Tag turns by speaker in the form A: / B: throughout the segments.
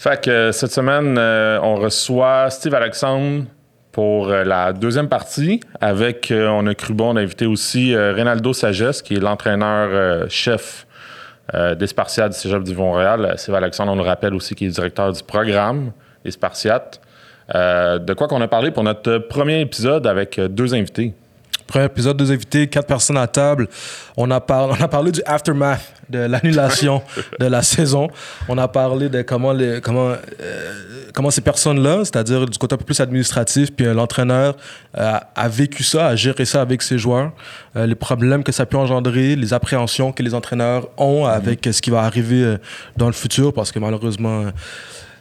A: Fait que cette semaine, euh, on reçoit Steve Alexandre pour euh, la deuxième partie. Avec, euh, on a cru bon d'inviter aussi Reynaldo Sagesse, qui est l'entraîneur-chef des Spartiates du Cégep du Montréal. Steve Alexandre, on le rappelle aussi, qui est directeur du programme des Spartiates. de quoi qu'on a parlé pour notre premier épisode avec deux invités.
B: Premier épisode, deux invités, quatre personnes à table. On a, on a parlé du aftermath, de l'annulation de la saison. On a parlé de comment, les, comment, euh, comment ces personnes-là, c'est-à-dire du côté un peu plus administratif, puis euh, l'entraîneur euh, a vécu ça, a géré ça avec ses joueurs, les problèmes que ça peut engendrer, les appréhensions que les entraîneurs ont avec ce qui va arriver dans le futur, parce que malheureusement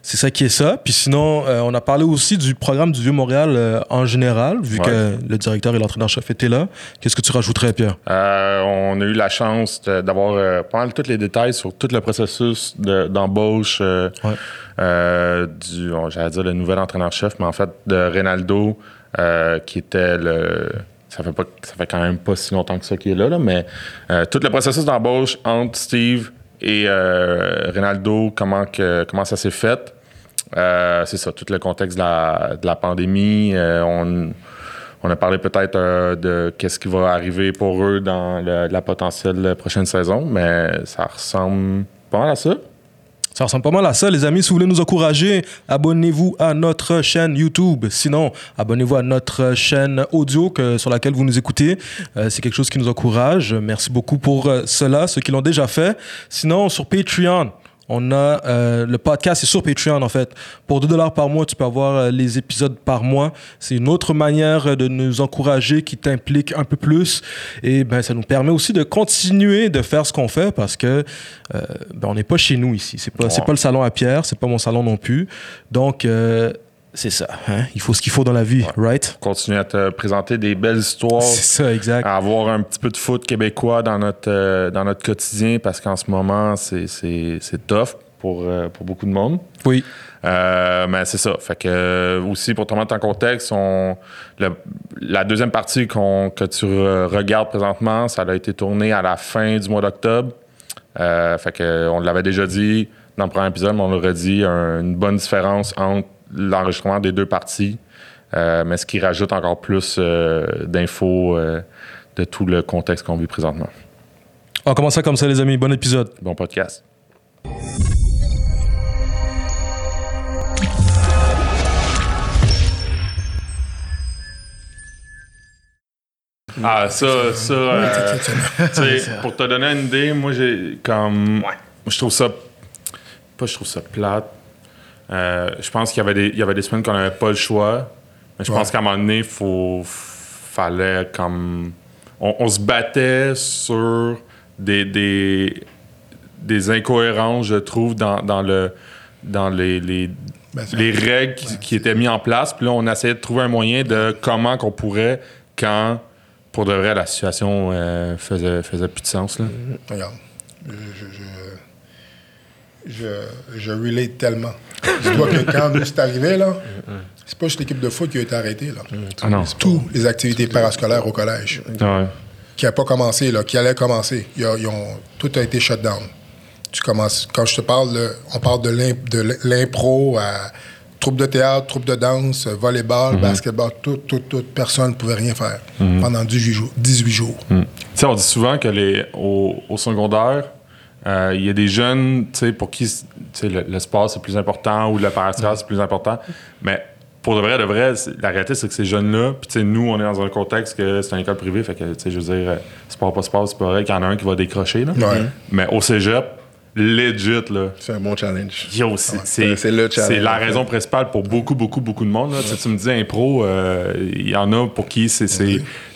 B: c'est ça qui est ça. Puis sinon, euh, on a parlé aussi du programme du Vieux-Montréal euh, en général, vu que le directeur et l'entraîneur-chef étaient là. Qu'est-ce que tu rajouterais, Pierre?
A: Euh, on a eu la chance d'avoir pas mal tous les détails sur tout le processus d'embauche du, j'allais dire le nouvel entraîneur-chef, mais en fait de Reynaldo, qui était le ça fait pas ça fait quand même pas si longtemps que ça qu'il est là, là mais tout le processus d'embauche entre Steve et euh, Ronaldo, comment, que, comment ça s'est fait? Euh, c'est ça, tout le contexte de la, de la pandémie. Euh, on, on, a parlé peut-être euh, de qu'est-ce qui va arriver pour eux dans la potentielle prochaine saison, mais ça ressemble pas mal à ça.
B: Ça ressemble pas mal à ça, les amis. Si vous voulez nous encourager, abonnez-vous à notre chaîne YouTube. Sinon, abonnez-vous à notre chaîne audio que, sur laquelle vous nous écoutez. Euh, c'est quelque chose qui nous encourage. Merci beaucoup pour euh, cela, ceux qui l'ont déjà fait. Sinon, sur Patreon, on a euh, le podcast, c'est sur Patreon en fait. Pour 2 dollars par mois, tu peux avoir euh, les épisodes par mois. C'est une autre manière de nous encourager qui t'implique un peu plus. Et ben, ça nous permet aussi de continuer de faire ce qu'on fait parce que euh, ben, on n'est pas chez nous ici. C'est pas, c'est pas le salon à Pierre, c'est pas mon salon non plus. Donc, c'est ça. Hein? Il faut ce qu'il faut dans la vie, right?
A: Continuer à te présenter des belles histoires.
B: C'est ça, exact.
A: À avoir un petit peu de foot québécois dans notre, euh, dans notre quotidien parce qu'en ce moment, c'est tough pour, euh, pour beaucoup de monde.
B: Oui.
A: Euh, mais c'est ça. Fait que aussi pour te mettre en contexte, on, la deuxième partie que tu regardes présentement, ça a été tourné à la fin du mois d'octobre. fait que on l'avait déjà dit dans le premier épisode, mais on l'aurait dit, une bonne différence entre l'enregistrement des deux parties, euh, mais ce qui rajoute encore plus euh, d'infos euh, de tout le contexte qu'on vit présentement.
B: On commence ça comme ça, les amis. Bon épisode.
A: Bon podcast. Ah, ça, ça. pour te donner une idée, moi, j'ai comme. Je trouve ça. Pas je trouve ça plate, euh, je pense qu'il y avait des, il y avait des semaines qu'on n'avait pas le choix. Mais je pense qu'à un moment donné, il fallait comme. On, se battait sur des, des, des, incohérences, je trouve, dans, dans, le, dans les, les, ben, les règles qui, étaient mises en place. Puis là, on essayait de trouver un moyen de comment qu'on pourrait, quand, pour de vrai, la situation euh, faisait, faisait plus de sens. Là.
C: Regarde, je, je, je relate tellement. Dis-toi que quand nous c'est arrivé, là, c'est pas juste l'équipe de foot qui a été arrêtée. Là.
A: Ah non.
C: Toutes les activités parascolaires au collège.
A: Ah
C: qui n'a pas commencé, là, qui allait commencer. Ils ont, tout a été shut down. Tu commences, quand je te parle, on parle de l'impro à troupe de théâtre, troupe de danse, volleyball, mhm. basketball, tout, tout, toute personne ne pouvait rien faire mhm. pendant 18 jours. 18 jours.
A: Mhm. on dit souvent que les, au, au secondaire, euh, il y a des jeunes pour qui le, le, sport c'est plus important ou le parascolaire c'est plus important. Mais pour de vrai, de vrai, la réalité c'est que ces jeunes-là, puis nous, on est dans un contexte que c'est une école privée, fait que je veux dire, sport pas sport, c'est pas vrai qu'il y en a un qui va décrocher. Là. Mais au cégep, legit, là.
C: C'est un bon challenge.
A: c'est, le challenge. C'est la raison principale pour beaucoup, beaucoup, beaucoup de monde. Là. Tu me dis impro, euh, il y en a pour qui c'est,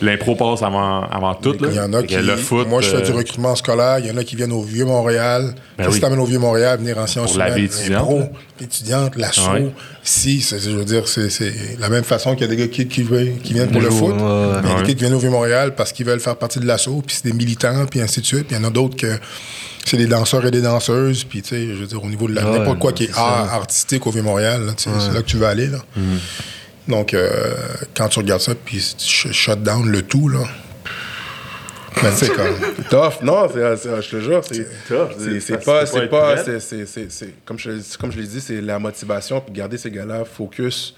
A: l'impro passe avant, avant tout.
C: Il y en a qui. Le foot, moi, je fais du euh, recrutement scolaire. Il y en a qui viennent au Vieux-Montréal. Ben Qu'est-ce oui. au Vieux-Montréal, venir en sciences
A: pour la vie étudiante.
C: étudiante, l'assaut. Si, je veux dire, c'est, la même façon qu'il y a des gars qui, qui, viennent pour le foot. Il y a des gars qui viennent au Vieux-Montréal parce qu'ils veulent faire partie de l'assaut, puis c'est des militants, puis ainsi de suite. Puis il y en a d'autres que c'est des danseurs et des danseuses, puis tu sais, je veux dire, au niveau de la, n'importe quoi qui est art artistique au Vieux-Montréal, c'est là que tu veux aller, là. Mhm. Donc, euh, quand tu regardes ça, puis tu shut down le tout, là, c'est comme.
D: tough. Non, je te jure, c'est tough. C'est pas. C'est pas. C'est comme je, comme je l'ai dit, c'est la motivation. Puis garder ces gars-là focus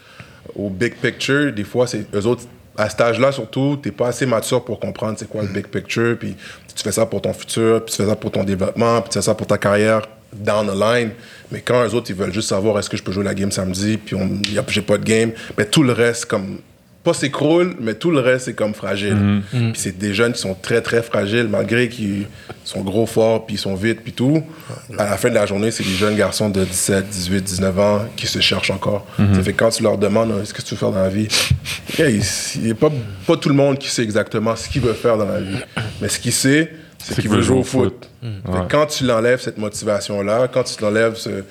D: au big picture. Des fois, c'est eux autres. À cet âge-là, surtout, t'es pas assez mature pour comprendre c'est quoi le big picture. Puis tu fais ça pour ton futur, puis tu fais ça pour ton développement, puis tu fais ça pour ta carrière down the line. Mais quand eux autres, ils veulent juste savoir est-ce que je peux jouer la game samedi, puis j'ai pas de game, mais tout le reste, comme pas s'écroule, mais tout le reste, c'est comme fragile. Mhm. Puis c'est des jeunes qui sont très, très fragiles, malgré qu'ils sont gros, forts, puis ils sont vite, puis tout. À la fin de la journée, c'est des jeunes garçons de 17, 18, 19 ans qui se cherchent encore. Mhm. Ça fait quand tu leur demandes est-ce que tu veux faire dans la vie, il n'y a pas, pas tout le monde qui sait exactement ce qu'il veut faire dans la vie. Mais ce qu'il sait, c'est qu'il veut jouer au foot. Quand tu l'enlèves, cette motivation-là, quand tu l'enlèves ce,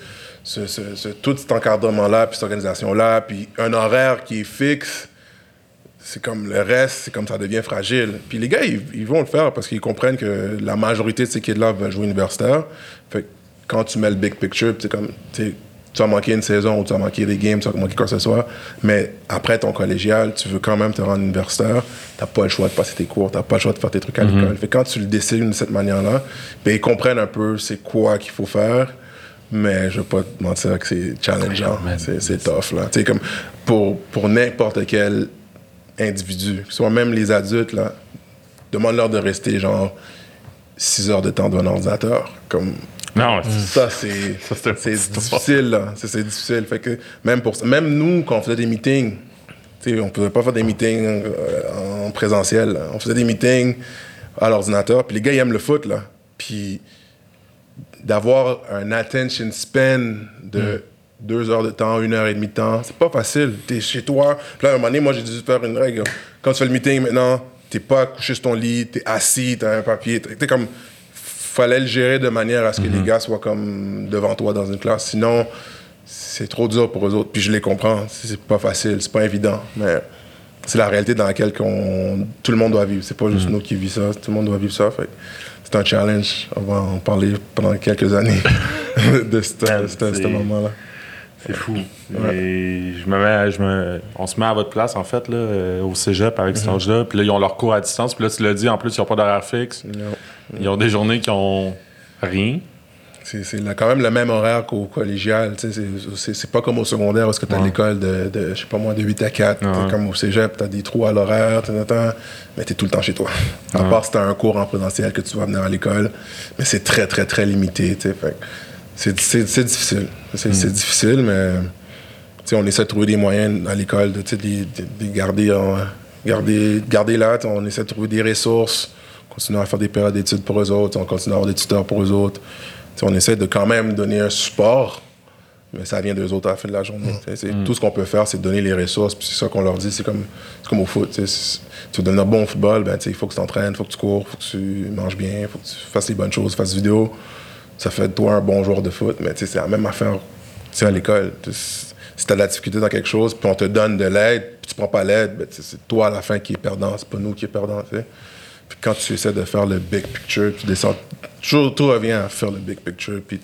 D: ce, ce, tout cet encadrement-là, puis cette organisation-là, puis un horaire qui est fixe, c'est comme le reste, c'est comme ça devient fragile. Puis les gars, ils, vont le faire parce qu'ils comprennent que la majorité de ces kids-là veulent jouer universitaire. Fait quand tu mets le big picture, c'est comme, tu vas manquer une saison ou tu vas manquer des games, tu vas manquer quoi que ce soit, mais après ton collégial, tu veux quand même te rendre universitaire, t'as pas le choix de passer tes cours, t'as pas le choix de faire tes trucs à mhm. l'école. Fait quand tu le décides de cette manière-là, ben, ils comprennent un peu c'est quoi qu'il faut faire mais je vais pas te mentir que c'est challengeant, c'est tough là. Comme pour pour n'importe quel individus, soit même les adultes, là, demande-leur de rester genre 6 heures de temps devant un ordinateur. Comme,
A: non,
D: ça, c'est, c'est difficile, là. C'est, difficile. Fait que même, pour, même nous, quand on faisait des meetings, on ne pouvait pas faire des meetings euh, en présentiel. On faisait des meetings à l'ordinateur. Puis les gars, ils aiment le foot, là. Puis d'avoir un attention span de... Mm deux heures de temps, une heure et demie de temps. C'est pas facile. T'es chez toi. Puis là, à un moment donné, moi, j'ai dû faire une règle. Quand tu fais le meeting maintenant, t'es pas couché sur ton lit, t'es assis, t'as un papier. T'es comme. Fallait le gérer de manière à ce que les mhm. gars soient comme devant toi dans une classe. Sinon, c'est trop dur pour eux autres. Puis je les comprends. C'est pas facile, c'est pas évident. Mais c'est la réalité dans laquelle tout le monde doit vivre. C'est pas juste mhm. nous qui vivons ça. Tout le monde doit vivre ça. c'est un challenge. On va en parler pendant quelques années de ce moment-là.
A: C'est fou. Et je me mets, je me, on se met à votre place, en fait, là, euh, au cégep avec cet mhm. âge-là. Puis là, ils ont leur cours à distance. Puis là, tu l'as dit, en plus, ils n'ont pas d'horaire fixe. Ils ont des journées qui ont rien.
D: C'est quand même le même horaire qu'au collégial. C'est pas comme au secondaire où tu as l'école de, de, je sais pas moi, de 8 à 4. Comme au cégep, tu as des trous à l'horaire, mais tu es tout le temps chez toi. À part si tu as un cours en présentiel que tu vas venir à l'école. Mais c'est très, très, très limité. Fait. C'est difficile. C'est hmm. difficile, mais on essaie de trouver des moyens à l'école de, de, garder, garder, garder là. On essaie de trouver des ressources, continuer à faire des périodes d'études pour eux autres, on continue à avoir des tuteurs pour eux autres. on essaie de quand même donner un support, mais ça vient d'eux autres à la fin de la journée. Hmm. Tout ce qu'on peut faire, c'est donner les ressources. C'est ça qu'on leur dit, c'est comme, comme au foot. Tu veux donner un bon football, ben, il faut que tu t'entraînes, il faut que tu cours, il faut que tu manges bien, il faut que tu fasses les bonnes choses, fasses vidéo ça fait de toi un bon joueur de foot, mais c'est la même affaire à l'école. Si tu as de la difficulté dans quelque chose, puis on te donne de l'aide, puis tu prends pas l'aide, ben, c'est toi à la fin qui est perdant, c'est pas nous qui est perdant. Puis quand tu essaies de faire le big picture, tu descends. Toujours, tout revient à faire le big picture, puis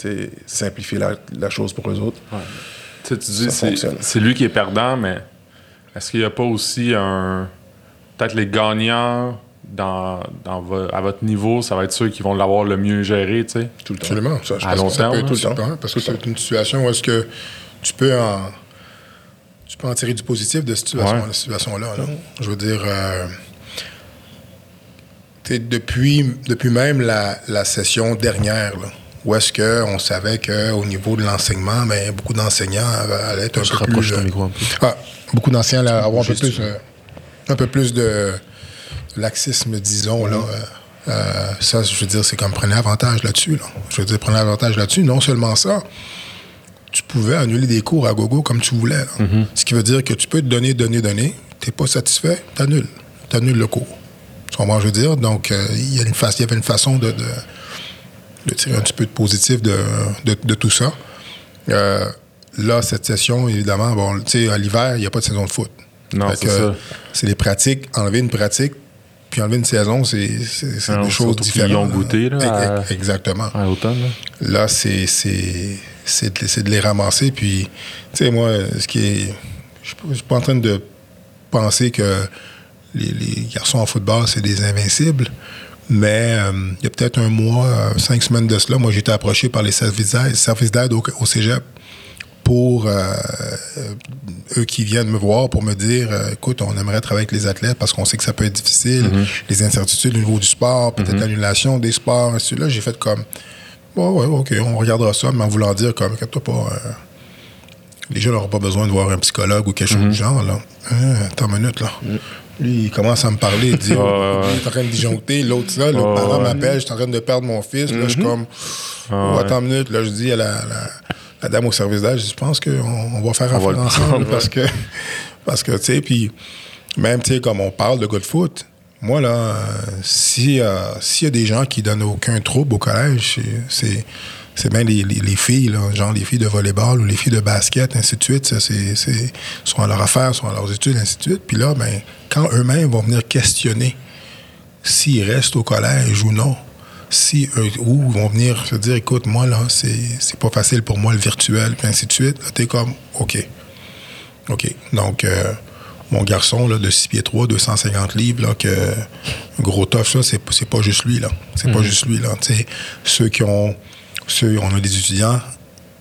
D: simplifier la, la, chose pour eux autres.
A: Tu dis, c'est lui qui est perdant, mais est-ce qu'il n'y a pas aussi un. Peut-être les gagnants dans, à votre niveau, ça va être ceux qui vont l'avoir le mieux géré, tu sais.
C: Tout le temps. Absolument. Ça, je à long terme. tout le temps. Parce que c'est une situation où est-ce que tu peux en, tu peux en tirer du positif de cette situation-là. Je veux dire, euh, depuis, depuis même la, la session dernière, là, où est-ce qu'on savait qu'au niveau de l'enseignement, mais ben, beaucoup d'enseignants allaient être un peu plus... Micro un peu. Ah, beaucoup d'enseignants allaient avoir un peu plus, euh, un peu plus de laxisme, disons, là, euh, euh, ça, je veux dire, c'est comme prenez avantage là-dessus. Là. Je veux dire, prenez avantage là-dessus. Non seulement ça, tu pouvais annuler des cours à gogo comme tu voulais. Mm-hmm. Ce qui veut dire que tu peux te donner, donner, donner. Tu n'es pas satisfait, tu annules. Tu annules le cours. Tu comprends je veux dire? Donc, euh, il y, y, avait une façon de, de, tirer un petit peu de positif de, de tout ça. là, cette session, évidemment, bon, tu sais, à l'hiver, il n'y a pas de saison de foot.
A: Non, c'est ça.
C: C'est les pratiques, enlever une pratique, puis enlever une saison, c'est des choses différentes. Ils
A: ont goûté, là.
C: Exactement.
A: À l'automne,
C: là. c'est de, de, les ramasser. Puis, tu sais, moi, ce qui est. Je suis pas en train de penser que les, les garçons en football, c'est des invincibles. Mais euh, il y a peut-être un mois, euh, cinq semaines de cela, moi, j'ai été approché par les services d'aide au, au, cégep pour euh, eux qui viennent me voir pour me dire écoute, on aimerait travailler avec les athlètes parce qu'on sait que ça peut être difficile, mm-hmm. les incertitudes au niveau du sport, peut-être mm-hmm. l'annulation des sports, et là, j'ai fait comme ouais, ouais, ok, on regardera ça, mais en voulant dire comme, inquiète-toi pas les gens n'auront pas besoin de voir un psychologue ou quelque chose du mhm. genre. Là. Hein, attends une minute, là. Mhm. Lui, il commence à me parler, il dit, oh, il est en train de disjoncter, l'autre ça, l'autre parent m'appelle, je suis en train de perdre mon fils. Là, je suis mhm. comme, oh, attends une minute, là, je dis à la, la, dame au service d'âge, je pense qu'on on va faire affaire ensemble parce que, parce que, tu sais, puis même, tu sais, comme on parle de good foot, moi, là, s'il y a des gens qui donnent aucun trouble au collège, c'est c'est bien les, les, filles, là, genre les filles de volleyball ou les filles de basket, ainsi de suite. Ça, c'est, sont à leur affaire, sont à leurs études, ainsi de suite. Puis là, ben, quand eux-mêmes vont venir questionner s'ils restent au collège ou non, si eux, ou vont venir se dire, écoute, moi, là, c'est, c'est pas facile pour moi le virtuel, puis ainsi de suite, là, t'es comme, OK. OK. Donc, euh, mon garçon là, de 6 pieds 3, 250 livres, là, que gros tough, ça, c'est, pas juste lui, là. C'est pas mm-hmm. juste lui, là. sais ceux qui ont on a des étudiants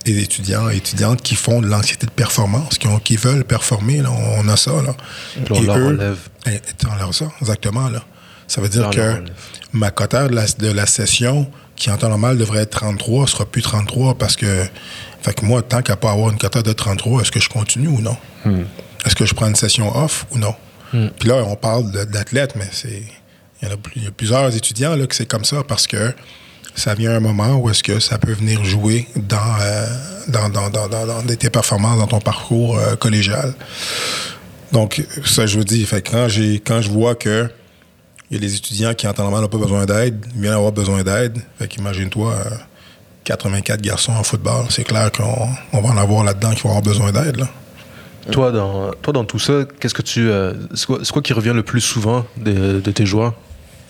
C: et des étudiants et étudiantes qui font de l'anxiété de performance, qui, ont, qui veulent performer. Là, on a ça. Là.
B: Et on leur enlève.
C: Eh, on leur ça, exactement. Là. Ça veut dire que ma quota de la, de la session, qui en temps normal devrait être 33, sera plus 33 parce que, fait que moi, tant qu'à pas avoir une quota de 33, est-ce que je continue ou non? Hmm. Est-ce que je prends une session off ou non? Hmm. Puis là, on parle d'athlètes, mais c'est. Il y, a, il y a plusieurs étudiants là, que c'est comme ça parce que ça vient un moment où est-ce que ça peut venir jouer dans, euh, dans, dans, dans, dans, tes performances, dans ton parcours euh, collégial. Donc, ça, je vous dis, fait, quand, j'ai, quand je vois que il y a des étudiants qui, en temps normal, n'ont pas besoin d'aide, viennent avoir besoin d'aide, fait qu'imagine-toi, 84 euh, garçons en football, c'est clair qu'on on va en avoir là-dedans qui vont avoir besoin d'aide, là.
B: Toi, dans, toi, dans tout ça, qu'est-ce que tu, c'est, quoi, quoi, qui revient le plus souvent de, de tes joueurs?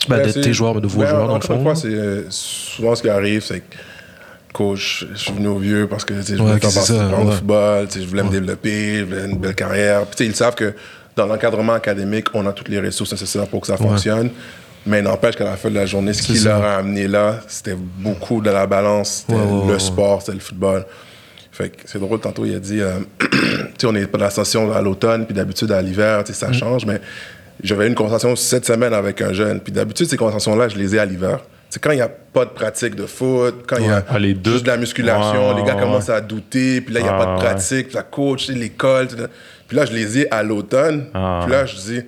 B: ben, d'être tes joueurs, de vos ben, joueurs, dans le fond.
D: Fois, c'est euh, souvent ce qui arrive, c'est que coach, je suis venu au vieux parce que je voulais faire partie du football, je voulais me développer, je voulais une belle carrière. Puis, ils savent que dans l'encadrement académique, on a toutes les ressources nécessaires pour que ça fonctionne. Mais n'empêche qu'à la fin de la journée, ce qui leur a amené là, c'était beaucoup de la balance. C'était le sport, c'était le football. Fait que c'est drôle, tantôt il a dit, euh, tu sais, on est pas dans la session à l'automne, puis d'habitude à l'hiver, ça mm. change, mais j'avais une conversation cette semaine avec un jeune. Puis d'habitude, ces conversations-là, je les ai à l'hiver. C'est quand il n'y a pas de pratique de foot, quand il y a ah, juste de la musculation, les gars commencent à douter, puis là, il n'y a pas de pratique, puis la coach, l'école. Puis là, je les ai à l'automne. Puis là, je dis,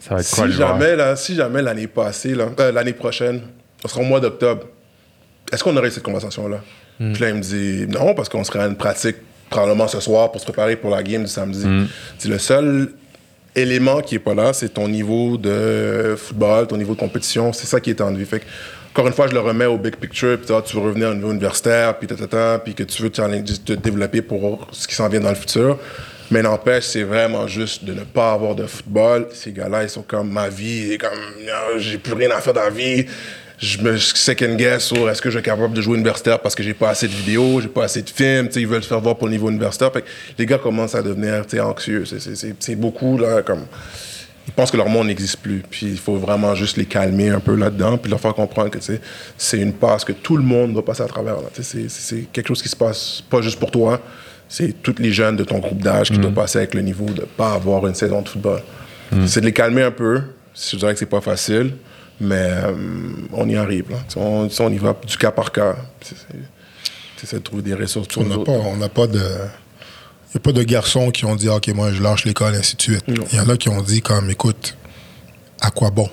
D: Ça va être si, jamais, là, si jamais l'année passée, euh, l'année prochaine, on sera au mois d'octobre, est-ce qu'on aurait cette conversation-là? Hmm. Puis là, il me dit, non, parce qu'on serait à une pratique probablement ce soir pour se préparer pour la game du samedi. Hmm. C'est le seul élément qui est pas là, c'est ton niveau de football, ton niveau de compétition, c'est ça qui est en vie. Fait encore une fois, je le remets au big picture, puis tu veux revenir au niveau universitaire, puis puis que tu veux te développer pour ce qui s'en vient dans le futur. Mais n'empêche, c'est vraiment juste de ne pas avoir de football. Ces gars-là, ils sont comme ma vie, comme j'ai plus rien à faire dans la vie je me second guess sur est-ce que je suis capable de jouer universitaire parce que j'ai pas assez de vidéos, j'ai pas assez de films, ils veulent se faire voir pour le niveau universitaire. les gars commencent à devenir anxieux. C'est beaucoup, là, comme. Ils pensent que leur monde n'existe plus. Puis il faut vraiment juste les calmer un peu là-dedans, puis leur faire comprendre que c'est une passe que tout le monde doit passer à travers. C'est quelque chose qui se passe pas juste pour toi, c'est tous les jeunes de ton groupe d'âge qui mm. doivent passer avec le niveau de pas avoir une saison de football. Mm. C'est de les calmer un peu. Je dirais que c'est pas facile. Mais euh, on y arrive. Là. On, on, y va du cas par cas. C'est de trouver des ressources.
C: On n'a pas, on pas de. Il n'y a pas de garçons qui ont dit OK, moi, je lâche l'école, ainsi de suite. Il y en a qui ont dit, comme, écoute, à quoi bon?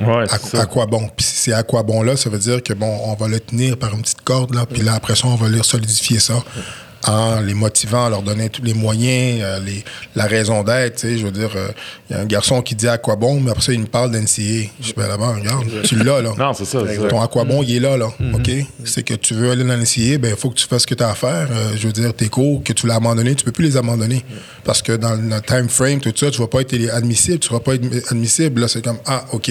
A: Ouais,
C: à, quoi bon? Puis si c'est à quoi bon là, ça veut dire que, bon, on va le tenir par une petite corde, là, puis là, après ça, on va leur solidifier ça en les motivant, leur donner tous les moyens, euh, les, la raison d'être. Je veux dire, il euh, y a un garçon qui dit à quoi bon, mais après ça, il me parle d'NCA. Je ben là-bas, regarde, tu l'as, là.
A: Non, c'est ça.
C: Ton à quoi bon, il est là, là. Mm-hmm. OK? C'est que tu veux aller dans l'NCA, ben il faut que tu fasses ce que tu as à faire. Euh, je veux dire, tes cours, que tu l'as abandonné, tu peux plus les abandonner. Parce que dans le time frame, tout ça, tu vas pas être admissible, tu vas pas être admissible. Là, c'est comme, ah, OK.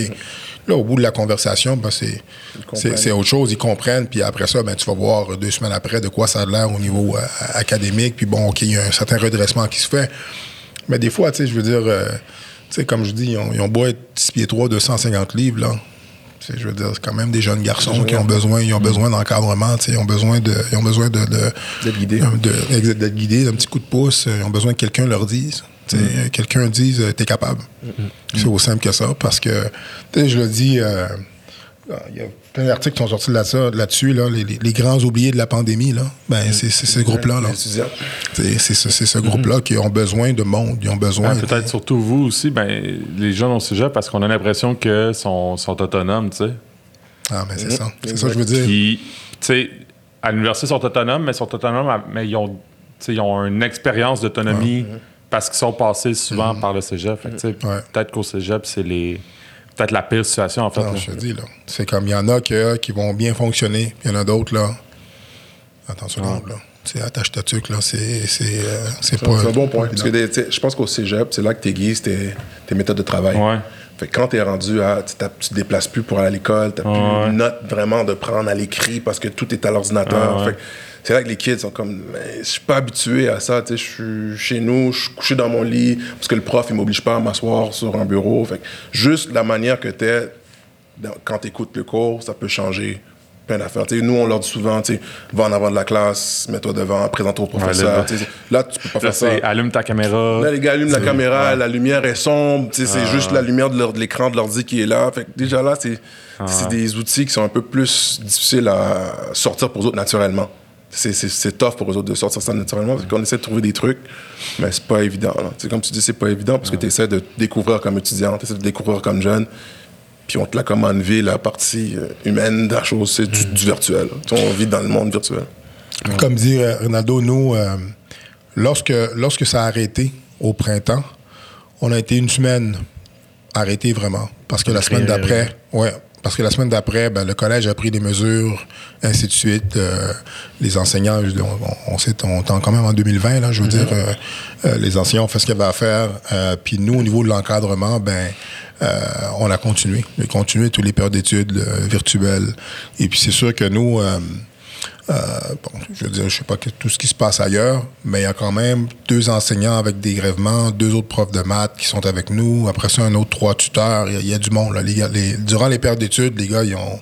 C: Là, au bout de la conversation, ben, c'est autre chose. Ils comprennent. Puis après ça, ben, tu vas voir deux semaines après de quoi ça a l'air au niveau euh, académique. Puis bon, OK, il y a un certain redressement qui se fait. Mais des fois, tu sais, je veux dire, euh, tu sais, comme je dis, ils ont, beau être 6 pieds 3, 250 livres, là. je veux dire, c'est quand même des jeunes garçons qui ont besoin, ils ont besoin d'encadrement, ils ont besoin de, ils ont besoin de,
D: d'être guidés,
C: d'être guidés, d'un petit coup de pouce. Ils ont besoin que quelqu'un leur dise. Mm. Quelqu'un dise, t'es capable. C'est aussi simple que ça, parce que, je le dis, euh, il y a plein d'articles qui sont sortis là-dessus, là, les, grands oubliés de la pandémie, là. Ben, mm. c'est ce groupe-là. Là. C'est ce mm-hmm. groupe-là qui ont besoin de monde, ils ont besoin...
A: Ben, peut-être surtout vous aussi, ben, les jeunes au sujet, parce qu'on a l'impression qu'ils sont, sont autonomes, tu sais.
C: Ah, mais c'est mm-hmm. ça. C'est ça que je veux dire.
A: Sais, à l'université, ils sont autonomes, mais sont autonomes, mais ils ont, ils ont une expérience d'autonomie parce qu'ils sont passés souvent par le cégep. Peut-être qu'au cégep, c'est les peut-être la pire situation, en fait.
C: Non, je te dis, là. C'est comme, il y en a qui vont bien fonctionner, il y en a d'autres, là. Attention, là. C'est attache ta tuque, là. C'est
D: euh, pas. C'est un bon point. Parce que je pense qu'au cégep, c'est là que tu aiguises tes, tes méthodes de travail.
A: Ouais.
D: Fait que quand tu es rendu à. Tu te déplaces plus pour aller à l'école, tu n'as plus une note vraiment de prendre à l'écrit parce que tout est à l'ordinateur. Fait c'est là que les kids sont comme, je suis pas habitué à ça, tu sais, je suis chez nous, je suis couché dans mon lit, parce que le prof, il m'oblige pas à m'asseoir sur un bureau. Fait juste la manière que tu es, quand tu écoutes le cours, ça peut changer plein d'affaires. nous, on leur dit souvent, tu va en avant de la classe, mets-toi devant, présente au professeur. là, tu peux pas faire ça.
A: Allume ta caméra.
D: Là, les gars allument la caméra, la lumière est sombre, c'est ah. juste la lumière de l'écran de l'ordi qui est là. Fait déjà là, c'est ah. des outils qui sont un peu plus difficiles à sortir pour eux autres naturellement c'est tough pour eux autres de sortir ça naturellement parce qu'on essaie de trouver des trucs, mais c'est pas évident. C'est comme tu dis, c'est pas évident parce que tu essaies de découvrir comme étudiant, tu essaies de découvrir comme jeune, puis on te l'a comme enlevé la partie euh, humaine de la chose, c'est du, virtuel. on vit dans le monde virtuel.
C: Comme dit euh, Ronaldo, nous, euh, lorsque, lorsque ça a arrêté au printemps, on a été une semaine arrêté vraiment. Parce que la semaine d'après, ouais, parce que la semaine d'après, ben, le collège a pris des mesures, ainsi de suite. Euh, les enseignants, on, on, sait, on est quand même en 2020, là, je veux mm-hmm. dire, euh, euh, les enseignants ont fait ce qu'il y avait à faire. puis nous, au niveau de l'encadrement, ben, on a continué. On a continué toutes les périodes d'études virtuelles. Et puis c'est sûr que nous, euh, bon, je veux dire, je sais pas tout ce qui se passe ailleurs, mais il y a quand même deux enseignants avec des grèvements, deux autres profs de maths qui sont avec nous. Après ça, un autre trois tuteurs. Il y, a du monde. Là. Les durant les périodes d'études, les gars, ils ont.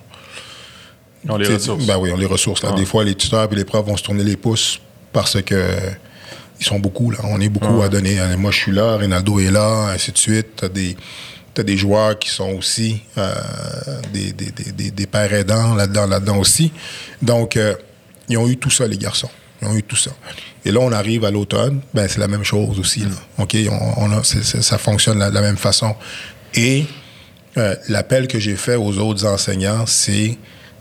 A: Ils ont les ressources.
C: Ben oui, ils ont les ressources. Là. Des fois, les tuteurs et les profs vont se tourner les pouces parce que ils sont beaucoup. Là. On est beaucoup à donner. Moi, je suis là, Rinaldo est là, ainsi de suite. T'as des as des joueurs qui sont aussi euh, des, des, des, des, pères aidants là-dedans, là-dedans aussi. Donc, euh, ils ont eu tout ça, les garçons. Ils ont eu tout ça. Et là, on arrive à l'automne, ben, c'est la même chose aussi. OK, on, ça fonctionne de la, même façon. Et euh, l'appel que j'ai fait aux autres enseignants, c'est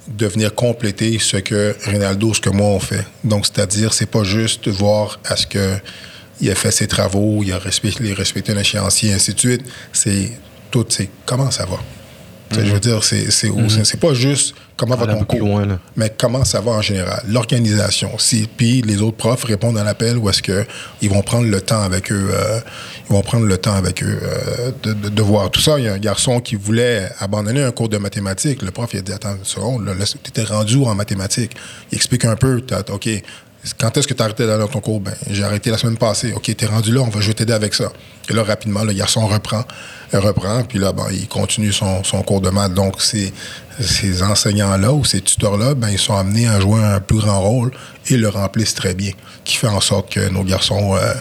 C: de venir compléter ce que Rinaldo, ce que moi, on fait. Donc, c'est-à-dire, c'est pas juste voir à ce que il a fait ses travaux, il a respecté, respecté un échéancier, ainsi de suite. C'est tout, c'est comment ça va? Je veux dire, c'est c'est mm pas juste comment va ton cours, mais comment ça va en général. L'organisation. Si, puis les autres profs répondent à l'appel ou est-ce qu'ils vont prendre le temps avec eux, euh, ils vont prendre le temps avec eux euh, de, de, voir tout ça. Il y a un garçon qui voulait abandonner un cours de mathématiques. Le prof, il a dit, attends une seconde, tu étais rendu en mathématiques. Il explique un peu, OK, quand est-ce que tu as arrêté d'aller dans ton cours? Ben, j'ai arrêté la semaine passée. OK, t'es rendu là, on va, je vais t'aider avec ça. Et là, rapidement, le garçon reprend, reprend, puis là, ben, il continue son, cours de maths. Donc, ces, ces enseignants-là ou ces tuteurs-là, ben, ils sont amenés à jouer un plus grand rôle et le remplissent très bien, qui fait en sorte que nos garçons, euh,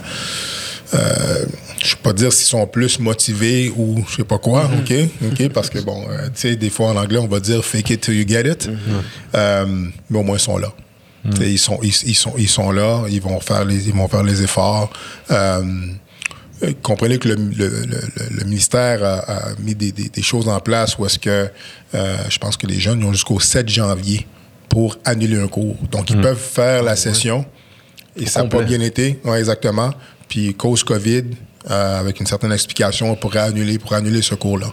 C: euh, je ne sais pas dire s'ils sont plus motivés ou je sais pas quoi, mm-hmm. OK? OK? Parce que, bon, euh, tu sais, des fois en anglais, on va dire fake it till you get it. Mm-hmm. mais au moins, ils sont là. Ils, sont, ils, sont, ils sont là, ils vont faire les, ils vont faire les efforts. Euh, comprenez que le, le, le, ministère a, mis des, des, choses en place où est-ce que euh, je pense que les jeunes ont jusqu'au 7 janvier pour annuler un cours. Donc, ils hmm. peuvent faire la session et ça n'a pas bien été. Ouais, exactement. Puis, cause COVID, euh, avec une certaine explication, on pourrait annuler, pour annuler ce cours-là.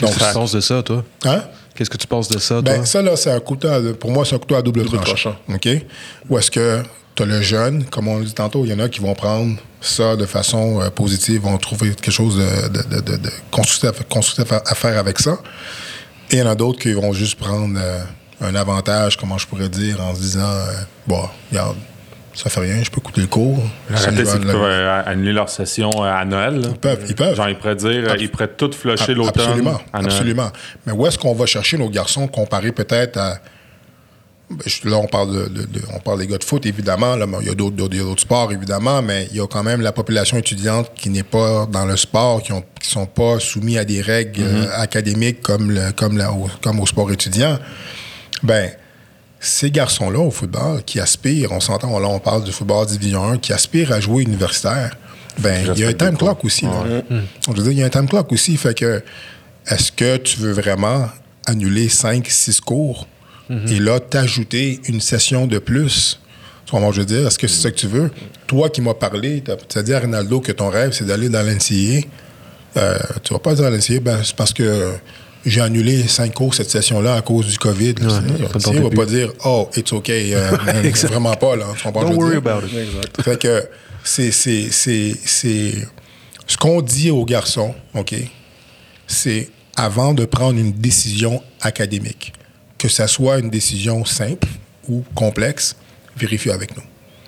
B: Donc, le sens de ça, toi?
C: Hein?
B: Qu'est-ce que tu penses de ça,
C: ben, Ça, là, c'est un couteau, pour moi, c'est un couteau à double, tranchant. OK? Ou est-ce que tu as le jeune, comme on le dit tantôt, il y en a qui vont prendre ça de façon euh, positive, vont trouver quelque chose de, de, de, constructif, à, faire avec ça. Et il y en a d'autres qui vont juste prendre euh, un avantage, comment je pourrais dire, en se disant, euh, bon, regarde, ça fait rien, je peux écouter le cours.
A: C'est qu'ils peuvent annuler leur session à Noël.
C: Ils peuvent, ils peuvent.
A: Genre, ils pourraient dire, ils pourraient tout flusher l'automne.
C: Absolument, absolument. Mais où est-ce qu'on va chercher nos garçons comparé peut-être à ben, Là, on parle, de, on parle des gars de foot, évidemment. Là, il y a d'autres sports, évidemment, mais il y a quand même la population étudiante qui n'est pas dans le sport, qui ne sont pas soumis à des règles mm-hmm. euh, académiques comme, le, comme, au, comme au sport étudiant. Ben, ces garçons-là au football qui aspirent, on s'entend, là, on parle du football Division 1, qui aspirent à jouer universitaire, ben, il y a un time clock aussi. Là. Je veux dire, il y a un time clock aussi. Fait que, est-ce que tu veux vraiment annuler 5, 6 cours. Et là, t'ajouter une session de plus? Tu je veux dire, est-ce que c'est ça que tu veux? Toi qui m'as parlé, tu as dit à Ronaldo que ton rêve, c'est d'aller dans l'NCA. Euh, tu vas pas dire à l'NCA, ben, c'est parce que j'ai annulé cinq cours cette session-là à cause du COVID. Ouais, va pas dire, oh, it's OK. Euh, vraiment pas, là.
B: Don't worry about it.
C: Fait que c'est, c'est, c'est, ce qu'on dit aux garçons, OK, c'est avant de prendre une décision académique que ça soit une décision simple ou complexe, vérifiez avec nous.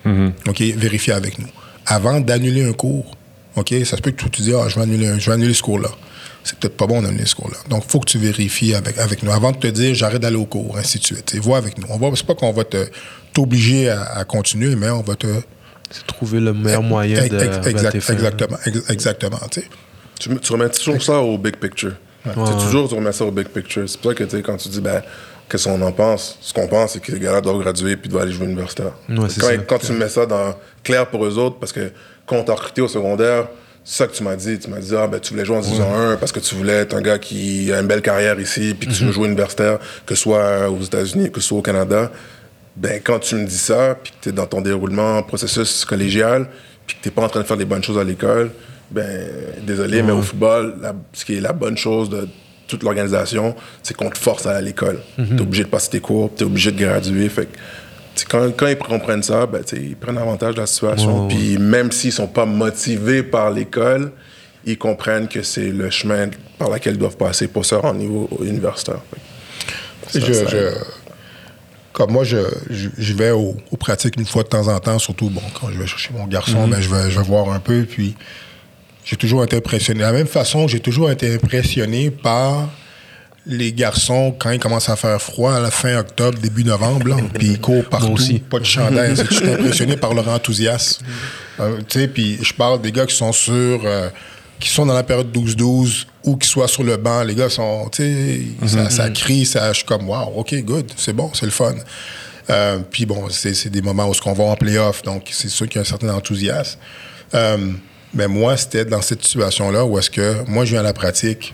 C: Mm-hmm. OK? Vérifiez avec nous. Avant d'annuler un cours, OK? Ça se peut que tu, dis, ah, je vais annuler, je vais annuler ce cours-là. C'est peut-être pas bon d'annuler ce cours-là. Donc, il faut que tu vérifies avec, avec nous. Avant de te dire, j'arrête d'aller au cours, ainsi de suite. Et vois avec nous. On va, c'est pas qu'on va te, t'obliger à, continuer, mais on va te.
B: C'est trouver le meilleur moyen de.
C: exactement. exactement.
D: Tu, tu remets toujours ça au big picture. Ouais. Toujours, tu remets ça au big picture. C'est pour ça que, quand tu dis, ben, Qu'est-ce qu'on en pense? Ce qu'on pense, c'est que les gars-là doivent graduer puis doivent aller jouer universitaire. quand, quand tu mets ça dans clair pour eux autres, parce que quand on t'a recruté au secondaire, c'est ça que tu m'as dit. Tu m'as dit, ah, ben, tu voulais jouer en Division 1 parce que tu voulais être un gars qui a une belle carrière ici, puis que tu veux mhm. jouer universitaire, que ce soit aux États-Unis, que ce soit au Canada. Ben, quand tu me dis ça, puis que tu es dans ton déroulement, processus collégial, puis que tu n'es pas en train de faire des bonnes choses à l'école, ben, désolé, mais au football, ce qui est la bonne chose de toute l'organisation, c'est qu'on te force à aller à l'école. Mhm. Tu es obligé de passer tes cours, tu es obligé de graduer. Fait quand, quand, ils comprennent ça, ben, ils prennent avantage de la situation. Puis même s'ils sont pas motivés par l'école, ils comprennent que c'est le chemin par lequel ils doivent passer pour se rendre au niveau universitaire.
C: comme moi, je, je, vais aux, pratiques une fois de temps en temps, surtout bon, quand je vais chercher mon garçon, ben, je, vais, je vais voir un peu. Puis j'ai toujours été impressionné. De la même façon, j'ai toujours été impressionné par les garçons quand il commence à faire froid à la fin octobre, début novembre, puis ils courent partout, pas de chandelle. Je suis impressionné par leur enthousiasme. Euh, tu sais, puis je parle des gars qui sont sur, euh, qui sont dans la période 12-12 ou qui soient sur le banc. Les gars sont, tu sais, ça, ça, crie, ça, je suis comme, wow, ok, good, c'est bon, c'est le fun. Euh, puis bon, c'est des moments où on va en playoff, donc c'est sûr qu'il y a un certain enthousiasme. Mais moi, c'était dans cette situation-là où est-ce que moi, je viens à la pratique,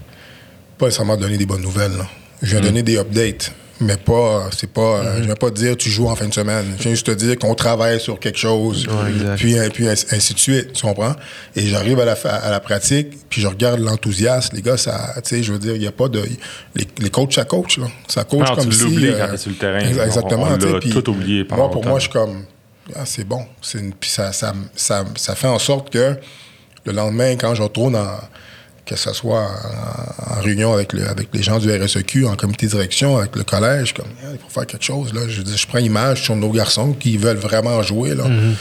C: pas nécessairement donner des bonnes nouvelles. Je viens mm. donner des updates, mais pas, c'est pas, mm-hmm. je viens pas te dire tu joues en fin de semaine. Je viens juste te dire qu'on travaille sur quelque chose, puis, puis ainsi de suite, tu comprends? Et j'arrive à la, à la pratique, puis je regarde l'enthousiasme. Les gars, ça, tu sais, je veux dire, il n'y a pas de, les, les coachs, ça coach, là. Ça coach comme tu si.
A: Euh, quand sur le terrain.
C: Exactement.
A: On, on tout oublié
C: Moi, pour moi, je suis comme, ah, c'est bon. Puis ça, ça, ça, ça fait en sorte que le lendemain, quand je retourne que ce soit en, réunion avec, avec les gens du RSEQ, en comité de direction, avec le collège, comme il faut faire quelque chose. Là. Je, je prends image sur nos garçons qui veulent vraiment jouer là, mm-hmm.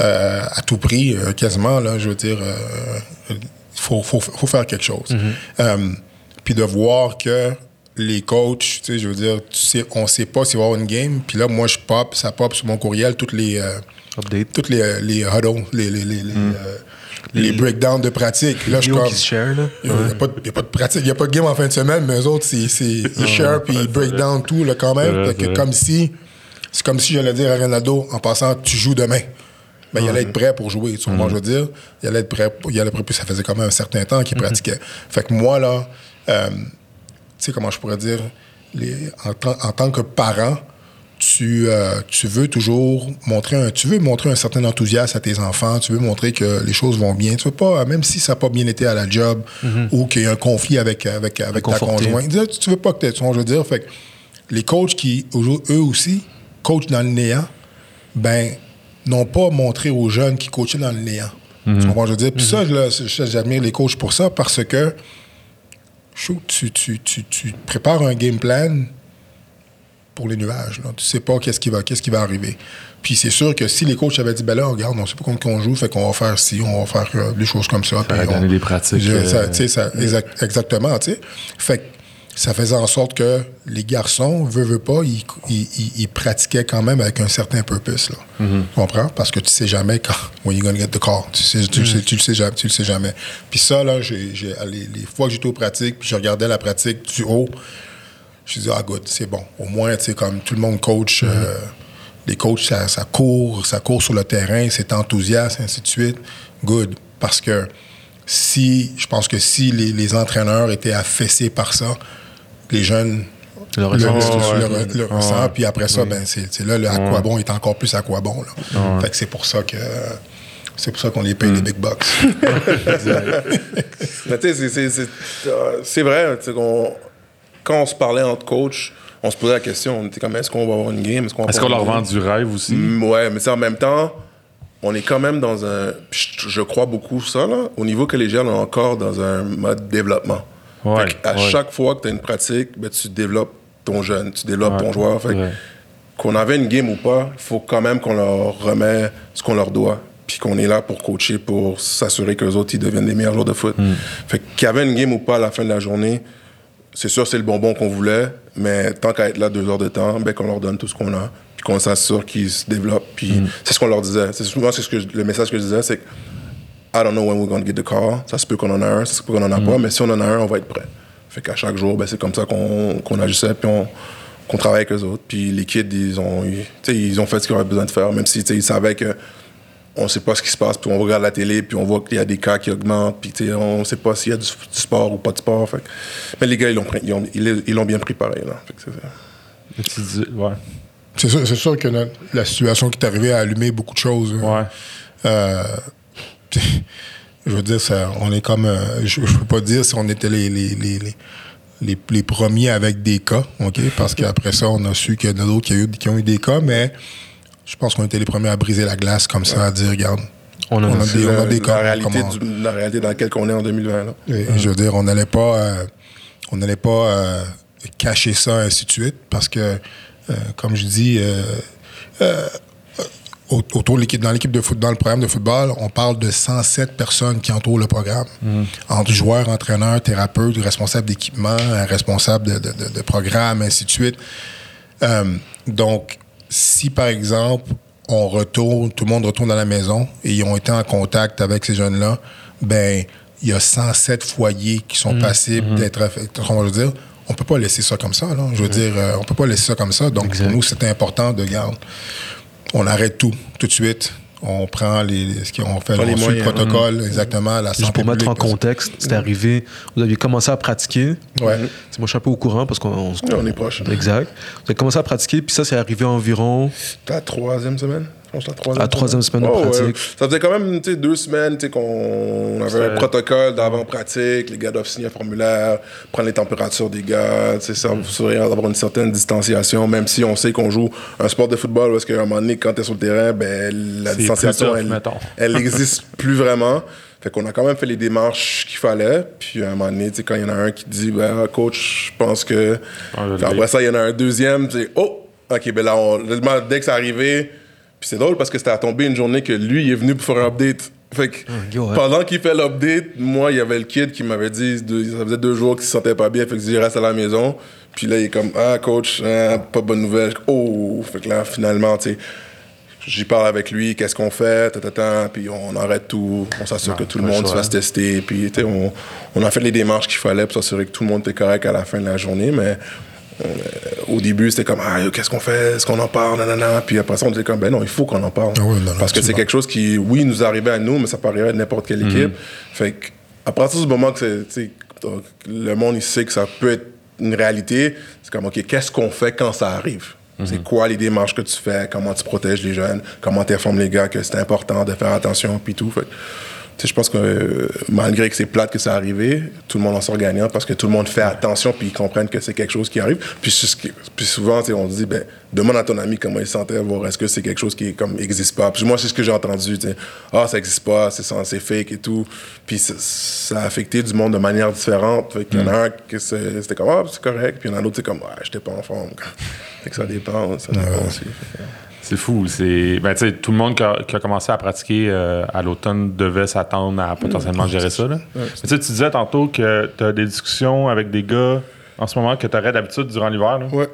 C: euh, à tout prix, euh, quasiment. Là, je veux dire, euh, il faut, faut, faire quelque chose. Mm-hmm. puis de voir que les coachs, tu sais, je veux dire, tu sais, on sait pas s'il va y avoir une game. Puis là, moi, je pop, ça pop sur mon courriel toutes les...
B: Updates.
C: Toutes les, les huddles, les... les, les, mm les, breakdowns de pratique. Là, je comme. Il n'y a, pas de pratique, il n'y a pas de game en fin de semaine, mais eux autres, c'est, ils share puis ils break down tout là, quand même. comme si, c'est comme si j'allais dire à Ronaldo, en passant, tu joues demain. Ben, il allait être prêt pour jouer, tu vois, je veux dire? Il allait être prêt, il allait prêt, puis ça faisait quand même un certain temps qu'il mm-hmm. pratiquait. Fait que moi, là, euh, tu sais comment je pourrais dire, les, en tant que parent, tu, euh, tu veux toujours montrer un, tu veux montrer un certain enthousiasme à tes enfants, tu veux montrer que les choses vont bien. Tu veux pas, même si ça n'a pas bien été à la job mhm. ou qu'il y a un conflit avec, avec, avec ta conjointe, tu veux pas que tu je veux dire, fait les coachs qui, eux aussi, coachent dans le néant, ben, n'ont pas montré aux jeunes qui coachaient dans le néant. Tu comprends, je veux dire? Puis ça, mhm. j'admire les coachs pour ça parce que, tu, tu, tu, tu prépares un game plan pour les nuages. Là. Tu sais pas qu'est-ce qui va, qu'est-ce qui va arriver. Puis c'est sûr que si les coachs avaient dit, ben là, regarde, on sait pas contre qui on joue, fait qu'on va faire ci, on va faire euh, des choses comme ça.
A: Ça donner des pratiques.
C: ça, ça, exactement, tu sais. Fait que ça faisait en sorte que les garçons, veut, veut pas, ils, ils, pratiquaient quand même avec un certain purpose. Là. Mm-hmm. Tu comprends? Parce que tu sais jamais quand, when you're gonna get the call. Tu, sais, tu, sais, tu, le sais jamais. Tu le sais jamais. Puis ça, là, j'ai, les, les, fois que j'étais aux pratiques, puis je regardais la pratique du haut, je me disais, ah, good, c'est bon. Au moins, tu sais, comme tout le monde coach, euh, les coachs, ça, ça, court, ça court sur le terrain, c'est enthousiaste, ainsi de suite. Good. Parce que si, je pense que si les, les entraîneurs étaient affaissés par ça, les jeunes le, ressent, puis après ça, ben, c'est là, le aquabon est encore plus aquabon. Là. Fait que c'est pour ça que c'est pour ça qu'on les paye les mm. big bucks.
D: c'est vrai, quand on se parlait entre coachs, on se posait la question, on était comme, est-ce qu'on va avoir une game?
A: Est-ce qu'on leur vend du rêve aussi?
D: Mm, ouais, mais en même temps, on est quand même dans un, je, crois beaucoup ça, là, au niveau que les jeunes sont encore dans un mode développement à chaque fois que tu as une pratique, ben, tu développes ton jeune, tu développes ton joueur. qu'on avait une game ou pas, il faut quand même qu'on leur remet ce qu'on leur doit. Puis qu'on est là pour coacher, pour s'assurer que les autres ils deviennent des meilleurs joueurs de foot. Mm. Fait qu'il y avait une game ou pas à la fin de la journée, c'est sûr c'est le bonbon qu'on voulait, mais tant qu'à être là deux heures de temps, ben, qu'on leur donne tout ce qu'on a, puis qu'on s'assure qu'ils se développent. Puis mm. c'est ce qu'on leur disait. C'est souvent ce que le message que je disais, c'est que I don't know when we're going to get the call. Ça se peut qu'on en a un, ça se peut qu'on en a pas, mm. mais si on en a un, on va être prêt. Fait qu'à chaque jour, ben, c'est comme ça qu'on qu agissait, puis on, qu'on travaille avec les autres. Puis les kids, ils ont, ils ont fait ce qu'ils avaient besoin de faire, même si ils savaient que on sait pas ce qui se passe, puis on regarde la télé, puis on voit qu'il y a des cas qui augmentent, puis on sait pas s'il y a du, sport ou pas de sport. Fait. Mais les gars, ils l'ont, ils ils l'ont bien pris pareil. Là.
C: c'est, ouais. c'est, sûr, c'est sûr que la situation qui est arrivée a allumé beaucoup de choses.
A: Ouais.
C: Euh, je veux dire, ça, on est comme. Euh, je, ne peux pas dire si on était les, les, les, les, premiers avec des cas, OK? Parce qu'après ça, on a su qu'il y en a d'autres qui, ont eu des cas, mais je pense qu'on était les premiers à briser la glace comme ça, à dire, regarde.
D: On, a, des, on a des. La réalité, la réalité dans laquelle on est en 2020. Là.
C: Je veux dire, on n'allait pas, euh, on n'allait pas euh, cacher ça, ainsi de suite, parce que, comme je dis, autour de l'équipe, dans l'équipe de foot, dans le programme de football, on parle de 107 personnes qui entourent le programme. Mm. Entre joueurs, entraîneurs, thérapeutes, responsables d'équipement, responsables de, de, de, programme, ainsi de suite. Euh, donc, si par exemple, on retourne, tout le monde retourne dans la maison et ils ont été en contact avec ces jeunes-là, ben, il y a 107 foyers qui sont mm. passés mm-hmm. d'être on va dire, on peut pas laisser ça comme ça. Là. Je veux mm. dire, euh, on peut pas laisser ça comme ça. Donc, pour nous, c'est important de garder on arrête tout, tout de suite. On prend les, ce qu'on fait, on suit le protocole, mmh. exactement, la
B: Juste pour mettre en contexte, c'est arrivé, vous aviez commencé à pratiquer.
C: Ouais.
B: Moi, je suis un peu au courant parce qu'on
D: on est proche.
B: Exact. Vous avez commencé à pratiquer, puis ça, c'est arrivé environ.
D: La troisième semaine?
B: La troisième, troisième semaine de oh, pratique.
D: Ça faisait quand même deux semaines qu'on avait un protocole d'avant-pratique, les gars doivent signer un formulaire, prendre les températures des gars, ça mm. d'avoir une certaine distanciation, même si on sait qu'on joue un sport de football parce qu'à un moment donné, quand tu es sur le terrain, ben, la distanciation, elle n'existe plus vraiment. Fait qu'on a quand même fait les démarches qu'il fallait. Puis à un moment donné, quand il y en a un qui dit, ben, coach, je pense que. Ah, après ça, il y en a un deuxième, tu oh, ok, ben là, on, dès que c'est arrivé, puis c'est drôle parce que c'était à tomber une journée que lui, il est venu pour faire un update. Fait que ah, pendant qu'il fait l'update, moi, il y avait le kid qui m'avait dit, ça faisait deux jours qu'il se sentait pas bien, fait que je reste à la maison. Puis là, il est comme, ah, coach, hein, pas bonne nouvelle. Oh, fait que là, finalement, tu sais, j'y parle avec lui, qu'est-ce qu'on fait, ta, puis on arrête tout, on s'assure que tout le monde se fasse tester, puis on, on a fait les démarches qu'il fallait pour s'assurer que tout le monde était correct à la fin de la journée, mais au début, c'était comme, ah, qu'est-ce qu'on fait? Est-ce qu'on en parle? Nanana. Puis après ça, on disait comme, ben non, il faut qu'on en parle. Ah Parce que c'est quelque chose qui, oui, nous arrivait à nous, mais ça peut arriver à n'importe quelle équipe. Mhm. Fait à partir du moment que le monde, il sait que ça peut être une réalité, c'est comme, OK, qu'est-ce qu'on fait quand ça arrive? Mhm. C'est quoi les démarches que tu fais? Comment tu protèges les jeunes? Comment tu informes les gars que c'est important de faire attention? Puis tout. Fait je pense que euh, malgré que c'est plate que ça arrivé, tout le monde en sort gagnant parce que tout le monde fait attention puis ils comprennent que c'est quelque chose qui arrive. Puis, puis souvent, on se dit, ben, demande à ton ami comment il sentait, voir est-ce que c'est quelque chose qui comme existe pas. Puis moi, c'est ce que j'ai entendu, ah, ça existe pas, c'est c'est fake et tout. Puis ça, a affecté du monde de manière différente. il y en a mm. un qui c'était comme, ah, c'est correct. Puis il y en a d'autres, c'est comme, ah, j'étais pas en forme. fait que ça dépend, ça dépend aussi.
A: C'est fou. C'est, ben, tout le monde qui a, commencé à pratiquer euh, à l'automne devait s'attendre à potentiellement gérer ça. Là. tu disais tantôt que tu as des discussions avec des gars en ce moment que tu aurais d'habitude durant l'hiver. Là.
C: Ouais.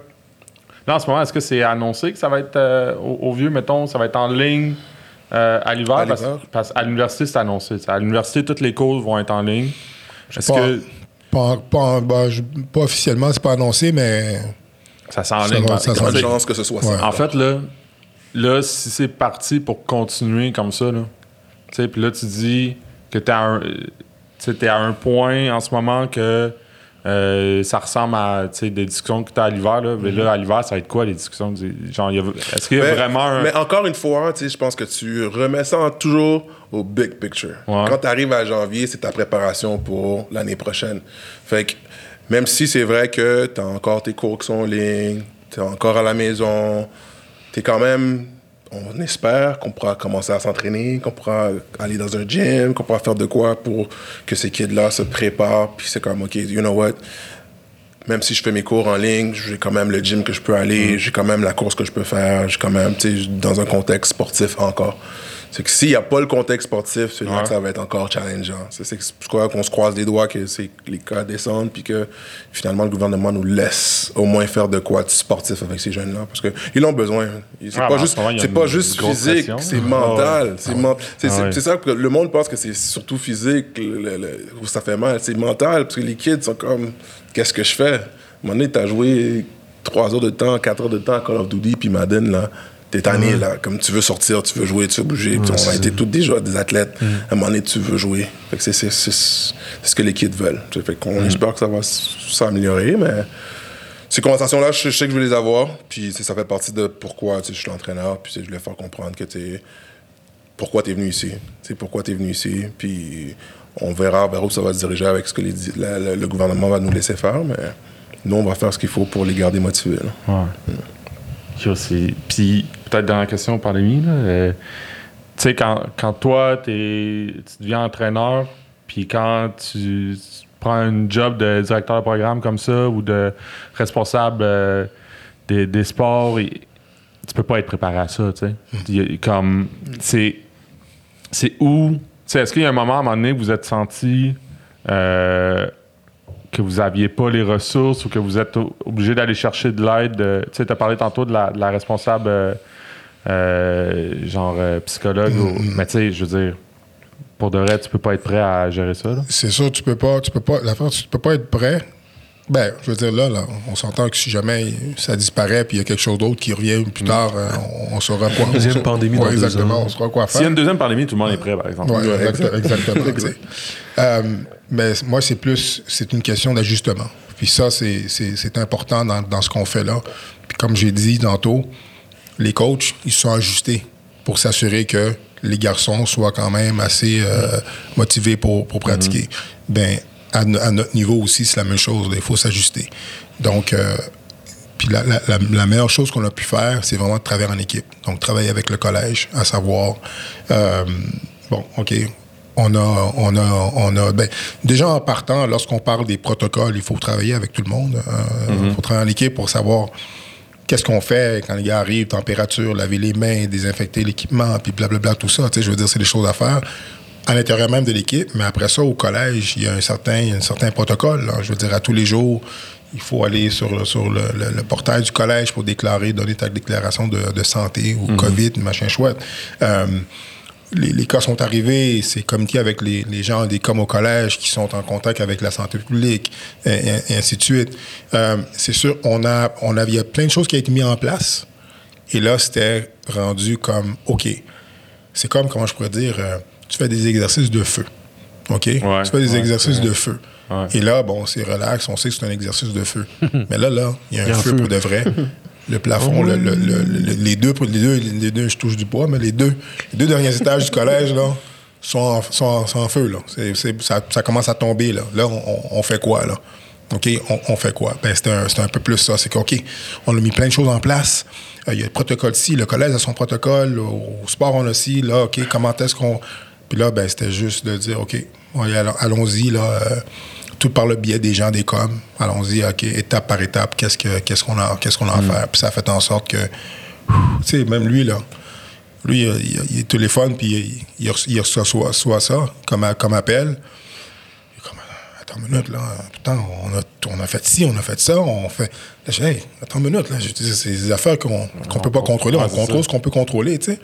A: Là, en ce moment, est-ce que c'est annoncé que ça va être euh, au, vieux, mettons, ça va être en ligne euh, à l'hiver? Parce, qu'à l'université, c'est annoncé. À l'université, toutes les cours vont être en ligne.
C: Est-ce que. Pas, pas, bah, pas officiellement, c'est pas annoncé, mais.
A: Ça s'enligne.
D: Ça, ça, ça, chance que ce soit ça.
A: En fait, là, là, si c'est parti pour continuer comme ça, là, puis là, tu dis que tu es, à un point en ce moment que euh, ça ressemble à des discussions que tu as à l'hiver. Là. Mais là, à l'hiver, ça va être quoi les discussions? Genre, est-ce qu'il y a vraiment un...
D: Mais encore une fois, je pense que tu remets ça toujours au big picture. Quand tu arrives à janvier, c'est ta préparation pour l'année prochaine. Fait que même si c'est vrai que tu as encore tes cours qui sont en ligne, tu es encore à la maison, c'est quand même, on espère qu'on pourra commencer à s'entraîner, qu'on pourra aller dans un gym, qu'on pourra faire de quoi pour que ces kids-là se préparent. Puis c'est comme, OK, you know what? Même si je fais mes cours en ligne, j'ai quand même le gym que je peux aller, mm. j'ai quand même la course que je peux faire, j'ai quand même, tu sais, dans un contexte sportif encore c'est que s'il n'y a pas le contexte sportif, c'est là que ça va être encore challengeant. C'est quoi qu'on se croise les doigts que les cas descendent, puis que finalement le gouvernement nous laisse au moins faire de quoi de sportif avec ces jeunes-là, parce qu'ils ont besoin. C'est pas, juste, c'est pas juste physique, c'est mental. C'est ça que le monde pense que c'est surtout physique, où ça fait mal. C'est mental, parce que les kids sont comme, qu'est-ce que je fais? À un moment donné, t'as joué 3 heures de temps, 4 heures de temps à Call of Duty, puis Madden, là T'es tanné, là. Comme tu veux sortir, tu veux jouer, tu veux bouger. on a été tous déjà des athlètes. À un moment donné, tu veux jouer. c'est, ce que les kids veulent. Fait qu'on espère que ça va s'améliorer, mais ces conversations-là, je, sais que je vais les avoir. Puis ça fait partie de pourquoi je suis l'entraîneur. Puis je voulais faire comprendre que tu pourquoi tu es venu ici. pourquoi tu es venu ici. Puis on verra vers où ça va se diriger avec ce que le gouvernement va nous laisser faire. Mais nous, on va faire ce qu'il faut pour les garder motivés.
A: Mm. Puis peut-être dans la question pandémie, là, euh, tu sais, quand, quand toi, tu deviens entraîneur, puis quand tu, prends un job de directeur de programme comme ça ou de responsable euh, des, des, sports, et, tu peux pas être préparé à ça, tu sais. Comme, c'est, c'est où, tu sais, est-ce qu'il y a un moment à un moment donné où vous êtes senti euh, que vous n'aviez pas les ressources ou que vous êtes obligé d'aller chercher de l'aide. Tu sais, tu as parlé tantôt de la, responsable, euh, euh, genre euh, psychologue. Mm-hmm. mais tu sais, je veux dire, pour de vrai, tu peux pas être prêt à gérer ça.
C: C'est sûr, tu peux pas. Tu peux pas. La tu peux pas être prêt. Ben, je veux dire, là, là on s'entend que si jamais ça disparaît puis il y a quelque chose d'autre qui revient plus mm. tard, on, saura quoi.
B: Une deuxième pandémie
C: ouais, Exactement, on saura quoi faire.
A: S'il y a une deuxième pandémie, tout le monde est prêt, par exemple.
C: Oui, exactement. Mais moi, c'est plus, c'est une question d'ajustement. Puis ça, c'est important dans, dans, ce qu'on fait là. Puis comme j'ai dit tantôt, les coachs, ils sont ajustés pour s'assurer que les garçons soient quand même assez euh, motivés pour, pour pratiquer. Ben, à, notre niveau aussi, c'est la même chose. Il faut s'ajuster. Donc, euh, puis la, la, la, meilleure chose qu'on a pu faire, c'est vraiment de travailler en équipe. Donc, travailler avec le collège, à savoir, euh, bon, OK, on a, on a, on a ben, déjà en partant, lorsqu'on parle des protocoles, il faut travailler avec tout le monde. Euh, il mhm. faut travailler en équipe pour savoir qu'est-ce qu'on fait quand les gars arrivent, température, laver les mains, désinfecter l'équipement, puis blablabla, tout ça. Je veux dire, c'est des choses à faire à l'intérieur même de l'équipe, mais après ça, au collège, il y a un certain, un certain protocole. Je veux dire, à tous les jours, il faut aller sur, sur le, portail du collège pour déclarer, donner ta déclaration de, santé ou mhm. COVID, machin chouette. Euh, les, cas sont arrivés, c'est communiqué avec les, gens des comme au collège qui sont en contact avec la santé publique, et, ainsi de suite. Euh, c'est sûr, on a, on a, il y a plein de choses qui ont été mises en place. Et là, c'était rendu comme, OK. C'est comme, comment je pourrais dire, euh, tu fais des exercices de feu. OK? tu fais des exercices de feu. Et là, bon, c'est relax, on sait que c'est un exercice de feu. Mais là, là, il y a un, feu, pour de vrai. le plafond, le, les, deux, les, deux, les deux, je touche du bois, mais les deux, les deux derniers étages du collège, là, sont en, feu. Là. ça, commence à tomber. Là, là on, fait quoi? là? OK, on, fait quoi? Ben, c'est un, peu plus ça. C'est OK, on a mis plein de choses en place. Euh, il y a le protocole ci, le collège a son protocole, au, sport, on a aussi. Là, OK, comment est-ce qu'on. Puis là, ben, c'était juste de dire OK, allons-y, là. Euh, tout par le biais des gens des coms. Allons-y, OK, étape par étape, qu'est-ce qu'on a, qu'est-ce qu'on a à mm. faire? Puis ça a fait en sorte que, tu sais, même lui, là, lui, il, il, téléphone, puis il, il, reçoit soit, ça comme, comme appel. Comme, attends une minute, là, putain, on a, on a fait ci, on a fait ça, on fait. Là, je dis, hey, attends une minute, là, c'est des affaires qu'on ne peut pas contrôler, on contrôle ce qu'on peut contrôler, tu sais.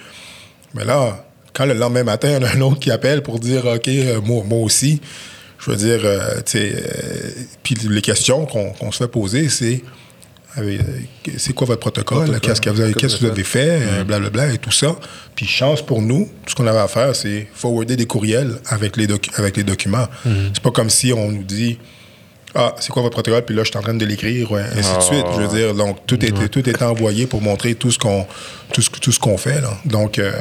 C: Mais là, quand le lendemain matin, il y en a un autre qui appelle pour dire, OK, euh, moi, moi aussi, je veux dire, euh, tu sais, euh, puis les questions qu'on se fait poser, c'est euh, c'est quoi votre protocole, qu'est-ce que vous avez, qu'est-ce que vous avez fait, blablabla, et tout ça. Puis chance pour nous, tout ce qu'on avait à faire, c'est forwarder des courriels avec les, avec les documents. Mhm. C'est pas comme si on nous dit ah, c'est quoi votre protocole? Puis là, je suis en train de l'écrire, et ainsi de ah. suite. Je veux dire, donc, tout, était, tout envoyé pour montrer tout ce qu'on tout ce, tout ce qu'on fait. Là. Donc, euh,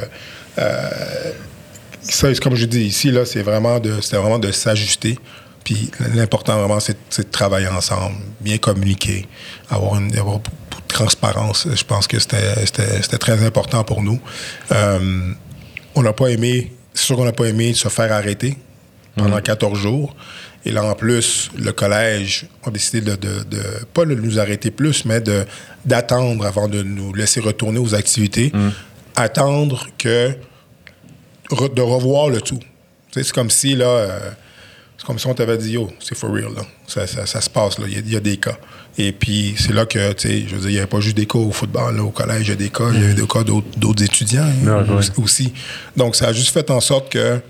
C: ça, comme je dis ici, là, c'est vraiment de, c'était vraiment de s'ajuster. Puis l'important vraiment, c'est, de travailler ensemble, bien communiquer, avoir, une, avoir beaucoup de transparence. Je pense que c'était, très important pour nous. Euh, on n'a pas aimé, c'est sûr qu'on n'a pas aimé se faire arrêter pendant 14 jours. Et là, en plus, le collège a décidé de, de, de pas de nous arrêter plus, mais d'attendre avant de nous laisser retourner aux activités. Mm. Attendre que de revoir le tout. C'est comme si, là, euh, c'est comme si on t'avait dit, yo, c'est for real, là. Ça, ça, se passe, là. Il y, a des cas. Et puis, c'est là que, tu sais, je veux dire, il n'y avait pas juste des cas au football, là, au collège, il y a des cas, il y a des cas d'autres étudiants hein, aussi. Donc, ça a juste fait en sorte que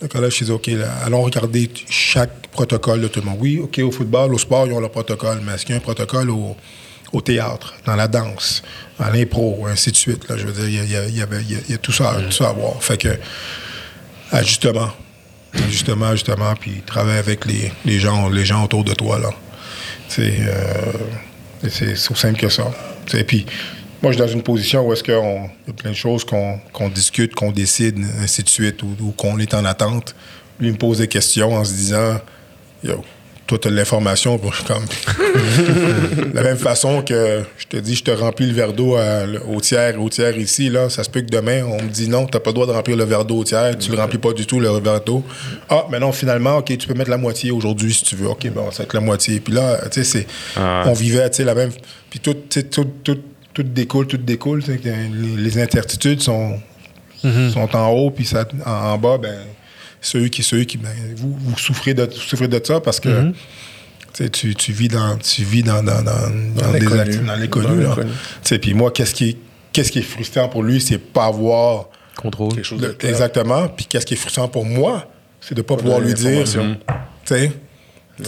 C: le collège s'est OK, allons regarder chaque protocole de tout le monde. Oui, OK, au football, au sport, ils ont leur protocole, mais est-ce qu'il y a un protocole au, au théâtre, dans la danse, à l'impro, ainsi de suite. Là, je veux dire, il y, a, y, avait, y a tout, ça, tout ça à voir. Fait que, ajustement, ajustement, justement, puis travailler avec les, les, gens, les gens autour de toi. Là. C'est, euh, c'est simple que ça. Et puis, moi, je suis dans une position où est-ce qu'il y a plein de choses qu'on, discute, qu'on décide, ainsi de suite, ou, ou qu'on est en attente. Lui, il me pose des questions en se disant, yo, toi, tu as l'information. Comme... de la même façon que je te dis, je te remplis le verre d'eau au tiers, au tiers ici, là, ça se peut que demain, on me dit non, tu n'as pas le droit de remplir le verre d'eau au tiers, tu ne le remplis pas du tout, le verre d'eau. Ah, mais non, finalement, OK, tu peux mettre la moitié aujourd'hui si tu veux. OK, bon, ça va être la moitié. Puis là, tu sais, ah on vivait, tu sais, la même. Puis tout, tout, tout, tout découle, tout découle. Les, incertitudes sont, mm-hmm. sont en haut, puis ça, en bas, ben ceux qui, ceux qui ben, vous, vous, souffrez de, souffrez de ça parce que mhm. tu, tu, vis dans, tu vis dans, dans, dans, dans l'inconnu. Puis moi, qu'est-ce qui, qu'est-ce qui est frustrant pour lui, c'est pas avoir
B: contrôle.
C: Quelque chose exactement. Puis qu'est-ce qui est frustrant pour moi, c'est de pas pouvoir lui dire. Tu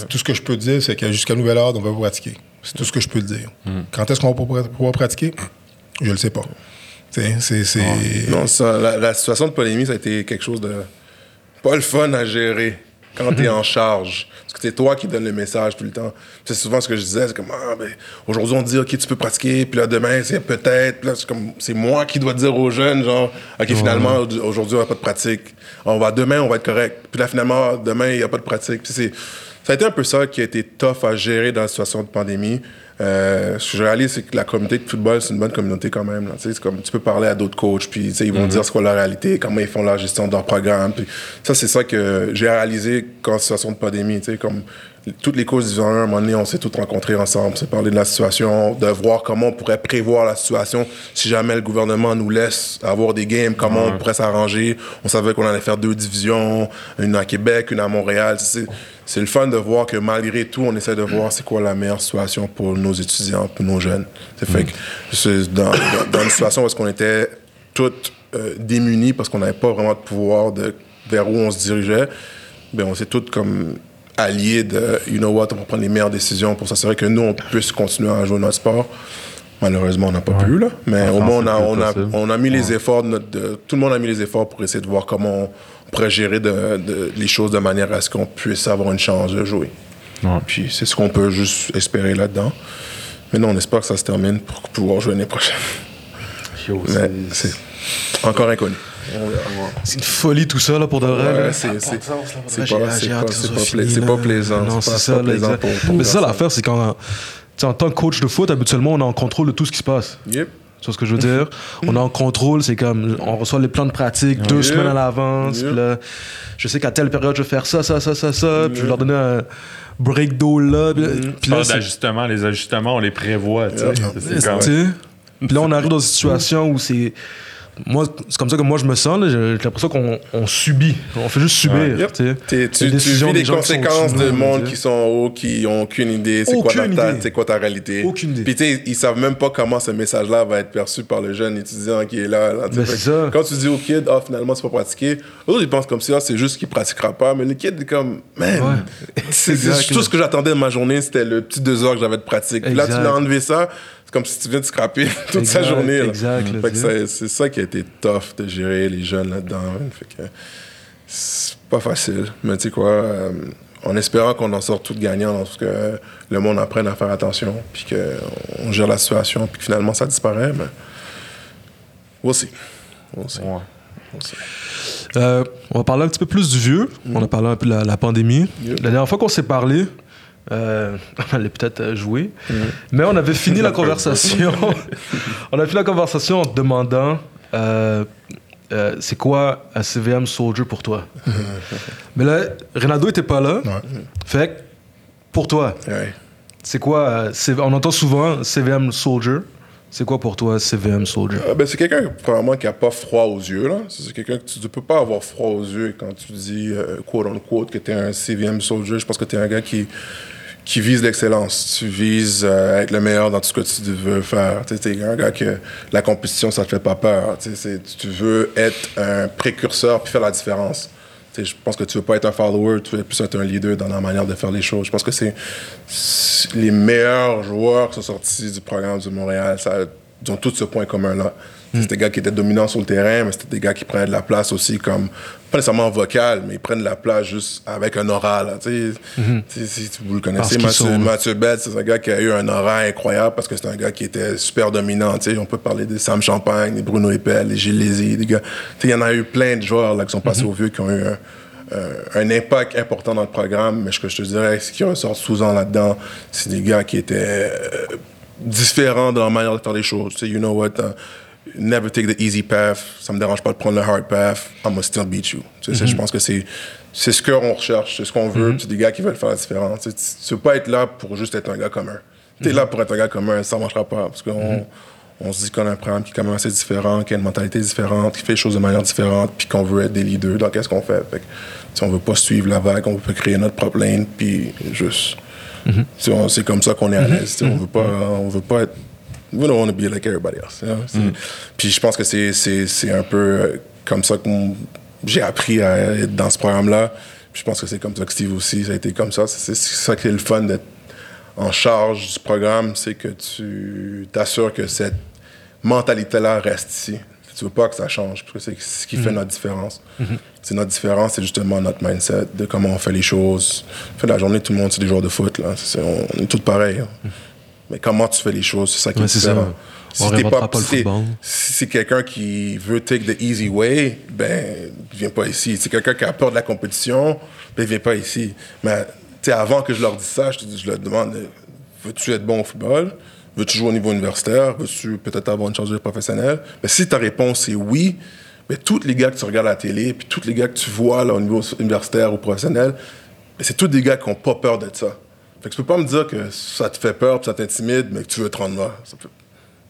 C: Tout ce que je peux dire, c'est que jusqu'à nouvel ordre, on va pratiquer. C'est tout ce que je peux dire. Mhm. Quand est-ce qu'on va pouvoir pratiquer? Je le sais pas. C'est,
D: ah. Non, ça, la, la, situation de polémie, ça a été quelque chose de pas le fun à gérer quand tu es en charge. Parce que c'est toi qui donnes le message tout le temps. C'est souvent ce que je disais, c'est comme, ah, ben, aujourd'hui on dit, OK, tu peux pratiquer, puis là, demain, c'est peut-être, là, c'est comme, c'est moi qui dois dire aux jeunes, genre, OK, finalement, aujourd'hui, on n'a pas de pratique. On va, demain, on va être correct. Puis là, finalement, demain, il n'y a pas de pratique. Puis c'est, ça a été un peu ça qui a été tough à gérer dans la situation de pandémie. Euh, ce que je réalise, c'est que la communauté de football, c'est une bonne communauté quand même. C'est comme, tu peux parler à d'autres coachs, puis ils vont mhm. dire ce qu'est la réalité, comment ils font la gestion de leur programme. Puis ça, c'est ça que j'ai réalisé quand situation de pandémie. Comme toutes les causes du 1, à un moment donné, on s'est tous rencontrés ensemble, c'est parler de la situation, de voir comment on pourrait prévoir la situation si jamais le gouvernement nous laisse avoir des games, comment on pourrait s'arranger. On savait qu'on allait faire deux divisions, une à Québec, une à Montréal. C'est le fun de voir que malgré tout, on essaie de voir c'est quoi la meilleure situation pour nos étudiants, pour nos jeunes. C'est fait que dans, dans, une situation où est-ce qu'on était tous euh, démunis parce qu'on n'avait pas vraiment de pouvoir de vers où on se dirigeait, ben on s'est tous comme alliés de, you know what, on va prendre les meilleures décisions pour s'assurer que nous, on puisse continuer à jouer notre sport. Malheureusement, on n'a pas pu, là. Mais au moins, on a, on, a, on a, mis les efforts, de, tout le monde a mis les efforts pour essayer de voir comment on pourrait gérer de, les choses de manière à ce qu'on puisse avoir une chance de jouer. Puis c'est ce qu'on peut juste espérer là-dedans. Mais non, on espère que ça se termine pour pouvoir jouer l'année prochaine. Mais c'est encore inconnu.
B: C'est une folie tout ça, là, pour de vrai.
D: Ouais, c'est pas, plaisant.
B: Non, c'est ça, plaisant Mais c'est ça l'affaire, c'est quand. En tant que coach de foot, habituellement, on est en contrôle de tout ce qui se passe.
D: Yep.
B: Tu vois ce que je veux dire? on est en contrôle, c'est comme, on reçoit les plans de pratique deux semaines à l'avance. là, je sais qu'à telle période, je vais faire ça, ça, ça, ça, ça. Puis je vais leur donner un break d'eau là.
A: Puis là, d'ajustements, les ajustements, on les prévoit. Tu
B: sais. Puis là, on arrive dans une situation où c'est moi, c'est comme ça que moi je me sens. J'ai l'impression qu'on on subit. On fait juste subir.
D: tu, tu vis les conséquences de monde qui sont hauts, qui ont aucune idée. C'est quoi, ta, quoi ta réalité.
B: Aucune idée.
D: Puis tu sais, ils savent même pas comment ce message-là va être perçu par le jeune étudiant qui est là.
B: Ben, ça.
D: Quand tu dis au kid, ah, finalement, c'est pas pratiqué, eux, ils pensent comme ça, ah, c'est juste qu'il pratiquera pas. Mais le kid est comme, man, c'est tout ce que j'attendais de ma journée, c'était le petit deux heures que j'avais de pratique. Puis là, tu l'as enlevé ça comme si tu viens de scraper toute sa journée.
B: Exact.
D: C'est ça qui a été tough de gérer les jeunes là-dedans. Fait que c'est pas facile. Mais tu sais quoi, euh, en espérant qu'on en sorte tout gagnant, parce que le monde apprenne à faire attention, puis qu'on gère la situation, puis que finalement ça disparaît. Mais we'll see. We'll see.
B: Euh, on va parler un petit peu plus du vieux. Mm-hmm. On a parlé un peu de la, pandémie. La dernière fois qu'on s'est parlé, euh, on allait peut-être euh, jouer. Mm. Mais on avait fini la conversation. on a fini la conversation en te demandant euh, c'est quoi un CVM Soldier pour toi? Mais là, Renato était pas là. Fait pour toi, c'est quoi On entend souvent CVM Soldier. C'est quoi pour toi, CVM Soldier?
D: Ben, C'est quelqu'un, probablement, qui n'a pas froid aux yeux. C'est quelqu'un que tu ne peux pas avoir froid aux yeux quand tu dis, quote on quote, que tu es un CVM Soldier. Je pense que tu es un gars qui, qui vise l'excellence. Tu vises euh, être le meilleur dans tout ce que tu veux faire. Tu es un gars que la compétition, ça te fait pas peur. Tu veux être un précurseur puis faire la différence. Je pense que tu veux pas être un follower, tu veux plus être un leader dans la manière de faire les choses. Je pense que c'est les meilleurs joueurs qui sont sortis du programme du Montréal. Ça, ils ont tous ce point commun-là. C'était des gars qui étaient dominants sur le terrain, mais c'était des gars qui prenaient de la place aussi comme, pas nécessairement vocal, mais ils prennent de la place juste avec un aura. Là, mhm. Si vous le connaissez, Mathieu, Mathieu Bett, c'est un gars qui a eu un aura incroyable parce que c'est un gars qui était super dominant. On peut parler de Sam Champagne, des Bruno Eppel, des Gilles Lézy, des gars. Il y en a eu plein de joueurs là, qui sont passés mhm. au vieux qui ont eu un, impact important dans le programme, mais ce que je te dirais, ce qui ressort souvent là-dedans, c'est des gars qui étaient euh, différents dans la manière de faire les choses. Tu sais, you know what, uh, never take the easy path. Ça me dérange pas de prendre le hard path. I'm gonna still beat you. Tu sais, Je mhm. pense que c'est c'est ce qu'on recherche, c'est ce qu'on veut. C'est mhm. des gars qui veulent faire la différence. Tu, tu, veux pas être là pour juste être un gars commun. Tu es là pour être un gars commun, ça marchera pas. Parce qu'on mhm. on se dit qu'on a un programme qui est quand même assez différent, qui a une mentalité différente, qui fait les choses de manière différente, puis qu'on veut être des leaders dans qu'est-ce qu'on fait. fait si on veut pas suivre la vague, on peut créer notre propre lane, puis juste. C'est comme ça qu'on est à l'aise. On veut pas, on veut pas être we don't want to be like everybody else. Mm. Puis je pense que c'est un peu euh, comme ça que j'ai appris à être dans ce programme-là. Je pense que c'est comme ça que Steve aussi, ça a été comme ça. C'est ça qui est le fun d'être en charge du programme, c'est que tu t'assures que cette mentalité-là reste ici. Tu veux pas que ça change, parce que c'est ce qui fait mm. notre différence. Mm-hmm. C'est notre différence, c'est justement notre mindset, de comment on fait les choses. Fait, la journée, tout le monde, c'est des joueurs de foot. Là. on, est tous pareils. Hein. Mm. Mais comment tu fais les choses, c'est ça qui est différent. Si t'es pas, pas si c'est quelqu'un qui veut take the easy way, ben, il vient pas ici. Si c'est quelqu'un qui a peur de la compétition, ben, il vient pas ici. Mais, tu avant que je leur dise ça, je, je leur demande, veux-tu être bon au football? Veux-tu jouer au niveau universitaire? Veux-tu peut-être avoir une chance de professionnelle? Ben, si ta réponse est oui, ben, tous les gars que tu regardes à la télé, puis tous les gars que tu vois là, au niveau universitaire ou professionnel, ben, c'est tous des gars qui n'ont pas peur d'être ça. Fait que tu peux pas me dire que ça te fait peur, que ça t'intimide, mais que tu veux te rendre là.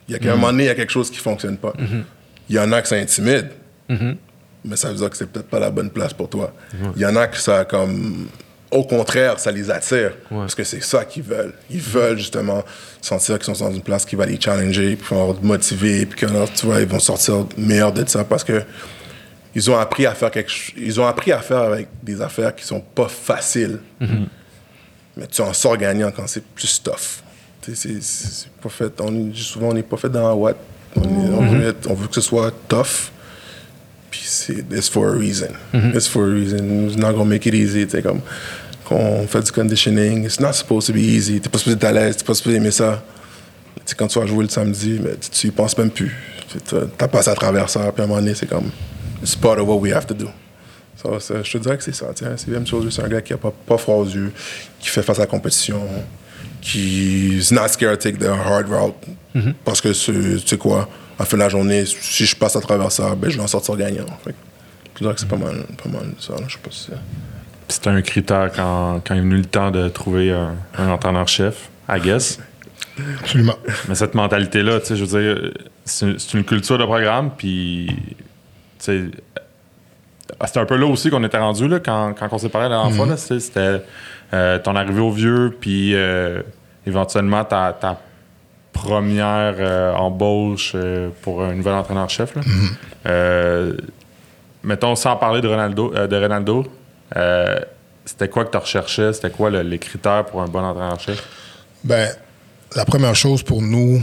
D: Il y a qu'à un mhm. moment donné, il y a quelque chose qui fonctionne pas. Mhm. Il y en a que ça intimide, mhm. mais ça veut dire que c'est peut-être pas la bonne place pour toi. Il y en a que ça, comme, au contraire, ça les attire, parce que c'est ça qu'ils veulent. Ils veulent justement sentir qu'ils sont dans une place qui va les challenger, puis vont être motivés, puis que, tu vois, ils vont sortir meilleurs de ça, parce que ils ont appris à faire quelque Ils ont appris à faire avec des affaires qui sont pas faciles. Mais tu en sors gagnant quand c'est plus tough. C'est pas fait. On, souvent, on n'est pas fait dans la what. On, mm-hmm. on, veut que ce soit tough. Puis c'est it's for a reason. Mm-hmm. It's for a reason. It's not gonna make it easy. T'sais, comme quand on fait du conditioning, it's not supposed to be easy. T'es pas supposé être à l'aise, t'es pas supposé aimer ça. T'sais, quand tu vas jouer le samedi, mais tu y penses même plus. T'as passé à travers ça, puis à un moment donné, c'est comme it's part of what we have to do. Ça, je te dirais que c'est ça. C'est même chose, c'est un gars qui a pas, pas froid aux yeux, qui fait face à la compétition, qui is not scared to take the hard route. Mm-hmm. Parce que, tu sais quoi, à la fin de la journée, si je passe à travers ça, ben, je vais en sortir gagnant. je dirais que c'est pas mal, pas mal ça. Je sais pas si
A: C'était un critère quand, quand il est venu le temps de trouver un, un entraîneur-chef, I guess.
C: Absolument.
A: Mais cette mentalité-là, tu sais, je veux dire, c'est une culture de programme, puis, tu sais, c'était un peu là aussi qu'on était rendu, là, quand, quand on s'est parlé la dernière fois, mm-hmm. c'était euh, ton arrivée au vieux, puis euh, éventuellement ta, ta première euh, embauche pour un nouvel entraîneur-chef. Mm-hmm. mettons, sans parler de Ronaldo, de Ronaldo c'était quoi que tu recherchais? C'était quoi les critères pour un bon entraîneur-chef?
C: Ben, la première chose pour nous,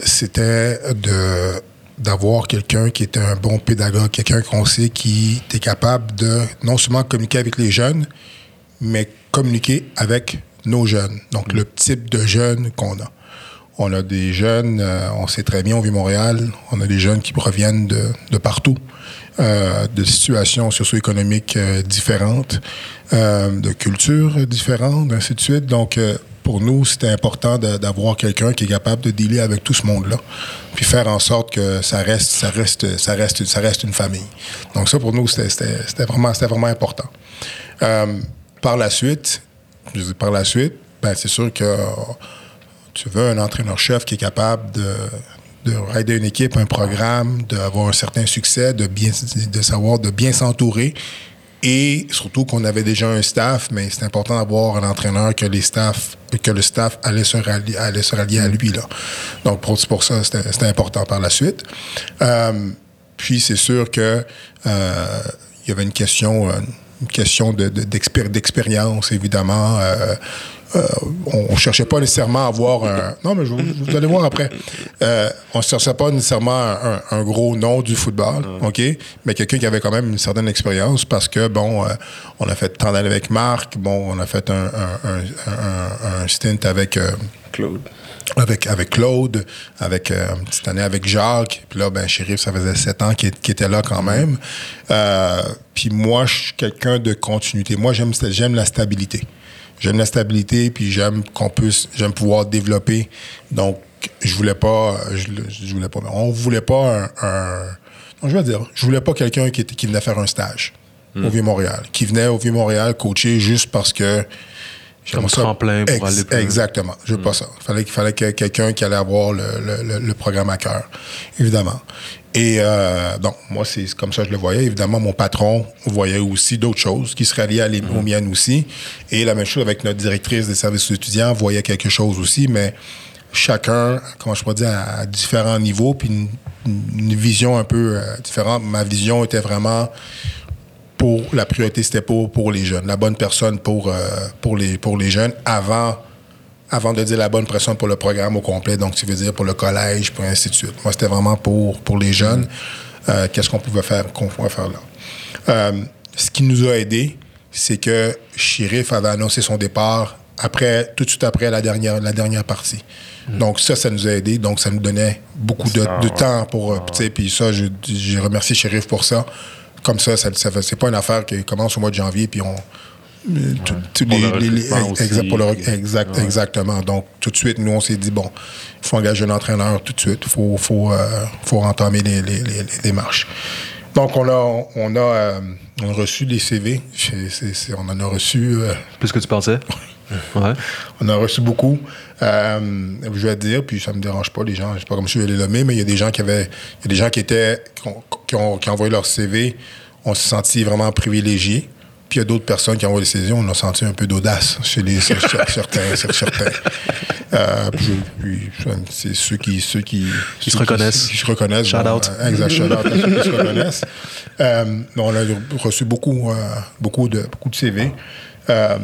C: c'était de d'avoir quelqu'un qui était un bon pédagogue, quelqu'un qu'on sait qui était capable de non seulement communiquer avec les jeunes, mais communiquer avec nos jeunes. Donc, le type de jeunes qu'on a. On a des jeunes, euh, on sait très bien, on vit Montréal, on a des jeunes qui proviennent de partout, euh, de situations socio-économiques euh, différentes, de cultures différentes, ainsi de suite. Donc, pour nous, c'était important d'avoir quelqu'un qui est capable de dealer avec tout ce monde-là, puis faire en sorte que ça reste, ça reste, ça reste, ça reste une famille. Donc ça, pour nous, c'était vraiment, vraiment important. Euh, par la suite, par la suite, ben c'est sûr que tu veux un entraîneur-chef qui est capable de, de aider une équipe, un programme, d'avoir un certain succès, de bien, de savoir, de bien s'entourer et surtout qu'on avait déjà un staff, mais c'est important d'avoir un entraîneur que les staff, que le staff allait se rallier, allait se rallier à lui là. Donc pour, pour ça, c'était important par la suite. Euh, puis c'est sûr que euh, il y avait une question, euh, une question d'expérience évidemment. Euh, euh, on, ne cherchait pas nécessairement à avoir un. Non, mais je, vous allez voir après. Euh, on cherchait pas nécessairement un, gros nom du football, ok, mais quelqu'un qui avait quand même une certaine expérience parce que bon, euh, on a fait tant d'années avec Marc, bon, on a fait un, un, stint avec
D: Claude.
C: Avec, avec Claude, avec cette année avec Jacques, puis là, ben, Shérif, ça faisait sept ans qu'il était là quand même. puis moi, je suis quelqu'un de continuité. Moi, j'aime j'aime la stabilité j'aime la stabilité, puis j'aime qu'on puisse, j'aime pouvoir développer. Donc, je voulais pas, je, voulais pas, on voulait pas un, je vais dire, je voulais pas quelqu'un qui, qui venait faire un stage au hmm. Vieux-Montréal, qui venait au Vieux-Montréal coacher juste parce que
B: comme ça, tremplin pour aller plus
C: Exactement. Je veux pas hmm. ça. Il fallait, qu'il fallait que quelqu'un qui allait avoir le, le, le, programme à cœur, évidemment. Et euh, donc, moi, c'est comme ça que je le voyais. Évidemment, mon patron voyait aussi d'autres choses qui seraient liées à les, aux miennes aussi. Et la même chose avec notre directrice des services étudiants, voyait quelque chose aussi, mais chacun, comment je pourrais dire, à, différents niveaux, puis une, vision un peu euh, différente. Ma vision était vraiment pour la priorité, c'était pour, pour les jeunes, la bonne personne pour, euh, pour, les, pour les jeunes avant avant de dire la bonne personne pour le programme au complet, donc tu veux dire pour le collège, pour ainsi de suite. Moi, c'était vraiment pour, pour les jeunes, euh, qu'est-ce qu'on pouvait faire, qu'on pouvait faire là? Euh, ce qui nous a aidé, c'est que Sheriff avait annoncé son départ après, tout de suite après la dernière, la dernière partie. Mm. Donc ça, ça nous a aidé. Donc ça nous donnait beaucoup de, de temps pour, euh, tu sais, puis ça, j'ai remercié Sheriff pour ça. Comme ça, ça, ça c'est pas une affaire qui commence au mois de janvier, puis on, exact, exactement. Donc, tout de suite, nous, on s'est dit, bon, il faut engager un entraîneur tout de suite. Il faut, faut, euh, faut entamer les, les, les, démarches. Donc, on a, on a, euh, on a reçu des CV. on en a reçu. Euh,
B: Plus que tu pensais?
C: ouais. On en a reçu beaucoup. je vais te dire, puis ça me dérange pas, les gens, je sais pas comme je vais les nommer, mais il y a des gens qui avaient, il y a des gens qui étaient, qui ont, qui ont, qui ont envoyé leur CV. On s'est senti vraiment privilégiés. Puis il y a d'autres personnes qui ont envoyé des saisons, on a senti un peu d'audace chez les certains. certains. Euh, puis, c'est ceux qui, ceux qui,
B: se reconnaissent.
C: Qui, se reconnaissent.
B: Shout out.
C: Exact, shout out à ceux qui se reconnaissent. Euh, on a reçu beaucoup, euh, beaucoup, de, beaucoup de CV. Euh,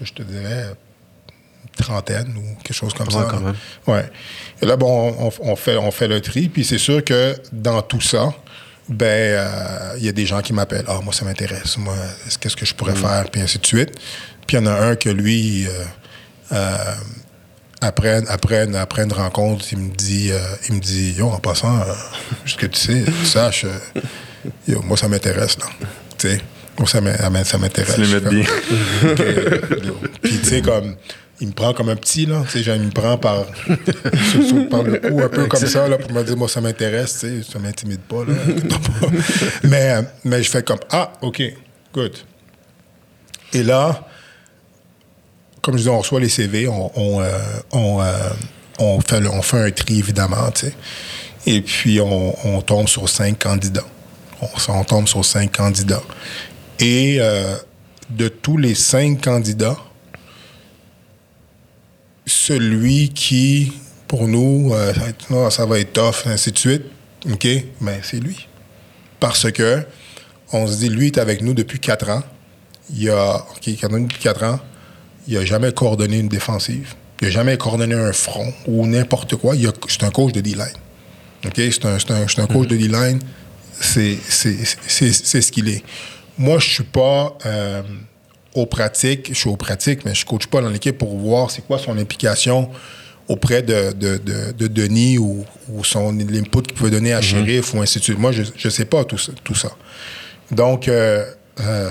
C: je te dirais une trentaine ou quelque chose comme ça.
B: Quand même.
C: Ouais. Et là, bon, on, on, fait, on fait le tri. Puis c'est sûr que dans tout ça, ben euh, il y a des gens qui m'appellent. Ah, moi, ça m'intéresse. Moi, qu'est-ce que je pourrais mm. faire? Puis ainsi de suite. Puis il y en a un que lui, euh, euh, après, après, après une rencontre, il me dit, euh, il me dit, yo, en passant, juste que tu sais, tu saches, yo, moi, ça m'intéresse, là. Tu sais, moi, ça m'intéresse. Tu
A: les mets bien.
C: Puis, tu sais, comme, il me prend comme un petit, là. Il me prend par, le cou, un peu comme ça, là, pour me dire, moi, ça m'intéresse, tu sais, ça m'intimide pas, là. mais, mais je fais comme, ah, OK, good. Et là, comme je dis, on reçoit les CV, on, on, euh, euh, on, fait, on fait un tri, évidemment, tu sais. Et puis, on, tombe sur cinq candidats. On, tombe sur cinq candidats. Et euh, de tous les cinq candidats, celui qui, pour nous, ça va être tough, ainsi de suite, OK, mais c'est lui. Parce que on se dit, lui est avec nous depuis quatre ans. Il a, OK, il depuis quatre ans il n'a jamais coordonné une défensive. Il n'a jamais coordonné un front ou n'importe quoi. C'est un coach de D-line. OK? C'est un, un, coach de D-line. C'est ce qu'il est. Moi, je ne suis pas euh, aux pratiques. Je suis aux pratiques, mais je ne coach pas dans l'équipe pour voir c'est quoi son implication auprès de, de, de, Denis ou, son l'input qu'il peut donner à mm Sheriff ou ainsi de suite. Moi, je ne sais pas tout ça. Tout ça. Donc, euh, euh,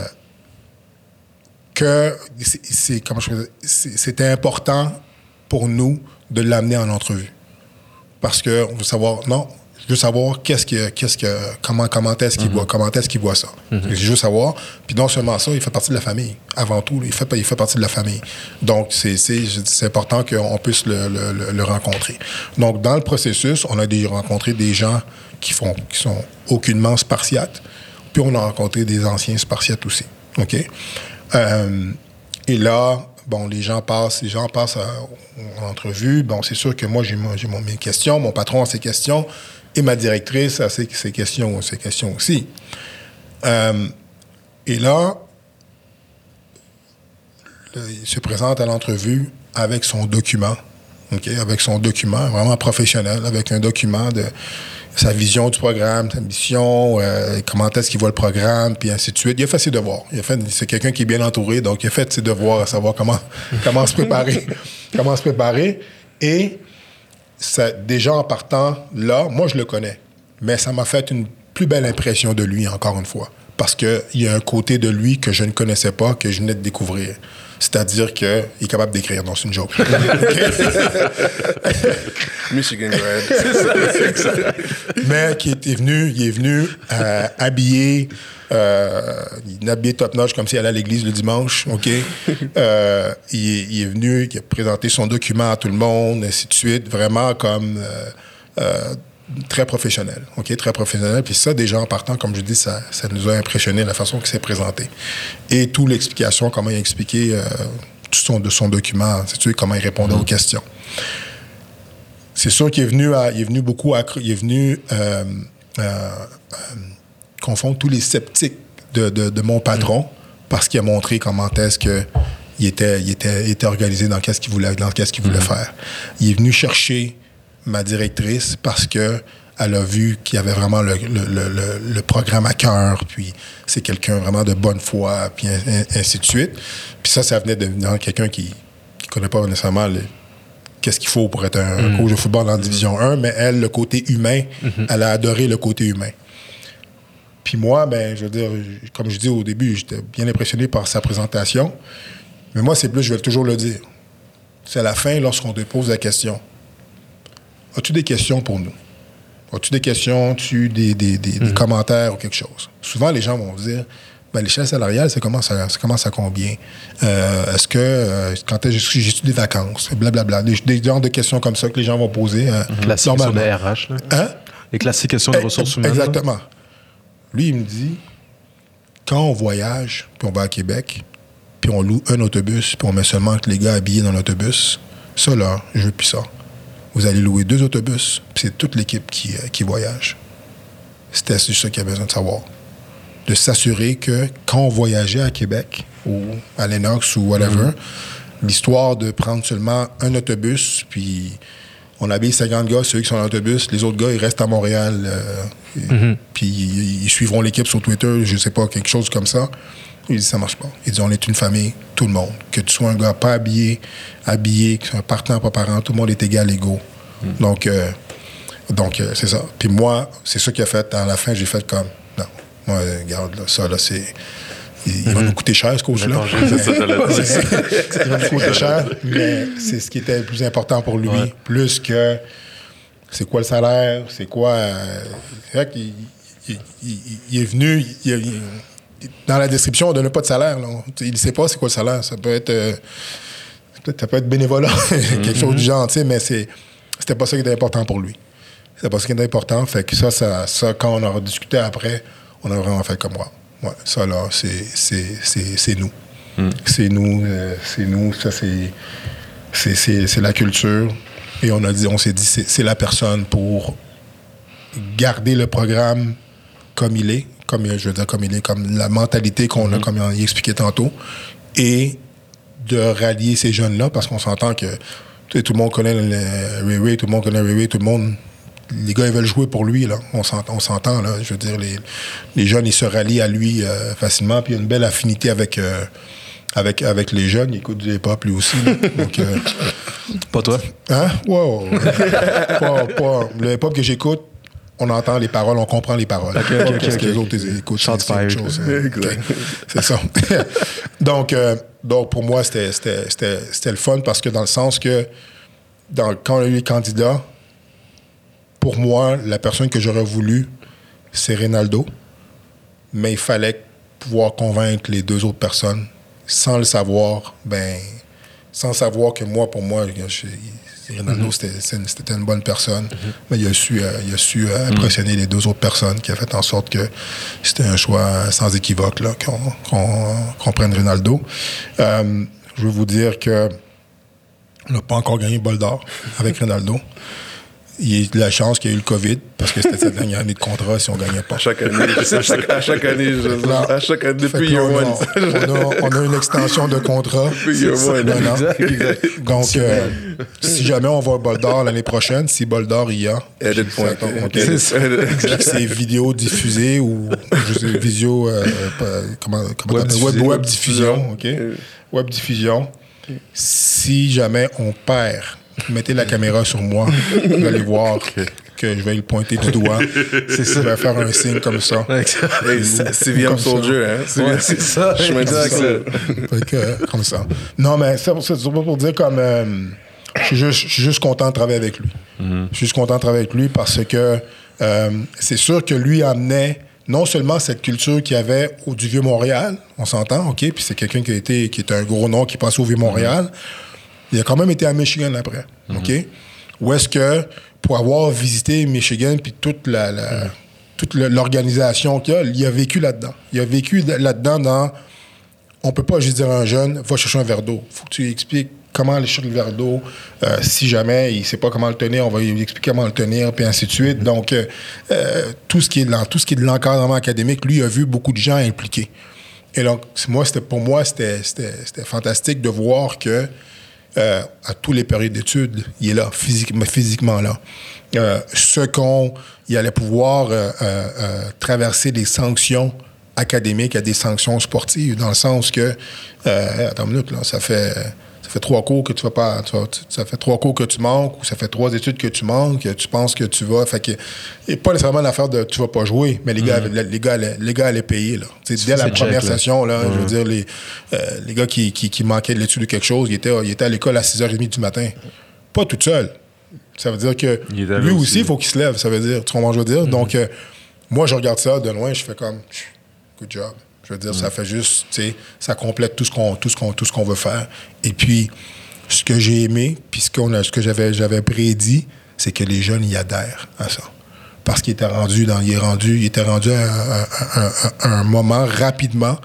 C: que c'était important pour nous de l'amener en entrevue. Parce qu'on veut savoir, non, je veux savoir qu'est-ce que, qu'est-ce que, comment, comment est-ce qu'il mm-hmm. voit, comment est-ce qu'il voit ça. Mm-hmm. Je veux savoir. Puis non seulement ça, il fait partie de la famille. Avant tout, il fait, il fait partie de la famille. Donc, c'est, c'est, important qu'on puisse le, le, le, rencontrer. Donc, dans le processus, on a des, rencontré des gens qui font, qui sont aucunement spartiates. Puis on a rencontré des anciens spartiates aussi. OK? Euh, et là, bon, les gens passent, les gens passent en entrevue. Bon, c'est sûr que moi, j'ai mes questions, mon patron a ses questions, et ma directrice a ses, questions, ses questions aussi. Euh, et là, il se présente à l'entrevue avec son document, ok, avec son document vraiment professionnel, avec un document de sa vision du programme, sa mission, euh, comment est-ce qu'il voit le programme, puis ainsi de suite. Il a fait ses devoirs. Il a fait, c'est quelqu'un qui est bien entouré, donc il a fait ses devoirs à savoir comment, comment se préparer, comment se préparer. Et déjà en partant là, moi je le connais, mais ça m'a fait une plus belle impression de lui encore une fois, parce qu'il y a un côté de lui que je ne connaissais pas, que je venais de découvrir. C'est-à-dire qu'il est capable d'écrire. dans une joke.
D: Michigan grad.
C: c'est ça, Mais qui était venu, il est venu euh, habillé, euh, il est habillé top-notch comme s'il allait à l'église le dimanche, OK? Euh, il, est venu, il a présenté son document à tout le monde, ainsi de suite, vraiment comme très professionnel, OK? Très professionnel. Puis ça, déjà en partant, comme je dis, ça, ça nous a impressionné la façon qu'il s'est présenté. Et toute l'explication, comment il a expliqué euh, tout son, de son document, tu comment il répondait aux mm-hmm. questions. C'est sûr qu'il est venu, à, il est venu beaucoup à, il est venu euh, euh, confondre tous les sceptiques de, de, mon patron mm-hmm. parce qu'il a montré comment est-ce que il était, il était, était organisé dans qu'est-ce qu'il voulait, dans qu'est-ce qu'il voulait mm-hmm. faire. Il est venu chercher ma directrice parce que elle a vu qu'il y avait vraiment le, le, le, programme à cœur, puis c'est quelqu'un vraiment de bonne foi, puis ainsi de suite. Puis ça, ça venait de quelqu'un qui ne connaît pas nécessairement qu'est-ce qu'il faut pour être un mm. coach de football en Division 1, mais elle, le côté humain, mm-hmm. elle a adoré le côté humain. Puis moi, ben, je veux dire, comme je dis au début, j'étais bien impressionné par sa présentation. Mais moi, c'est plus, je vais toujours le dire. C'est à la fin, lorsqu'on te pose la question As-tu des questions pour nous? As-tu des questions? As-tu des, des, des, hmm. commentaires ou quelque chose? Souvent, les gens vont dire ben, l'échelle salariale, c'est comment ça, commence à combien? Euh, est-ce que, euh, quand j'ai des vacances? Blablabla. Des, des genres de questions comme ça que les gens vont poser. Euh,
B: classiques questions de RH. Là. Hein? Les classiques questions de eh, ressources humaines.
C: Exactement. Lui, il me dit, quand on voyage, puis on va à Québec, puis on loue un autobus, puis on met seulement les gars habillés dans l'autobus, ça, là, je veux plus ça vous allez louer deux autobus, puis c'est toute l'équipe qui, euh, qui voyage. C'était juste ça qu'il y a besoin de savoir. De s'assurer que quand on voyageait à Québec ou à Lennox ou whatever, mhm. l'histoire de prendre seulement un autobus, puis on habille 50 gars, ceux qui sont dans l'autobus, les autres gars, ils restent à Montréal, euh, mhm. puis ils, suivront l'équipe sur Twitter, je sais pas, quelque chose comme ça. Il dit, ça marche pas. Il dit, on est une famille, tout le monde. Que tu sois un gars pas habillé, habillé, que tu sois un partenaire, pas parent, tout le monde est égal, égaux. Hmm. Donc, euh, donc euh, c'est ça. Puis moi, c'est ça qui a fait. À la fin, j'ai fait comme, non, moi, regarde, ça, là, c'est. Il, va hmm. nous coûter cher, ce coach-là. il va nous coûter cher, mais c'est ce qui était le plus important pour lui. Plus que c'est quoi le salaire, c'est quoi. c'est vrai qu'il il, est venu, dans la description, on ne donne pas de salaire. Il ne sait pas c'est quoi le salaire. Ça peut être, euh, ça peut être bénévolat, quelque chose du genre, mais c'est, c'était pas ça qui était important pour lui. C'était pas ça qui était important. Fait que ça, ça, ça, quand on a discuté après, on a vraiment fait comme moi. Ouais, ça, là, c'est, c'est, nous. Hmm. C'est nous, euh, c'est nous, ça, c'est, c'est, la culture. Et on a dit, on s'est dit, c'est la personne pour garder le programme comme il est, comme je veux dire comme il est, comme la mentalité qu'on a, mm-hmm. comme il expliquait tantôt, et de rallier ces jeunes-là, parce qu'on s'entend que tout le monde connaît le Ray tout le monde connaît Ray tout le monde les gars, ils veulent jouer pour lui, là. On s'entend, là. Je veux dire, les, les, jeunes, ils se rallient à lui euh, facilement. Puis il y a une belle affinité avec, euh, avec, avec les jeunes. Il écoute du hip-hop, lui aussi. Donc, euh,
B: pas toi?
C: Hein? Wow. pas, pas. Le hip-hop que j'écoute, on entend les paroles, on comprend les paroles. parce que les autres écoutent. C'est ça. donc, euh, donc, pour moi, c'était le fun parce que dans le sens que dans, quand on a eu les candidats, pour moi, la personne que j'aurais voulu, c'est Rinaldo. Mais il fallait pouvoir convaincre les deux autres personnes sans le savoir, ben, sans savoir que moi, pour moi, je, Rinaldo, mhm. c'était une bonne personne, mhm. mais il a su, euh, il a su euh, mhm. impressionner les deux autres personnes qui a fait en sorte que c'était un choix sans équivoque qu'on prenne Rinaldo. Euh, je veux vous dire que on n'a pas encore gagné le bol d'or avec Rinaldo il y a eu de la chance qu'il y ait eu le COVID, parce que c'était sa dernière année de contrat si on ne gagnait pas.
D: À chaque année, à chaque, à chaque année, je, à chaque année, depuis
C: year one. On a, une extension de contrat. Depuis year one. Donc, euh, si jamais on va au Bol d'Or l'année prochaine, si Bol d'Or y a, c'est vidéo diffusée ou je sais, visio, euh, comment, comment web, diffusion. web, diffusion, OK? Web diffusion. Si jamais on perd mettez la caméra sur moi, vous allez voir que je vais le pointer du doigt. C'est ça. Je vais faire un signe comme ça.
D: CVM Soldier, hein? c'est ça. Je me
C: dis comme ça. Non, mais c'est pas pour dire comme. Euh, je, suis juste, content de travailler avec lui. Mm-hmm. Je suis juste content de travailler avec lui parce que euh, c'est sûr que lui amenait non seulement cette culture qu'il y avait au du Vieux-Montréal, on s'entend, OK? Puis c'est quelqu'un qui, a été, qui est un gros nom qui passe au Vieux-Montréal. Mm-hmm. Il a quand même été à Michigan après. Mhm. OK? Où est-ce que, pour avoir visité Michigan, puis toute la, toute l'organisation qu'il a, il a vécu là-dedans. Il a vécu là-dedans dans. On peut pas juste dire à un jeune, va chercher un verre d'eau. faut que tu lui expliques comment aller chercher le verre d'eau. Euh, si jamais il sait pas comment le tenir, on va lui expliquer comment le tenir, puis ainsi de suite. Mhm. Donc, euh, euh, tout, ce qui est de, tout ce qui est de l'encadrement académique, lui a vu beaucoup de gens impliqués. Et donc, moi, c'était, pour moi, c'était, fantastique de voir que euh, à tous les périodes d'études, il est là, physiquement, physiquement là. Euh, ce qu'on, il allait pouvoir euh, traverser des sanctions académiques à des sanctions sportives, dans le sens que, attends une minute, là, ça fait fait trois cours que tu vas pas. ça fait trois cours que tu manques ou ça fait trois études que tu manques, tu penses que tu vas. Fait que, et pas nécessairement l'affaire de tu vas pas jouer, mais les gars, mm-hmm. les, gars, les, gars allaient payer. Là. Dès la première session, là, je veux dire, les, euh, les gars qui, qui, manquaient de l'étude de quelque chose, ils étaient, ils étaient à l'école à 6h30 du matin. Pas tout seul. Ça veut dire que lui aussi, il faut qu'il se lève. Ça veut dire, tu comprends je veux dire? Mm-hmm. Donc, euh, moi, je regarde ça de loin, je fais comme, good job. Je veux dire, ça fait juste, tu sais, ça complète tout ce qu'on tout ce qu'on tout ce qu'on veut faire. Et puis, ce que j'ai aimé, puis ce, qu'on a, ce que j'avais j'avais prédit, c'est que les jeunes y adhèrent à ça. Parce qu'il était rendu dans, il est rendu, il était rendu à, un moment rapidement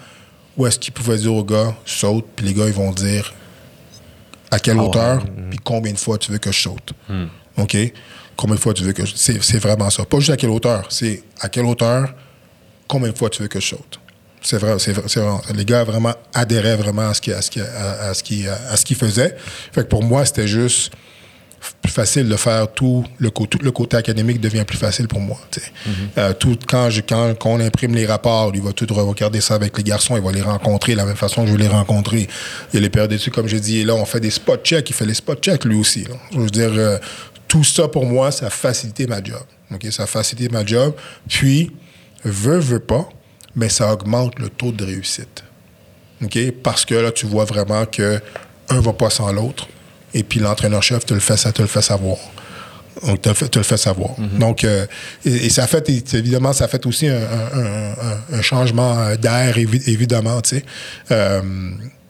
C: où est-ce qu'il pouvait dire aux gars, saute, puis les gars ils vont dire à quelle ah hauteur, puis combien de fois tu veux que je saute. Hmm. OK? Combien de fois tu veux que je... C'est, c'est vraiment ça. Pas juste à quelle hauteur, c'est à quelle hauteur, combien de fois tu veux que je saute. C'est vrai, c'est vrai, Les gars vraiment adhéraient vraiment à ce qu'ils à ce à, ce à ce qu'ils faisaient. Fait que pour moi, c'était juste plus facile de faire tout le, tout le côté académique devient plus facile pour moi. Mm-hmm. Euh, tout, quand, je, quand, on imprime les rapports, il va tout regarder ça avec les garçons, il va les rencontrer de la même façon que je vais les rencontrer. Il y a les périodes d'études, comme j'ai dit, et là, on fait des spot checks, il fait les spot checks lui aussi. Je veux dire, euh, tout ça pour moi, ça a facilité ma job. ok? Ça a facilité ma job. Puis, veut, veut pas, mais ça augmente le taux de réussite. Parce que là, tu vois vraiment que un va pas sans l'autre et puis l'entraîneur-chef te le fait, ça te le fait savoir. Donc, te, te le fait savoir. Mhm. Donc, euh, et, ça fait, évidemment, ça fait aussi un, changement d'air, évidemment, tu sais. Euh,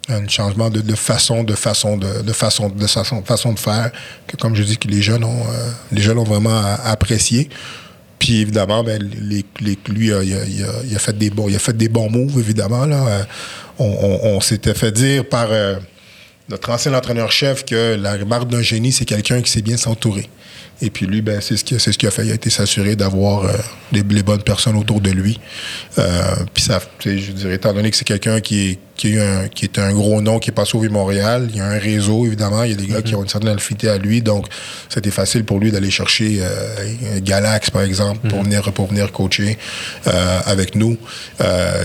C: un changement de, façon, de façon, de, façon, de façon, façon de faire que, comme je dis, que les jeunes ont, euh, les jeunes ont vraiment apprécié. Puis évidemment, ben, lui, il a, fait des bons, il a fait des bons moves, évidemment. Là. On, s'était fait dire par notre ancien entraîneur-chef que la marque d'un génie, c'est quelqu'un qui sait bien s'entourer. Et puis lui, ben, c'est ce qu'il ce a fait. Il a été s'assurer d'avoir euh, les, bonnes personnes autour de lui. Euh, puis ça, je dirais, étant donné que c'est quelqu'un qui, qui, un, qui est un gros nom, qui est passé au Vieux-Montréal, il y a un réseau, évidemment. Il y a des gars qui mm-hmm. ont une certaine affinité à lui. Donc, c'était facile pour lui d'aller chercher euh, Galax, par exemple, pour, mm-hmm. venir, pour venir coacher avec nous.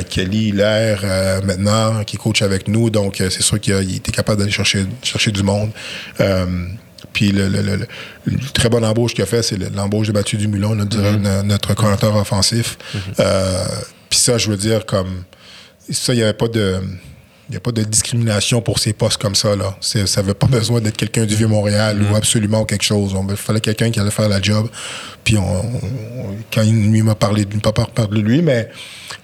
C: Kelly Hilaire, maintenant, qui coach avec nous. Donc, c'est sûr qu'il était capable d'aller chercher, chercher du monde. Puis le, très bonne embauche qu'il a fait, c'est l'embauche de Mathieu Dumulon, notre, mm-hmm. notre coordinateur offensif. Mm-hmm. Euh, puis ça, je veux dire, comme ça, il n'y avait pas de. Il a pas de discrimination pour ces postes comme ça. Là. Ça n'avait pas besoin d'être quelqu'un du Vieux-Montréal ou mm-hmm. absolument quelque chose. Il fallait quelqu'un qui allait faire la job. Puis quand il m'a parlé, de, pas parlé de lui, mais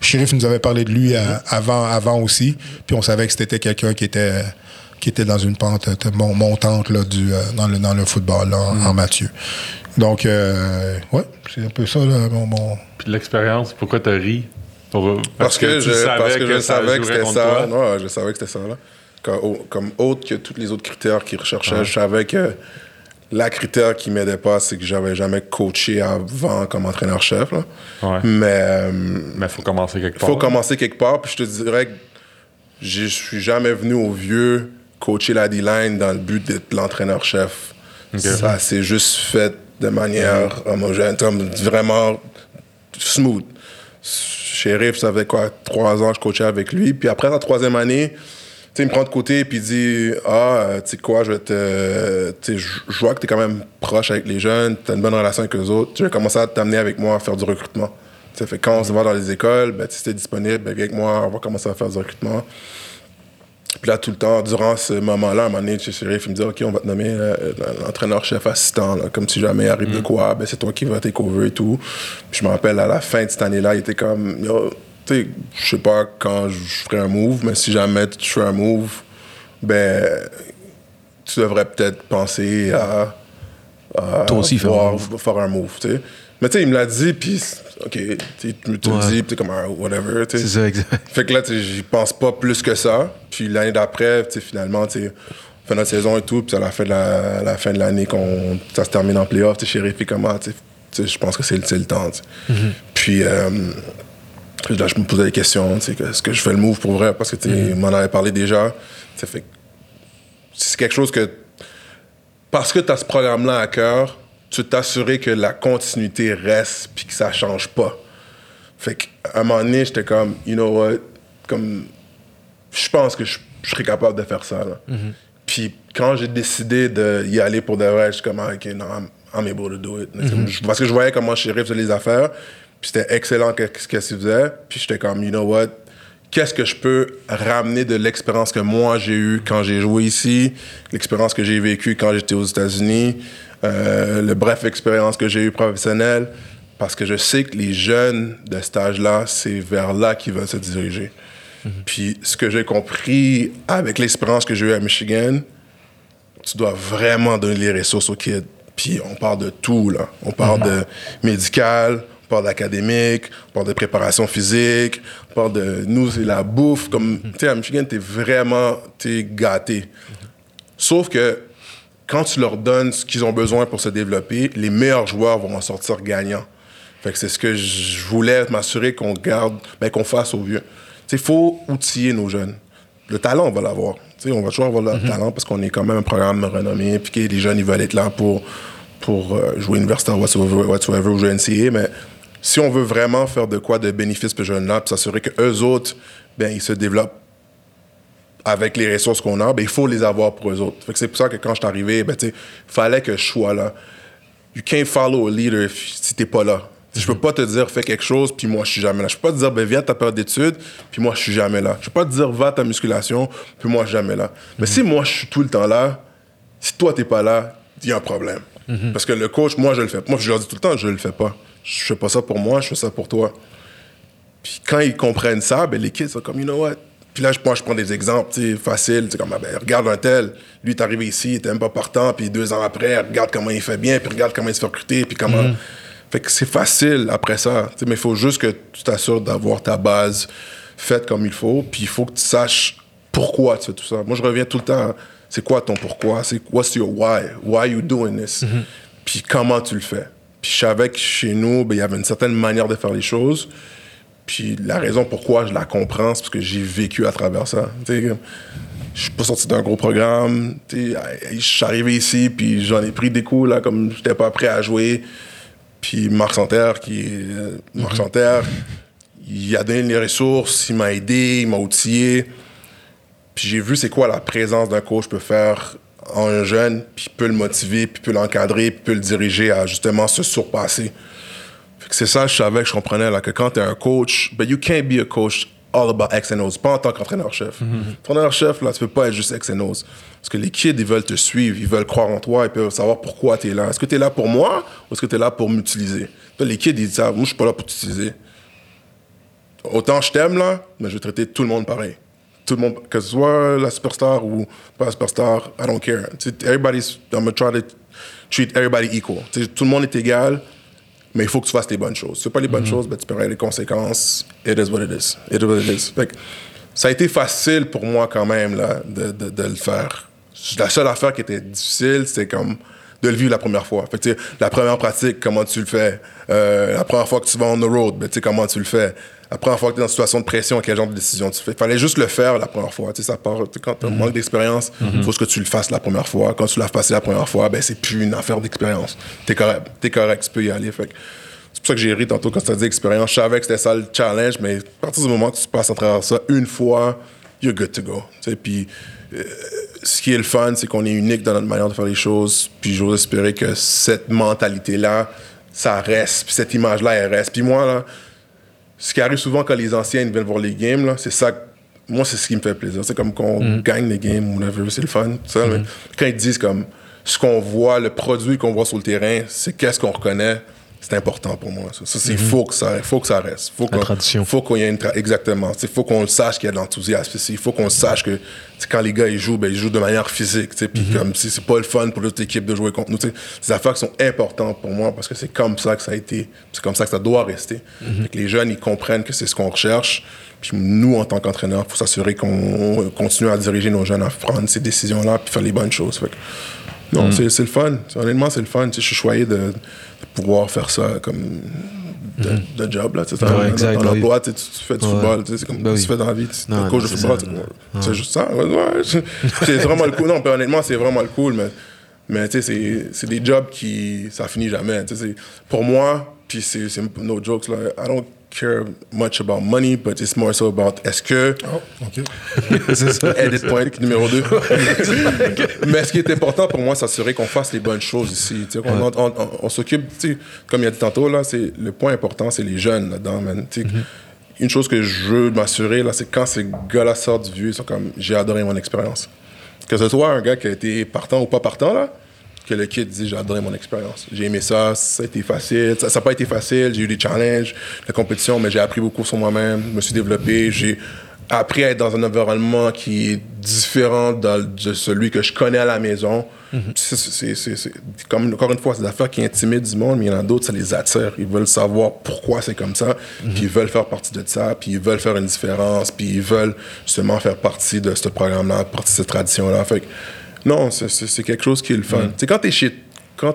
C: Sheriff nous avait parlé de lui euh, avant, avant aussi. Puis on savait que c'était quelqu'un qui était qui était dans une pente euh, montante là, du, euh, dans, le, dans le football là, en mm. Mathieu. Donc, euh, ouais, c'est un peu ça, là, mon,
A: Puis l'expérience, pourquoi tu ri?
D: parce, que, je, savais que, savais que c'était ça. Non, je savais que c'était ça. Là. Comme, autre que tous les autres critères qu'ils recherchaient, je savais que la critère qui m'aidait pas, c'est que j'avais jamais coaché avant comme entraîneur-chef. Ouais. Mais.
A: Mais il faut commencer quelque part.
D: Il faut commencer quelque part. Puis je te dirais que je suis jamais venu au vieux coacher la D-line dans le but d'être l'entraîneur-chef. Ça s'est juste fait de manière homogène, vraiment smooth. Sheriff, ça fait quoi, trois ans je coachais avec lui. Puis après la troisième année, il me prend de côté et il dit Ah, tu sais quoi, je vais te. je vois que tu es quand même proche avec les jeunes, tu as une bonne relation avec eux autres. Tu vas commencer à t'amener avec moi à faire du recrutement. T'sais, fait quand on se va dans les écoles, ben, si tu es disponible, ben, viens avec moi, on va commencer à faire du recrutement. Puis là, tout le temps, durant ce moment-là, à un moment donné, Sheriff, il me dit OK, on va te nommer euh, l'entraîneur-chef assistant. comme si jamais arrive de mm. quoi, ben, c'est toi qui vas take over et tout. Puis je me rappelle, à la fin de cette année-là, il était comme Yo, tu sais, je sais pas quand je ferai un move, mais si jamais tu fais un move, ben, tu devrais peut-être penser à.
B: toi aussi
D: faire un move. Faire un move mais tu sais, il me l'a dit, puis OK, tu me le dis, puis comme, ah, whatever, tu.
B: C'est ça, exact.
D: Fait que là, j'y pense pas plus que ça. Puis l'année d'après, tu sais, finalement, tu on fait notre saison et tout, puis à la fin de la, la fin de l'année, qu'on ça se termine en playoff, tu sais, chéri, puis comment, tu sais, je pense que c'est le temps, tu. Mm-hmm. Puis euh, là, je me posais des questions, tu sais, est-ce que je fais le move pour vrai? Parce que, tu sais, mm-hmm. m'en avait parlé déjà. Ça fait c'est quelque chose que, parce que tu as ce programme-là à cœur, tu t'assurer que la continuité reste puis que ça change pas. Fait qu'à un moment donné, j'étais comme, you know what, comme, je pense que je, serais capable de faire ça. Mm-hmm. Puis quand j'ai décidé d'y aller pour de vrai, je suis comme, ah, ok, non, I'm, able to do it. Mm-hmm. Parce que je voyais comment Sheriff faisait les affaires, puis c'était excellent ce qu'il faisait. Puis j'étais comme, you know what, qu'est-ce que je peux ramener de l'expérience que moi j'ai eue quand j'ai joué ici, l'expérience que j'ai vécue quand j'étais aux États-Unis, euh, le bref expérience que j'ai eue professionnelle, parce que je sais que les jeunes de cet âge-là, c'est vers là qu'ils veulent se diriger. Mhm. Puis ce que j'ai compris avec l'expérience que j'ai eue à Michigan, tu dois vraiment donner les ressources aux kids. Puis on parle de tout, là. On parle mhm. de médical, on parle d'académique, on parle de préparation physique, on parle de nous, c'est la bouffe. Comme, mhm. tu sais, à Michigan, t'es vraiment, t'es gâté. Sauf que quand tu leur donnes ce qu'ils ont besoin pour se développer, les meilleurs joueurs vont en sortir gagnants. Fait que c'est ce que je voulais m'assurer qu'on garde, ben, qu'on fasse au vieux. Il faut outiller nos jeunes. le talent, on va l'avoir. on va toujours avoir le mhm. talent parce qu'on est quand même un programme renommé, puis que les jeunes, ils veulent être là pour, pour euh, jouer universitaire, whatsoever, whatsoever, ou jouer NCA, mais si on veut vraiment faire de quoi de bénéfice pour ces jeunes-là, puis s'assurer qu'eux autres, ben, ils se développent avec les ressources qu'on a, ben, il faut les avoir pour eux autres. c'est pour ça que quand je suis arrivé, ben, il fallait que je sois là. You can't follow a leader si t'es pas là. Je peux pas te dire fais quelque chose puis moi je suis jamais là. Je peux pas te dire ben viens ta période d'études puis moi je suis jamais là. Je peux pas te dire va ta musculation puis moi je suis jamais là. Mais si moi je suis tout le temps là, si toi t'es pas là, il y a un problème. Mhm. Parce que le coach, moi je le fais. Moi je leur dis tout le temps je le fais pas. Je fais pas ça pour moi, je fais ça pour toi. Puis quand ils comprennent ça, ben les kids sont comme you know what? Puis là, moi, je prends des exemples, tu sais, faciles. comme, ah, ben, regarde un tel. Lui, est arrivé ici, il était même pas partant. Puis deux ans après, regarde comment il fait bien. Puis regarde comment il se fait recruter. Puis comment. Mhm. Fait que c'est facile après ça. Mais il faut juste que tu t'assures d'avoir ta base faite comme il faut. Puis il faut que tu saches pourquoi tu fais tout ça. Moi, je reviens tout le temps. C'est quoi ton pourquoi? C'est what's your why? Why you doing this? Mhm. Puis comment tu le fais? Puis je savais que chez nous, ben, il y avait une certaine manière de faire les choses. Puis la raison pourquoi je la comprends, c'est parce que j'ai vécu à travers ça. Je suis pas sorti d'un gros programme. Je suis arrivé ici, puis j'en ai pris des coups, là, comme j'étais pas prêt à jouer. Puis Marc Santerre, qui est. Marc mhm. Santerre, il a donné les ressources, il m'a aidé, il m'a outillé. Puis j'ai vu c'est quoi la présence d'un coach peut faire en un jeune, puis peut le motiver, puis peut l'encadrer, puis peut le diriger à justement se surpasser. C'est ça, je savais que je comprenais, là, que quand tu es un coach, but you can't be a coach all about X and O's, pas en tant qu'entraîneur-chef. Mhm. Entraîneur-chef, là, tu peux pas être juste X and O's. Parce que les kids, ils veulent te suivre, ils veulent croire en toi, ils peuvent savoir pourquoi tu es là. Est-ce que tu es là pour moi ou est-ce que tu es là pour m'utiliser? Les kids, ils disent, ah, moi, je suis pas là pour t'utiliser. Autant je t'aime, là, mais je vais traiter tout le monde pareil. Tout le monde, que ce soit la superstar ou pas la superstar, I don't care. everybody's, I'm gonna try to treat everybody equal. tout le monde est égal, mais il faut que tu fasses les bonnes choses. Si tu fais pas les bonnes mhm. choses, ben, tu paieras les conséquences. It is what it is. It is what it is. ça a été facile pour moi quand même là, de, de, de, le faire. La seule affaire qui était difficile, c'était comme de le vivre la première fois. Fait que, la première pratique, comment tu le fais? Euh, la première fois que tu vas on the road, ben, comment tu le fais? La première fois que tu es dans une situation de pression, quel genre de décision tu fais. Il fallait juste le faire la première fois. Ça part, quand tu manques d'expérience, il mhm. faut que tu le fasses la première fois. Quand tu l'as passé la première fois, ben, c'est plus une affaire d'expérience. Tu es correct. es correct, tu peux y aller. Fait c'est pour ça que j'ai ri tantôt quand tu as dit expérience. Je savais que c'était ça le challenge, mais à partir du moment que tu passes à travers ça une fois, you're good to go. Puis euh, ce qui est le fun, c'est qu'on est unique dans notre manière de faire les choses. Puis j'ose espérer que cette mentalité-là, ça reste. Puis cette image-là, elle reste. Puis moi, là, ce qui arrive souvent quand les anciens viennent voir les games, c'est ça. Moi, c'est ce qui me fait plaisir. C'est comme qu'on mm. gagne les games, whatever, c'est le fun. Mm. Quand ils disent comme ce qu'on voit, le produit qu'on voit sur le terrain, c'est qu'est-ce qu'on reconnaît c'est important pour moi. Ça, ça c'est mhm. faut que ça, faut que ça reste. Faut
B: la tradition.
D: Faut qu'il y ait une exactement. Il faut qu'on sache qu'il y a de l'enthousiasme. Il faut qu'on sache que quand les gars ils jouent, ben, ils jouent de manière physique. Puis mhm. comme si c'est pas le fun pour l'autre équipe de jouer contre nous. Des affaires qui sont importantes pour moi parce que c'est comme ça que ça a été. C'est comme ça que ça doit rester. Mhm. les jeunes ils comprennent que c'est ce qu'on recherche. Puis nous, en tant qu'entraîneurs, il faut s'assurer qu'on continue à diriger nos jeunes à prendre ces décisions-là puis faire les bonnes choses. non, c'est le fun. Honnêtement, c'est le fun. Je suis choyé de pouvoir faire ça comme de, mhm. job là tu ouais, dans, dans l'emploi tu, fais du football tu sais c'est comme ben tu fais dans la vie tu es coach de football c'est juste ça ouais, c'est vraiment le cool. Non honnêtement c'est vraiment le cool mais mais tu sais c'est des jobs qui ça finit jamais tu sais pour moi puis c'est no jokes là I don't care much about money, but it's more so about est-ce que. Oh, OK. c'est ça. Edit point numéro 2. Mais ce qui est important pour moi, c'est s'assurer qu'on fasse les bonnes choses ici. On, on, on, s'occupe, comme il a dit tantôt, là, le point important, c'est les jeunes là-dedans, man. Mm-hmm. Une chose que je veux m'assurer, là, c'est quand ces gars-là sortent du vieux, ils sont comme j'ai adoré mon expérience. Que ce soit un gars qui a été partant ou pas partant, là, que le kid dit j'ai adoré mon expérience. J'ai aimé ça, ça a été facile. Ça n'a pas été facile, j'ai eu des challenges, la compétition, mais j'ai appris beaucoup sur moi-même, je me suis développé, j'ai appris à être dans un environnement qui est différent de celui que je connais à la maison. Mhm. C'est comme encore une fois, c'est des affaires qui intimident du monde, mais il y en a d'autres, ça les attire. Ils veulent savoir pourquoi c'est comme ça, mhm. puis ils veulent faire partie de ça, puis ils veulent faire une différence, puis ils veulent justement faire partie de ce programme-là, partie de cette tradition-là. Fait non, c'est quelque chose qui est le fun. Mm. quand t'es chez,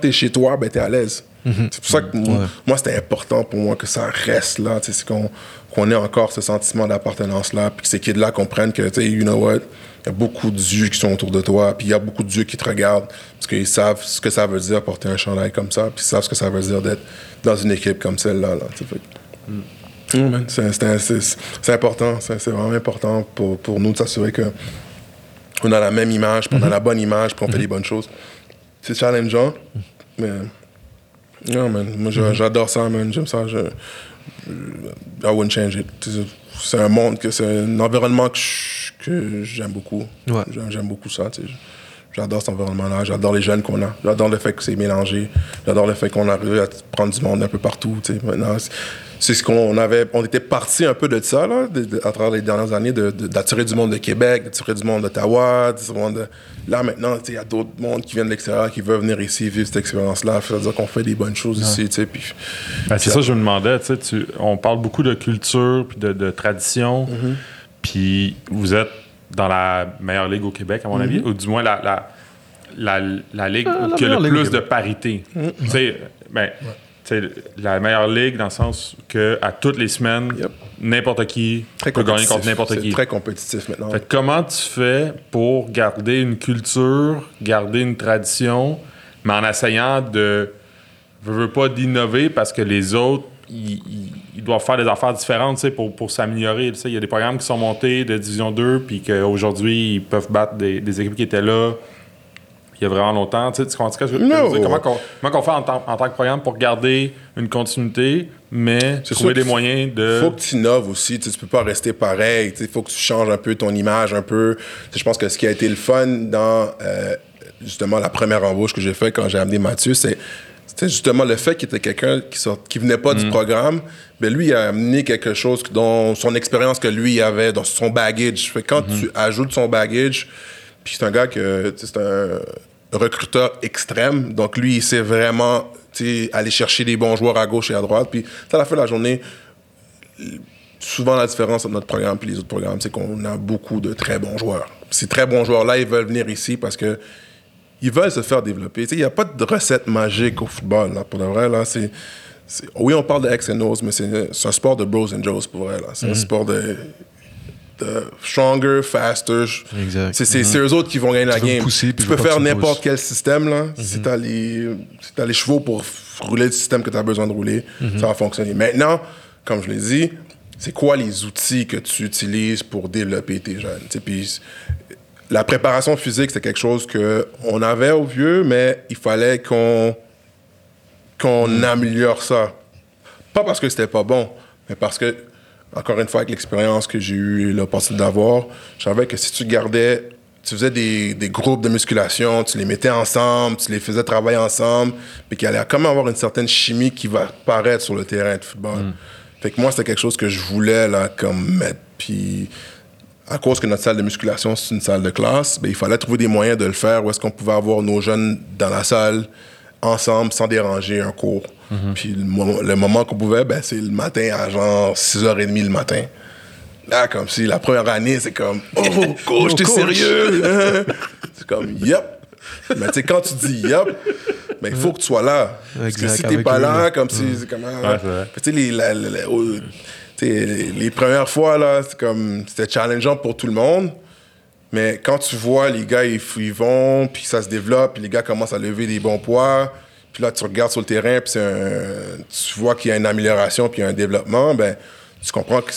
D: es chez toi, ben t'es à l'aise. Mhm. C'est pour ça que moi, c'était important pour moi que ça reste là. C'est qu'on qu'on ait encore ce sentiment d'appartenance-là, puis que ces kids-là comprennent que, tu sais, you know what, il y a beaucoup d'yeux qui sont autour de toi, puis il y a beaucoup d'yeux qui te regardent, parce qu'ils savent ce que ça veut dire porter un chandail comme ça, puis ils savent ce que ça veut dire d'être dans une équipe comme celle-là. Là, mm. c'est important, c'est vraiment important pour, pour nous de s'assurer que on a la même image, puis on a mm-hmm. la bonne image, puis on fait les bonnes choses. C'est challengeant, mais... Non, man, moi mm-hmm. j'adore ça, man, j'aime ça. Je, I wouldn't change it. C'est un monde, que c'est un environnement que j'aime beaucoup. J'aime beaucoup ça. J'adore cet environnement-là. J'adore les jeunes qu'on a. J'adore le fait que c'est mélangé. J'adore le fait qu'on arrive à prendre du monde un peu partout. Maintenant, c'est ce qu'on avait. On était parti un peu de ça, là, à travers les dernières années, d'attirer du monde de Québec, d'attirer du monde d'Ottawa. De... Là, maintenant, il y a d'autres mondes qui viennent de l'extérieur, qui veulent venir ici vivre cette expérience-là. C'est-à-dire qu'on fait des bonnes choses ici. Puis,
A: ben, c'est ça que je me demandais. Tu, on parle beaucoup de culture puis de, tradition. Mm-hmm. Puis vous êtes dans la meilleure ligue au Québec, à mon avis, mm-hmm. ou du moins la, la, la, ligue euh, qui a le plus de parité. Mm-hmm. Tu sais, ben, c'est la meilleure ligue dans le sens que à toutes les semaines, n'importe qui peut gagner contre n'importe qui.
D: Très compétitif maintenant.
A: comment tu fais pour garder une culture, garder une tradition, mais en essayant de je veux pas d'innover parce que les autres ils, doivent faire des affaires différentes pour, pour s'améliorer. Il y a des programmes qui sont montés de Division 2 puis qu'aujourd'hui ils peuvent battre des, des équipes qui étaient là il y a vraiment longtemps. Tu sais, comment, comment, on fait en, tant que programme pour garder une continuité, mais trouver des moyens de.
D: Il faut que tu innoves aussi. Tu ne peux pas rester pareil. Il faut que tu changes un peu ton image, un peu. je pense que ce qui a été le fun dans euh, justement la première embauche que j'ai fait quand j'ai amené Mathieu, c'est c'était justement le fait qu'il était quelqu'un qui sort, qui venait pas du mm. programme, mais lui il a amené quelque chose dans son expérience que lui avait, dans son baggage. Fait quand mm-hmm. tu ajoutes son baggage, puis c'est un gars que c'est un recruteur extrême. Donc, lui, il sait vraiment aller chercher des bons joueurs à gauche et à droite. Puis, à la fin de la journée, souvent, la différence entre notre programme et les autres programmes, c'est qu'on a beaucoup de très bons joueurs. Ces très bons joueurs-là, ils veulent venir ici parce que ils veulent se faire développer. Il n'y a pas de recette magique au football. Là, pour de vrai, là, c'est... Oui, on parle de X and O's, mais c'est un sport de bros and Joes, pour vrai. C'est un mm-hmm. sport de stronger, faster. Exact. C'est mm eux autres qui vont gagner la game. tu peux faire n'importe quel système, là. Mhm. Si t'as les, as les chevaux pour rouler le système que tu as besoin de rouler, mhm. ça va fonctionner. Maintenant, comme je l'ai dit, c'est quoi les outils que tu utilises pour développer tes jeunes? Puis la préparation physique, c'est quelque chose qu'on avait au vieux, mais il fallait qu'on qu'on mhm. améliore ça. Pas parce que c'était pas bon, mais parce que encore une fois, avec l'expérience que j'ai eu l'opportunité d'avoir, je savais que si tu gardais, tu faisais des, des, groupes de musculation, tu les mettais ensemble, tu les faisais travailler ensemble, puis qu'il allait quand même avoir une certaine chimie qui va apparaître sur le terrain de football. Mm. Fait que moi, c'était quelque chose que je voulais, là, comme mettre. Puis, à cause que notre salle de musculation, c'est une salle de classe, ben, il fallait trouver des moyens de le faire où est-ce qu'on pouvait avoir nos jeunes dans la salle, ensemble, sans déranger un cours. Mhm. Puis le, moment qu'on pouvait, ben, c'est le matin à genre 6h30 le matin. Là, comme si la première année, c'est comme Oh, coach, t'es sérieux? c'est comme Yep. Mais tu sais, quand tu dis Yep, ben, il faut que tu sois là. Parce que si t'es pas là, comme si. C'est comme. tu sais, les, les, premières fois, là, c'est comme. C'était challengeant pour tout le monde. Mais quand tu vois les gars, ils, ils vont, puis ça se développe, puis les gars commencent à lever des bons poids, puis là, tu regardes sur le terrain, puis tu vois qu'il y a une amélioration, puis il y a un développement, ben, tu comprends que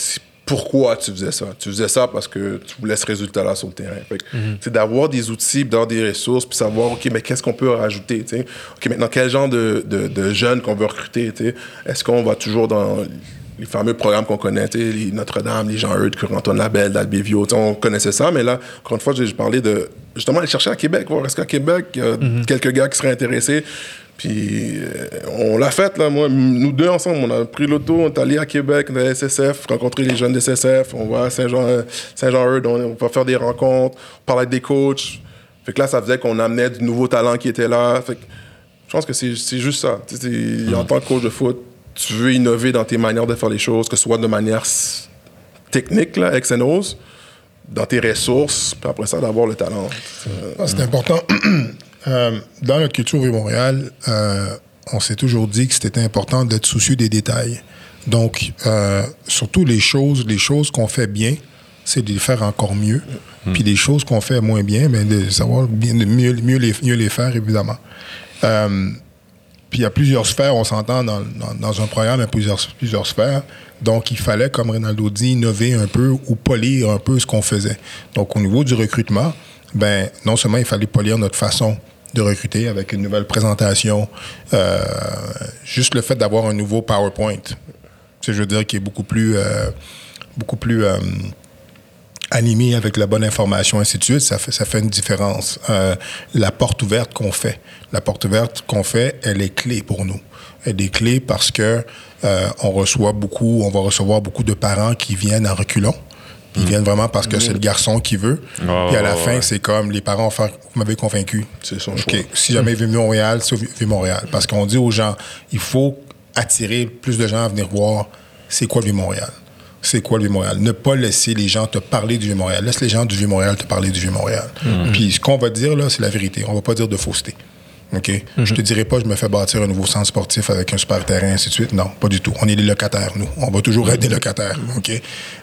D: pourquoi tu faisais ça. Tu faisais ça parce que tu voulais ce résultat-là sur le terrain. C'est mhm. d'avoir des outils, d'avoir des ressources, puis savoir, OK, mais qu'est-ce qu'on peut rajouter? T'sais? OK, maintenant, quel genre de, de, jeunes qu'on veut recruter? Est-ce qu'on va toujours dans les fameux programmes qu'on connaît, les Notre-Dame, les Jean-Eudes, Cure-Antoine Labelle, d'Albévio, on connaissait ça, mais là, encore une fois, j'ai parlé de justement aller chercher à Québec, voir est-ce qu'à Québec, il y a mhm. quelques gars qui seraient intéressés. Puis euh, on l'a fait, là, moi, nous deux ensemble, on a pris l'auto, on est allé à Québec, on SSF, rencontrer les jeunes de SSF, on va à euh, Saint-Jean-Eudes, on, va faire des rencontres, on parle avec des coachs. Fait que là, ça faisait qu'on amenait du nouveau talent qui était là. Fait que je pense que c'est juste ça. En tant que coach de foot, tu veux innover dans tes manières de faire les choses, que ce soit de manière technique, là, ex dans tes ressources, puis après ça, d'avoir le talent.
C: Ah, c'est important. Euh, dans notre culture Rue Montréal, euh, on s'est toujours dit que c'était important d'être soucieux des détails. Donc, euh, surtout les choses, les choses qu'on fait bien, c'est de les faire encore mieux. Hmm. Puis les choses qu'on fait moins bien, mais ben, de savoir bien, mieux, mieux, les, mieux les faire, évidemment. Puis il y a plusieurs sphères, on s'entend dans, dans, un programme, il y a plusieurs, plusieurs sphères. Donc, il fallait, comme Ronaldo dit, innover un peu ou polir un peu ce qu'on faisait. Donc, au niveau du recrutement, ben non seulement il fallait polir notre façon de recruter avec une nouvelle présentation, euh, juste le fait d'avoir un nouveau PowerPoint, je veux dire, qui est beaucoup plus, euh, beaucoup plus euh, animé avec la bonne information, ainsi de suite, ça fait, ça fait une différence. la porte ouverte qu'on fait, la porte ouverte qu'on fait, elle est clé pour nous. Elle est clé parce que on reçoit beaucoup, on va recevoir beaucoup de parents qui viennent en reculant. Ils mm. viennent vraiment parce que c'est le garçon qui veut. Ah, Puis à la fin, c'est comme les parents vous m'avez convaincu.
D: C'est son choix.
C: Si jamais il veut Montréal, c'est veut Montréal. Parce qu'on dit aux gens, il faut attirer plus de gens à venir voir c'est quoi le Vieux-Montréal. C'est quoi le Vieux-Montréal? Ne pas laisser les gens te parler du Vieux-Montréal. Laisse les gens du Vieux-Montréal te parler du Vieux-Montréal. Mm. Puis ce qu'on va dire, là, c'est la vérité. On va pas dire de fausseté. OK? Mm-hmm. Je te dirai pas, je me fais bâtir un nouveau centre sportif avec un super terrain, ainsi de suite. Non, pas du tout. On est des locataires, nous. On va toujours être des locataires. OK?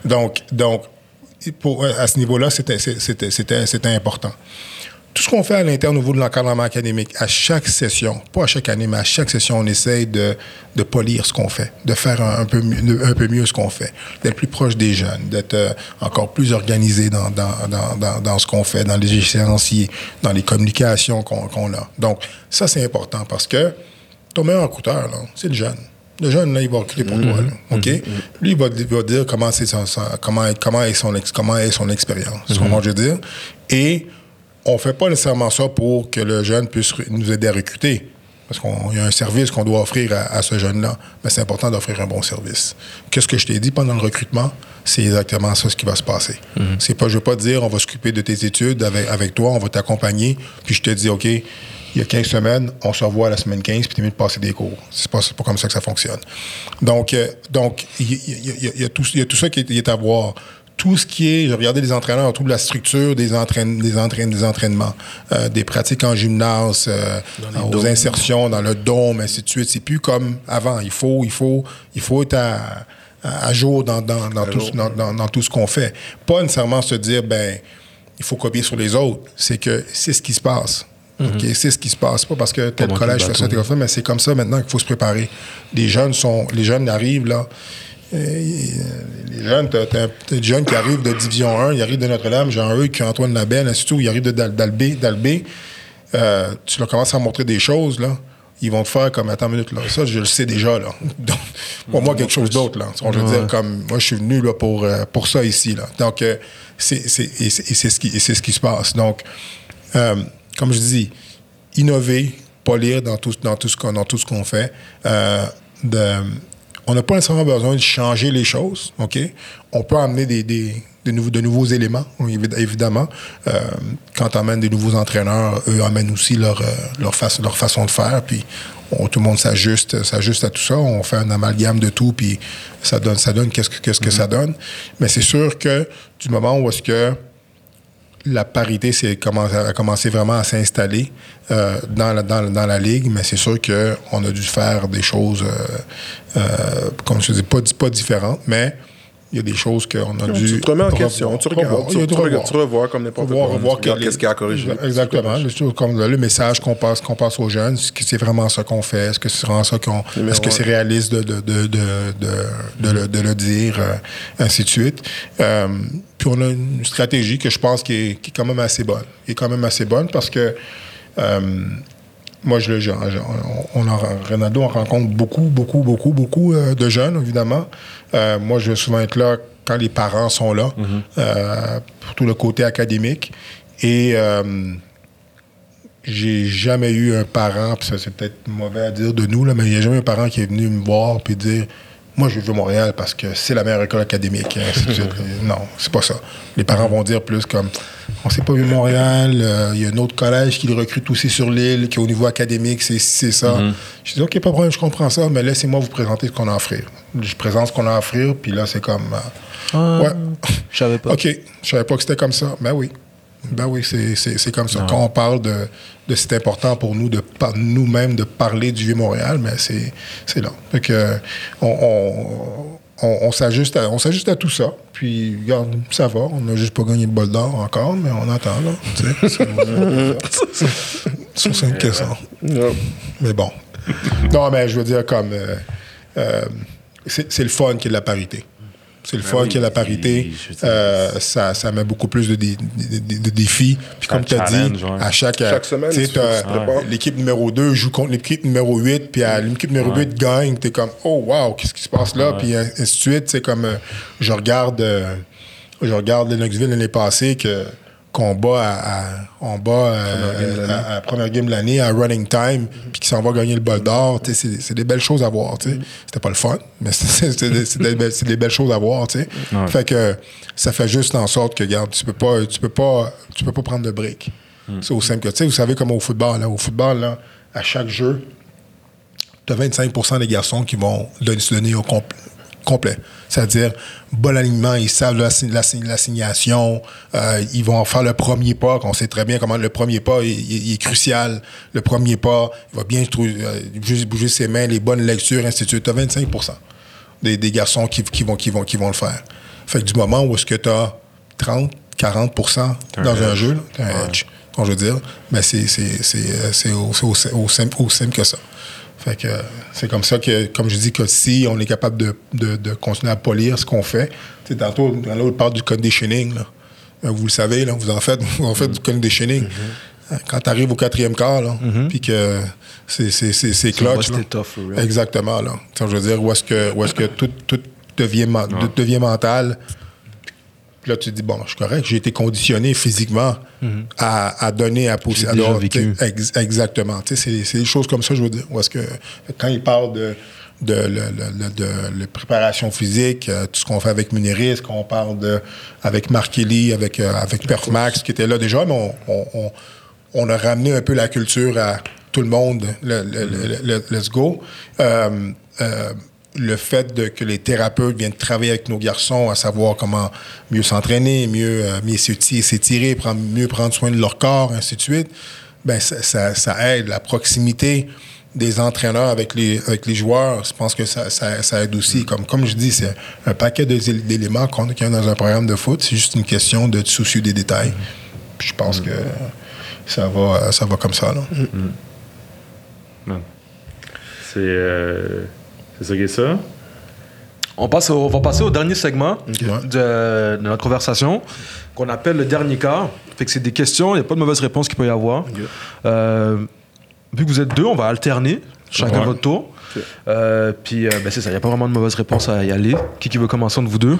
C: Donc, donc pour, à ce niveau-là, c'était important. Tout ce qu'on fait à l'interne au niveau de l'encadrement académique, à chaque session, pas à chaque année, mais à chaque session, on essaye de, de polir ce qu'on fait, de faire un, peu, mieux, un peu mieux ce qu'on fait, d'être plus proche des jeunes, d'être euh, encore plus organisé dans, dans, dans, dans ce qu'on fait, dans les échéanciers, dans les communications qu'on a. Donc, ça, c'est important parce que ton meilleur écouteur, c'est le jeune. Le jeune, là, il va reculer pour toi. Mm-hmm. OK? Mm-hmm. Lui, il va, dire comment, c'est son, comment, comment est son, comment est son expérience. Comment je veux dire. Et on ne fait pas nécessairement ça pour que le jeune puisse nous aider à recruter. Parce qu'il y a un service qu'on doit offrir à, ce jeune-là. Mais c'est important d'offrir un bon service. Qu'est-ce que je t'ai dit pendant le recrutement? C'est exactement ça ce qui va se passer. Mm-hmm. C'est pas, je ne veux pas dire, on va s'occuper de tes études avec, avec toi, on va t'accompagner, puis je te dis, OK, il y a 15 semaines, on se revoit la semaine 15, puis tu es mieux de passer des cours. C'est pas, pas comme ça que ça fonctionne. Donc, euh, donc il y, y a tout ça qui est, à voir tout ce qui est, j'ai regardé les entraîneurs, toute la structure des, entraîne, des, entraîne, des entraînements, euh, des pratiques en gymnase, euh, aux insertions dans le dôme, ainsi de suite. C'est plus comme avant. Il faut, il faut, il faut être à, à jour dans, dans, dans, tout, dans, dans, tout ce qu'on fait. Pas nécessairement se dire, ben, il faut copier sur les autres. C'est que c'est ce qui se passe. Mhm. c'est ce qui se passe. Pas parce que tel collège fait ça, tel mais c'est comme ça maintenant qu'il faut se préparer. Les jeunes sont, les jeunes arrivent là. Les jeunes, t'as, des jeunes qui arrivent de Division 1, ils arrivent de Notre-Dame, Jean-Eudes, qui Antoine Labelle, ainsi tout, ils arrivent de d'Albé, d'Albé. Euh, tu leur commences à montrer des choses, là. Ils vont te faire comme, attends une minute, là. Ça, je le sais déjà, là. Donc, pour moi, quelque chose d'autre, là. On veut dire, comme, moi, je suis venu, là, pour, euh, pour ça ici, là. Donc, euh, c'est, c'est, et c'est, ce qui, c'est ce qui se passe. Donc, comme je dis, innover, polir dans tout, dans tout ce qu'on, dans tout ce qu'on fait. Euh, de, on n'a pas nécessairement besoin de changer les choses, OK? On peut amener des, des, de, nouveaux, de nouveaux éléments, évidemment. Euh, quand on amène des nouveaux entraîneurs, eux amènent aussi leur, euh, leur, leur façon de faire, puis tout le monde s'ajuste, s'ajuste à tout ça. On fait un amalgame de tout, puis ça donne, ça donne qu'est-ce que, qu'est-ce que ça donne. Mais c'est sûr que du moment où est-ce que la parité c'est a commencé vraiment à s'installer euh, dans, la, dans, la ligue, mais c'est sûr qu'on a dû faire des choses, euh, euh, comme je dis, pas, pas différentes, mais il y a des choses qu'on a dû.
D: Tu te remets en question, tu regardes, tu, revois comme n'importe quoi. Revoir qu'est-ce qu'il y a à corriger.
C: Exactement. Comme le message qu'on passe, qu'on passe aux jeunes, est-ce que c'est vraiment ça qu'on fait? Est-ce que c'est vraiment ça qu'on. Est-ce que c'est réaliste de, de, de, de, le, de, le, dire, euh, ainsi de suite. Euh, puis on a une stratégie que je pense qui est, qui est quand même assez bonne. Qui est quand même assez bonne parce que. Moi, je, je, on, on, rencontre beaucoup, beaucoup, beaucoup, beaucoup euh, de jeunes, évidemment. Euh, moi, je vais souvent être là quand les parents sont là, mm-hmm. euh, pour tout le côté académique. Et j'ai jamais eu un parent, puis ça c'est peut-être mauvais à dire de nous, là, mais il n'y a jamais un parent qui est venu me voir et dire moi, je veux Montréal parce que c'est la meilleure école académique. non, c'est pas ça. Les parents vont dire plus comme on s'est pas vu Montréal, euh, il y a un autre collège qui le recrute aussi sur l'île, qui est au niveau académique, c'est ça. Mm-hmm. Je dis OK, pas de problème, je comprends ça, mais laissez-moi vous présenter ce qu'on a à offrir. Je présente ce qu'on a à offrir, puis là, c'est comme. Euh,
B: ah, ouais. Je savais pas.
C: OK, je savais pas que c'était comme ça. Ben oui. Ben oui, c'est comme ça. Quand on parle de, de c'est important pour nous, de nous-mêmes, de parler du Vieux-Montréal, mais c'est là. Fait que, on, on, on s'ajuste à, à, tout ça. Puis, regarde, ça va. On n'a juste pas gagné le bol d'or encore, mais on attend, là. Sur cinq questions. Mais bon. Non, mais je veux dire, comme. Euh, euh, c'est le fun qui est de la parité. C'est le ben fun qu'il y ait la parité. Euh, ça, ça met beaucoup plus de, de, défis. Puis comme tu as dit, à chaque, chaque semaine, l'équipe numéro 2 joue contre l'équipe numéro 8, puis l'équipe numéro 8 gagne. Tu es comme, oh wow, qu'est-ce qui se passe là? Puis ainsi de suite. C'est comme, euh, je regarde, euh, je regarde Lennoxville l'année passée que qu'on bat à, on bat euh, à, la première game de l'année à running time puis qui s'en va gagner le bol d'or c'est des belles choses à voir tu sais. C'était pas le fun mais c'est des, des, belles choses à voir tu sais. Fait que ça fait juste en sorte que regarde tu peux pas tu peux pas tu peux pas prendre de break. Mm. c'est aussi simple que tu sais vous savez comme au football là au football là à chaque jeu tu as 25% des garçons qui vont se donner au complet complet. C'est-à-dire, bon alignement, ils savent l'assignation, euh, ils vont faire le premier pas, qu'on sait très bien comment le premier pas il, est crucial. Le premier pas, il va bien euh, bouger ses mains, les bonnes lectures, ainsi de suite. Tu as 25 des, des garçons qui, qui, vont, qui, vont, qui vont le faire. Fait que du moment où est-ce que tu as 30, 40 dans un, jeu, tu as un edge. je veux dire, mais c'est aussi simple que ça. Fait que c'est comme ça que, comme je dis, que si on est capable de, de, continuer à polir ce qu'on fait, tu tantôt, on parle du conditioning, là. Euh, vous le savez, là, vous en faites, vous en faites du conditioning. Mm-hmm. Quand tu arrives au quatrième quart, là, mm-hmm. puis que c'est, c'est, c'est, c'est clutch. Là. Exactement, là. je veux dire, où est-ce que, où est-ce que tout, tout devient, devient mental, puis là, tu te dis, bon, je suis correct, j'ai été conditionné physiquement mhm. à, donner, à pousser. À
B: déjà vécu.
C: exactement. C'est des choses comme ça, je veux dire. Où est-ce que, quand il parle de, de, de, préparation physique, euh, tout ce qu'on fait avec Muniris, qu'on parle de, avec Mark Kelly, avec, euh, avec Perfmax, qui était là déjà, mais on, on, a ramené un peu la culture à tout le monde, le, le, let's go. Euh, le fait de, que les thérapeutes viennent travailler avec nos garçons, à savoir comment mieux s'entraîner, mieux, euh, mieux s'étirer, prendre, mieux prendre soin de leur corps, ainsi de suite, ben ça, ça, aide. La proximité des entraîneurs avec les, avec les joueurs, je pense que ça, ça, aide aussi. Comme, comme je dis, c'est un paquet d'éléments qu'on a dans un programme de foot. C'est juste une question de soucier des détails. Puis je pense que ça va, ça va comme ça. Là.
A: Mm. C'est... Euh, c'est ça qui est ça.
B: On, passe on va passer au dernier segment de, notre conversation, qu'on appelle le dernier quart. Fait que c'est des questions, il n'y a pas de mauvaise réponse qu'il peut y avoir. Euh, vu que vous êtes deux, on va alterner, chacun votre tour. Euh, puis, euh, ben c'est ça, il n'y a pas vraiment de mauvaise réponse à y aller. Qui, qui veut commencer entre vous deux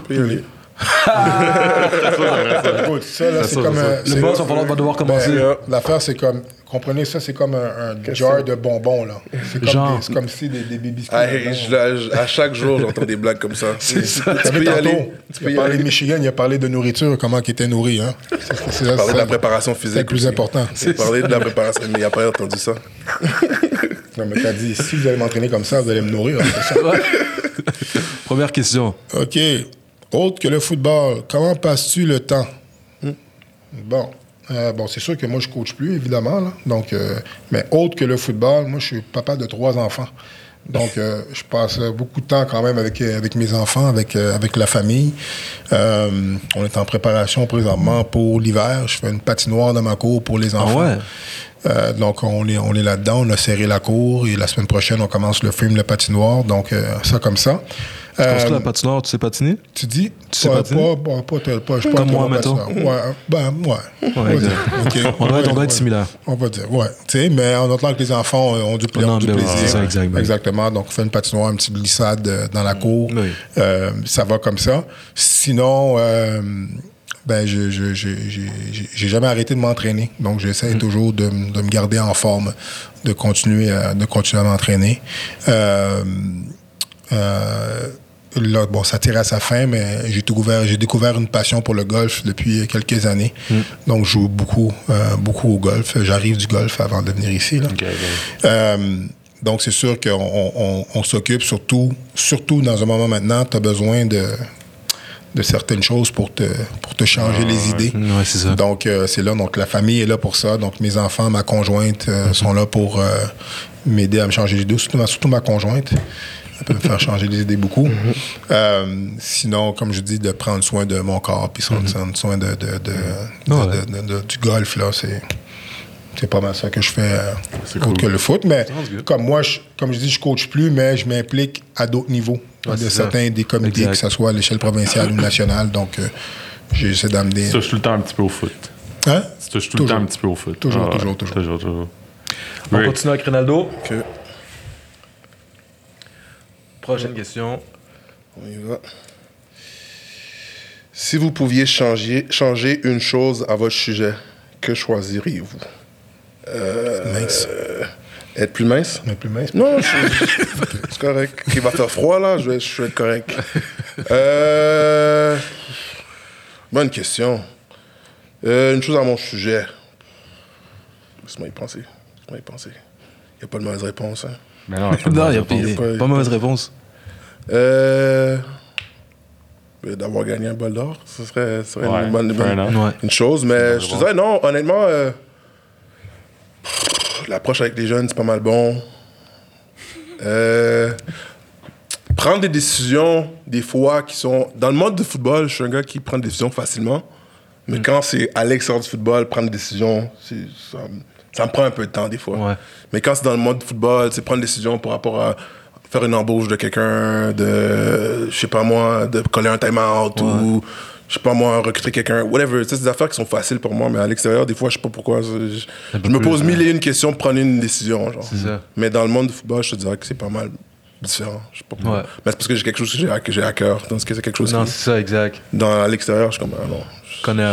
C: ça, là, comme un,
B: Le boss, va va devoir commencer. Ben,
C: L'affaire, c'est comme. Comprenez ça, c'est comme un, un jar de bonbons, là. C'est comme, des, comme si des, des.
D: Ah, à chaque jour, j'entends des blagues comme ça.
C: C'est ça. Tu peux y aller. Tu peux il a parlé de Michigan, il a parlé de nourriture, comment il était nourri. Hein.
D: Il a parlé de la préparation physique.
C: C'est le plus important.
D: Il a parlé de la préparation, mais il n'a pas entendu ça.
C: Non, mais t'as dit, si vous allez m'entraîner comme ça, vous allez me nourrir.
B: Première question.
C: OK. Autre que le football, comment passes-tu le temps? Hmm. Bon. Euh, bon, c'est sûr que moi, je ne coach plus, évidemment. Donc, euh, mais autre que le football, moi, je suis papa de trois enfants. Donc, euh, je passe beaucoup de temps quand même avec, avec mes enfants, avec, avec la famille. on est en préparation présentement pour l'hiver. Je fais une patinoire dans ma cour pour les ah enfants. donc, on est, on est là-dedans. On a serré la cour et la semaine prochaine, on commence le film Le patinoire. Donc, ça comme ça.
B: Tu euh, la patinoire, tu sais patiner?
C: Tu dis?
B: Tu sais patiner?
C: Pas, pas, pas, pas,
B: Comme moi, mettons.
C: Ouais, ben, ouais.
B: ouais exact. On, doit être, on doit être similaire.
C: On va dire, ouais. Tu sais, mais en autant que les enfants ont du, plaisir.
B: Ça, exactement.
C: Exactement. Donc, on fait une patinoire, une petite glissade euh, dans la cour. Euh, ça va comme ça. Sinon, euh, ben, je, je, je, j'ai jamais arrêté de m'entraîner. Donc, j'essaie mm. toujours de, de, me garder en forme, de continuer à, de continuer à m'entraîner. Euh, euh, Là, bon, ça tire à sa fin, mais j'ai découvert, j'ai découvert une passion pour le golf depuis quelques années. Mm. Donc, je joue beaucoup, euh, beaucoup au golf. J'arrive du golf avant de venir ici. Là. Euh, donc, c'est sûr qu'on on, s'occupe surtout, surtout dans un moment maintenant, tu as besoin de de certaines choses pour te, pour te changer les idées.
B: Ouais, c'est ça.
C: Donc, euh, c'est là. Donc, la famille est là pour ça. Donc, mes enfants, ma conjointe euh, sont là pour euh, m'aider à me changer les idées, surtout ma, surtout ma conjointe. Peut me faire changer les idées beaucoup. Euh, sinon, comme je dis, de prendre soin de mon corps, puis prendre soin de, de- de- de-
B: Ouais.
C: de- de- de- du golf, là, c'est... C'est pas mal ça que je fais euh, autre
A: cool.
C: que le foot. Mais comme moi, je, comme je dis, je coach plus, mais je m'implique à d'autres niveaux
B: Ouais,
C: de
B: ça.
C: certains des comités,
B: Exact.
C: que ce soit à l'échelle provinciale ou nationale. Donc, euh, j'essaie d'amener.
A: Tu touches tout le temps un petit peu au foot.
C: Hein?
A: Tu touches tout le
C: Toujours.
A: temps un petit peu au foot.
C: Toujours,
A: Ah,
C: toujours, toujours.
A: Toujours, toujours.
B: On continue avec Ronaldo. Prochaine question.
D: on y va. Si vous pouviez changer, changer une chose à votre sujet, que choisiriez-vous?
C: Mince.
D: Être plus mince?
C: Mais plus mince.
D: Non, je- je- c'est correct. Il va faire froid, là, je vais, je vais être correct. Euh, bonne question. Euh, une chose à mon sujet. Laisse-moi y penser. Laisse-moi y penser. Il n'y a pas de mauvaise réponse. Hein.
A: Mais non,
B: il n'y a pas,
D: y a pas-
B: pas mauvaise réponse.
D: Euh, D'avoir gagné un bol d'or, ce serait, ce serait
A: Ouais,
D: une, bonne.
B: Ouais.
D: une chose. Mais je te dirais, non, honnêtement, euh, l'approche avec les jeunes, c'est pas mal bon. Euh, prendre des décisions, des fois, qui sont. Dans le monde du football, je suis un gars qui prend des décisions facilement. Mais quand c'est à l'extérieur du football, prendre des décisions, c'est- ça, me- prend un peu de temps, des fois.
B: Ouais.
D: Mais quand c'est dans le monde du football, c'est prendre une décision par rapport à faire une embauche de quelqu'un, de, je sais pas moi, de coller un time-out ou, je sais pas moi, recruter quelqu'un, whatever. C'est des affaires qui sont faciles pour moi, mais à l'extérieur, des fois, je sais pas pourquoi. Je, me pose mille et une questions pour prendre une décision. Genre.
B: C'est ça.
D: Mais dans le monde du football, je te dirais que c'est pas mal différent. Je sais pas pourquoi.
B: Ouais.
D: Mais c'est parce que j'ai quelque chose que j'ai à, que à cœur. Tandis que c'est quelque chose
B: Non,
D: qui,
B: c'est ça, exact.
D: dans à l'extérieur, je suis comme, ah non.
B: Je connais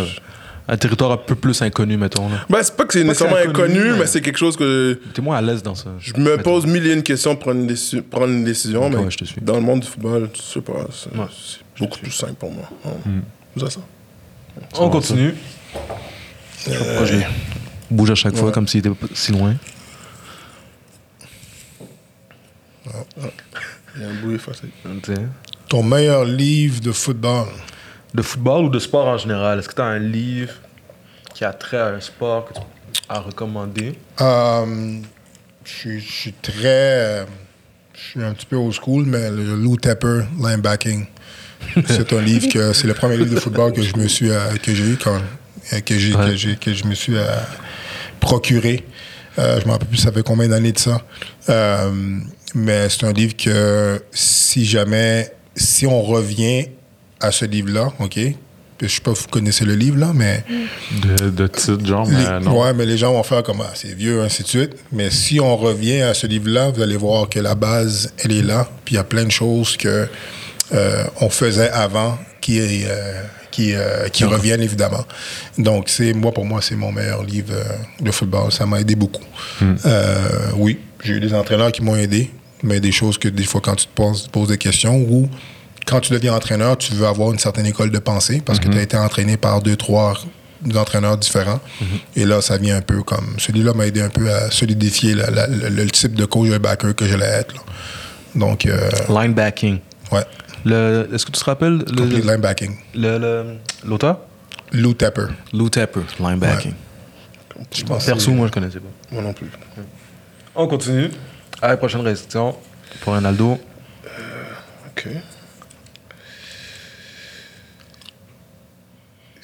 B: un territoire un peu plus inconnu, mettons. Là.
D: Ben, c'est pas que c'est
B: que
D: nécessairement
B: inconnu,
D: inconnu,
B: mais-
D: c'est quelque chose que
B: T'es moins à l'aise dans ça.
D: Je me
B: mettons.
D: pose mille et une questions pour prendre une, déci- prendre une décision, mais
B: ouais, je te suis.
D: dans le monde du football, je sais pas, c'est
B: Ouais,
D: c'est beaucoup plus simple pour moi. C'est ça.
B: On continue. Pourquoi je bouge à chaque fois comme s'il était pas si loin.
D: Il y a un.
B: Tu sais.
C: Ton meilleur livre de football.
B: De football ou de sport en général? Est-ce que tu as un livre qui a trait à un sport que tu as recommandé?
C: Euh, je suis- je suis très. euh, je suis un petit peu old school, mais le Lou Tepper, Linebacking. c'est un livre que. C'est le premier livre de football que je me suis. euh, que j'ai eu quand. que, j'ai,
B: Ouais.
C: que, j'ai- que je me suis euh, procuré. Euh, je me rappelle plus ça fait combien d'années de ça? Mais c'est un livre que si jamais. Si on revient à ce livre-là, OK? Je sais pas si vous connaissez le livre, là, mais.
A: De, de titre, genre, mais
C: Les-
A: non.
C: Ouais, mais les gens vont faire comme ah, c'est vieux, ainsi de suite. Mais si on revient à ce livre-là, vous allez voir que la base, elle est là. Puis il y a plein de choses que euh, on faisait avant qui, est, euh, qui, euh, qui reviennent évidemment. Donc c'est moi pour moi c'est mon meilleur livre euh, de football. Ça m'a aidé beaucoup. Euh, oui, j'ai eu des entraîneurs qui m'ont aidé, mais des choses que des fois quand tu te poses, poses des questions ou quand tu deviens entraîneur, tu veux avoir une certaine école de pensée parce que tu as été entraîné par deux, trois entraîneurs différents. Et là, ça vient un peu comme. Celui-là m'a aidé un peu à solidifier la- la- le, le type de coach backer que j'allais être. là. Donc, euh,
B: Linebacking.
C: ouais,
B: Est-ce que tu te rappelles le-
C: complete linebacking.
B: le- le- l'auteur?
C: Lou Tepper.
B: Lou Tepper, linebacking.
C: Je pense
B: Perso, moi, je connaissais pas.
D: Moi non plus.
B: On continue. Allez, prochaine question pour Ronaldo.
D: OK.